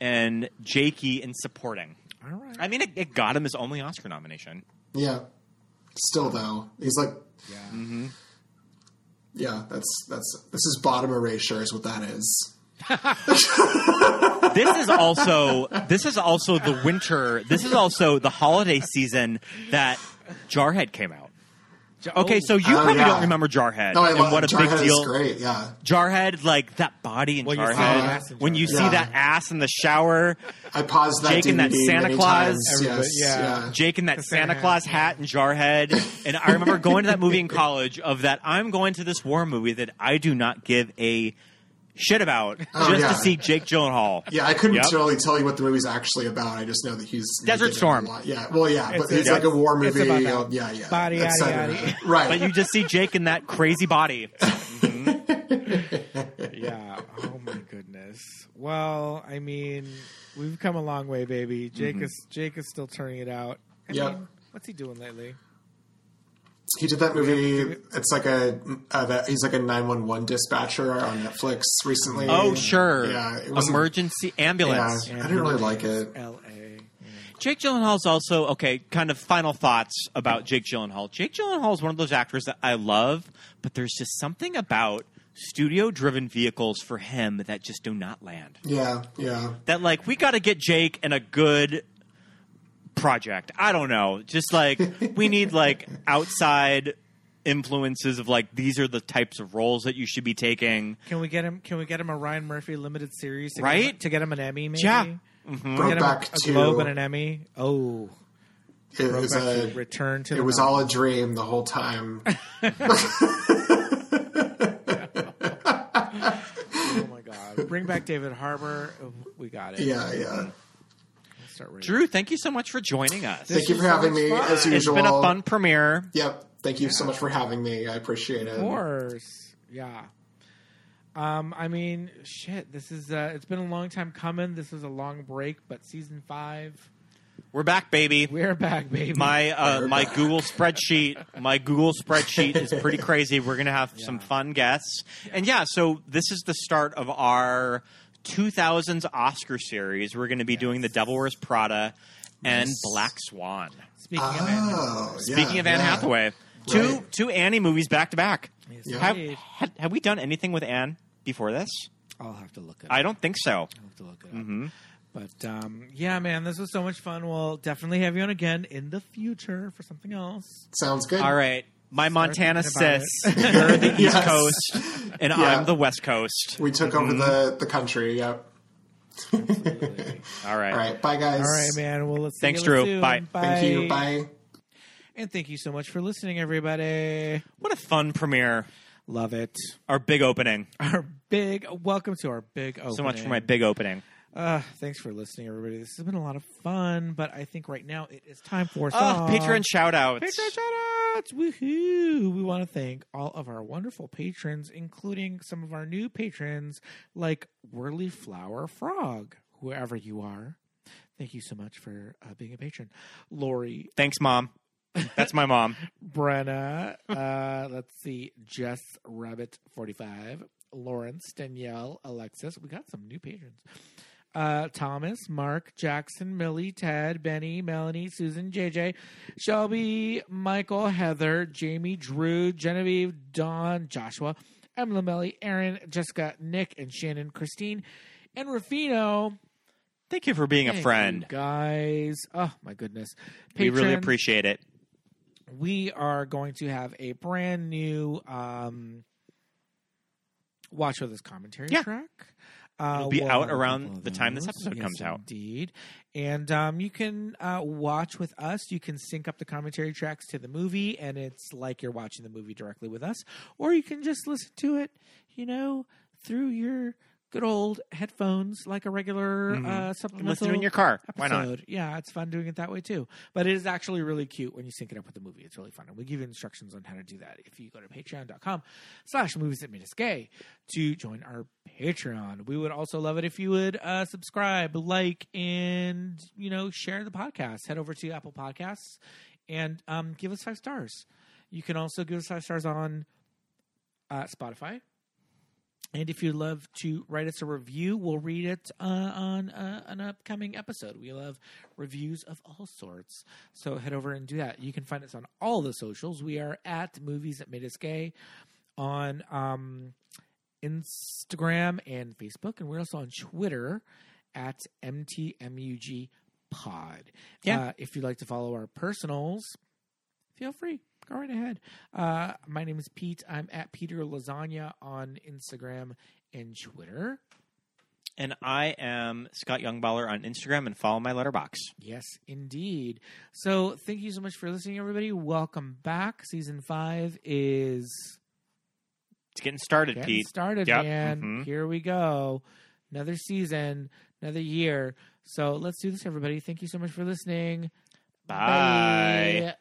[SPEAKER 4] and Jakey in supporting.
[SPEAKER 3] All right.
[SPEAKER 4] I mean, it, it got him his only Oscar nomination.
[SPEAKER 5] Yeah. Still though, he's like.
[SPEAKER 3] Yeah.
[SPEAKER 4] Mm-hmm.
[SPEAKER 5] Yeah, that's that's this is bottom erasure is what that is.
[SPEAKER 4] this is also this is also the winter. This is also the holiday season that Jarhead came out. Okay, so you
[SPEAKER 5] Oh,
[SPEAKER 4] probably
[SPEAKER 5] yeah.
[SPEAKER 4] don't remember Jarhead
[SPEAKER 5] No, I
[SPEAKER 4] and
[SPEAKER 5] love
[SPEAKER 4] what a
[SPEAKER 5] Jarhead
[SPEAKER 4] big deal.
[SPEAKER 5] Is great, yeah.
[SPEAKER 4] Jarhead, like that body in
[SPEAKER 3] Well, you see
[SPEAKER 4] Jarhead.
[SPEAKER 3] the ass in
[SPEAKER 4] when you see
[SPEAKER 5] Yeah.
[SPEAKER 4] that ass in the shower,
[SPEAKER 5] I paused that
[SPEAKER 4] Jake in that Santa
[SPEAKER 5] many
[SPEAKER 4] Claus.
[SPEAKER 5] times.
[SPEAKER 3] Everybody-
[SPEAKER 5] Yes,
[SPEAKER 3] yeah.
[SPEAKER 5] yeah.
[SPEAKER 4] Jake in that
[SPEAKER 3] The
[SPEAKER 4] Santa
[SPEAKER 3] Santa
[SPEAKER 4] Claus
[SPEAKER 3] hat,
[SPEAKER 4] hat and Jarhead. and I remember going to that movie in college of that I'm going to this war movie that I do not give a shit about
[SPEAKER 5] Oh,
[SPEAKER 4] just
[SPEAKER 5] yeah.
[SPEAKER 4] to see Jake Gyllenhaal.
[SPEAKER 5] Yeah, I couldn't
[SPEAKER 4] Yep.
[SPEAKER 5] really tell you what the movie's actually about. I just know that he's
[SPEAKER 4] Desert
[SPEAKER 5] he did it a
[SPEAKER 4] Storm.
[SPEAKER 5] Yeah, well, yeah, but
[SPEAKER 3] It's-
[SPEAKER 5] it's, like a war
[SPEAKER 3] it's
[SPEAKER 5] movie.
[SPEAKER 3] about
[SPEAKER 5] you know,
[SPEAKER 3] that
[SPEAKER 5] yeah, yeah,
[SPEAKER 3] body,
[SPEAKER 5] et
[SPEAKER 3] yada, yada.
[SPEAKER 5] right?
[SPEAKER 4] But you just see Jake in that crazy body.
[SPEAKER 3] yeah. Oh my goodness. Well, I mean, we've come a long way, baby. Jake
[SPEAKER 4] Mm-hmm.
[SPEAKER 3] is Jake is still turning it out. I
[SPEAKER 5] Yep.
[SPEAKER 3] mean, what's he doing lately?
[SPEAKER 5] He did that movie. It's like a uh, that he's like a nine one one dispatcher on Netflix recently.
[SPEAKER 4] Oh, sure.
[SPEAKER 5] Yeah, it was
[SPEAKER 4] Emergency
[SPEAKER 5] Yeah,
[SPEAKER 4] ambulance.
[SPEAKER 5] I didn't really like it.
[SPEAKER 3] L.A.
[SPEAKER 4] Jake Gyllenhaal's also okay. Kind of final thoughts about Jake Gyllenhaal. Jake Gyllenhaal is one of those actors that I love, but there's just something about studio-driven vehicles for him that just do not land.
[SPEAKER 5] Yeah, yeah.
[SPEAKER 4] That like we got to get Jake in a good project. I don't know. Just like we need like outside influences of like these are the types of roles that you should be taking.
[SPEAKER 3] Can we get him? Can we get him a Ryan Murphy limited series? To Get
[SPEAKER 4] Right?
[SPEAKER 3] him, to get him an Emmy, maybe.
[SPEAKER 4] Yeah. Mm-hmm.
[SPEAKER 3] Get him a,
[SPEAKER 5] Brokeback
[SPEAKER 3] a
[SPEAKER 5] two.
[SPEAKER 3] Globe and an Emmy. Oh,
[SPEAKER 5] It was a.
[SPEAKER 3] Two, Return to
[SPEAKER 5] It
[SPEAKER 3] the
[SPEAKER 5] was
[SPEAKER 3] Mountain.
[SPEAKER 5] all a dream the whole time.
[SPEAKER 3] Oh my god! Bring back David Harbour. Oh, We got it.
[SPEAKER 5] yeah, yeah.
[SPEAKER 3] Start reading.
[SPEAKER 4] Drew, thank you so much for joining us.
[SPEAKER 5] Thank you for having me
[SPEAKER 3] fun.
[SPEAKER 5] as
[SPEAKER 4] It's
[SPEAKER 5] usual.
[SPEAKER 4] been a fun premiere.
[SPEAKER 5] Yep. Thank you so much for having me. I appreciate it.
[SPEAKER 3] Of course. Yeah. Um, I mean, shit. This is. Uh, it's been a long time coming. This was a long break, but season five,
[SPEAKER 4] We're back, baby.
[SPEAKER 3] we're back, baby.
[SPEAKER 4] My uh, my
[SPEAKER 5] back.
[SPEAKER 4] Google spreadsheet, my Google spreadsheet is pretty crazy. We're gonna have some fun guests, and yeah. So this is the start of our 2000s Oscar series. We're going to be doing The Devil Wears Prada and Black Swan.
[SPEAKER 3] Speaking of Anne
[SPEAKER 5] Oh, yeah,
[SPEAKER 4] of Anne
[SPEAKER 5] yeah.
[SPEAKER 4] Hathaway, two
[SPEAKER 5] Right.
[SPEAKER 4] two Annie movies back to back.
[SPEAKER 3] Yes,
[SPEAKER 4] Have, had, have we done anything with Anne before this?
[SPEAKER 3] I'll have to look it.
[SPEAKER 4] I don't think so.
[SPEAKER 3] I'll have to look it up. But um, yeah, man, this was so much fun. We'll definitely have you on again in the future for something else.
[SPEAKER 5] Sounds good.
[SPEAKER 4] All right. My Montana sis, you're the East
[SPEAKER 5] Yes.
[SPEAKER 4] Coast, and
[SPEAKER 5] Yeah.
[SPEAKER 4] I'm the West Coast.
[SPEAKER 5] We took over mm-hmm. the, the country. Yep.
[SPEAKER 4] All right.
[SPEAKER 5] All right. Bye, guys.
[SPEAKER 3] All right, man. Well, let's
[SPEAKER 4] Thanks, Drew.
[SPEAKER 3] soon.
[SPEAKER 4] Bye.
[SPEAKER 5] Thank you. Bye.
[SPEAKER 3] And thank you so much for listening, everybody.
[SPEAKER 4] What a fun premiere.
[SPEAKER 3] Love it.
[SPEAKER 4] Our big opening.
[SPEAKER 3] Our big welcome to our big opening.
[SPEAKER 4] So much for my big opening.
[SPEAKER 3] Uh, thanks for listening, everybody. This has been a lot of fun, but I think right now it is time for some
[SPEAKER 4] patron shout outs.
[SPEAKER 3] Patron shoutouts! Woohoo! We want to thank all of our wonderful patrons, including some of our new patrons like Whirly Flower Frog, whoever you are. Thank you so much for uh, being a patron. Lori,
[SPEAKER 4] Thanks, Mom. That's my mom.
[SPEAKER 3] Brenna, uh, let's see, Jess Rabbit 45, Lawrence, Danielle, Alexis. We got some new patrons. Uh, Thomas, Mark, Jackson, Millie, Ted, Benny, Melanie, Susan, JJ, Shelby, Michael, Heather, Jamie, Drew, Genevieve, Don, Joshua, Emily, Melly, Aaron, Jessica, Nick, and Shannon, Christine, and Rufino.
[SPEAKER 4] Thank you for being a friend.
[SPEAKER 3] guys. Oh my goodness.
[SPEAKER 4] We really appreciate it.
[SPEAKER 3] we are going to have a brand new um, watch with this commentary
[SPEAKER 4] Yeah.
[SPEAKER 3] track. Uh,
[SPEAKER 4] It'll be
[SPEAKER 3] we'll
[SPEAKER 4] out around the time this episode
[SPEAKER 3] Yes,
[SPEAKER 4] comes out.
[SPEAKER 3] Indeed, and um, you can uh, watch with us. You can sync up the commentary tracks to the movie, and it's like you're watching the movie directly with us. Or you can just listen to it, you know, through your good old headphones, like a regular uh, supplemental.
[SPEAKER 4] Listen to it in your car. Why not?
[SPEAKER 3] Yeah, it's fun doing it that way too. But it is actually really cute when you sync it up with the movie. It's really fun. And we give you instructions on how to do that. If you go to patreon.com slash movies that made us gay to join our Patreon. We would also love it if you would uh, subscribe, like, and you know, share the podcast. Head over to Apple Podcasts and um, give us five stars. You can also give us five stars on uh, Spotify. And if you'd love to write us a review, we'll read it uh, on uh, an upcoming episode. We love reviews of all sorts. So head over and do that. You can find us on all the socials. We are at Movies That Made Us Gay on um, Instagram and Facebook. And we're also on Twitter at MTMUG Pod.
[SPEAKER 4] Yeah.
[SPEAKER 3] Uh, if you'd like to follow our personals, feel free. Go right ahead. Uh, my name is Pete. I'm at Peter Lasagna on Instagram and Twitter.
[SPEAKER 4] And I am Scott Youngballer on Instagram and follow my Letterboxd.
[SPEAKER 3] Yes, indeed. So thank you so much for listening, everybody. Welcome back. Season five is
[SPEAKER 4] It's getting started,
[SPEAKER 3] getting
[SPEAKER 4] Pete.
[SPEAKER 3] started,
[SPEAKER 4] Yep.
[SPEAKER 3] man.
[SPEAKER 4] Mhm.
[SPEAKER 3] Here we go. Another season, another year. So let's do this, everybody. Thank you so much for listening.
[SPEAKER 4] Bye.
[SPEAKER 3] Bye.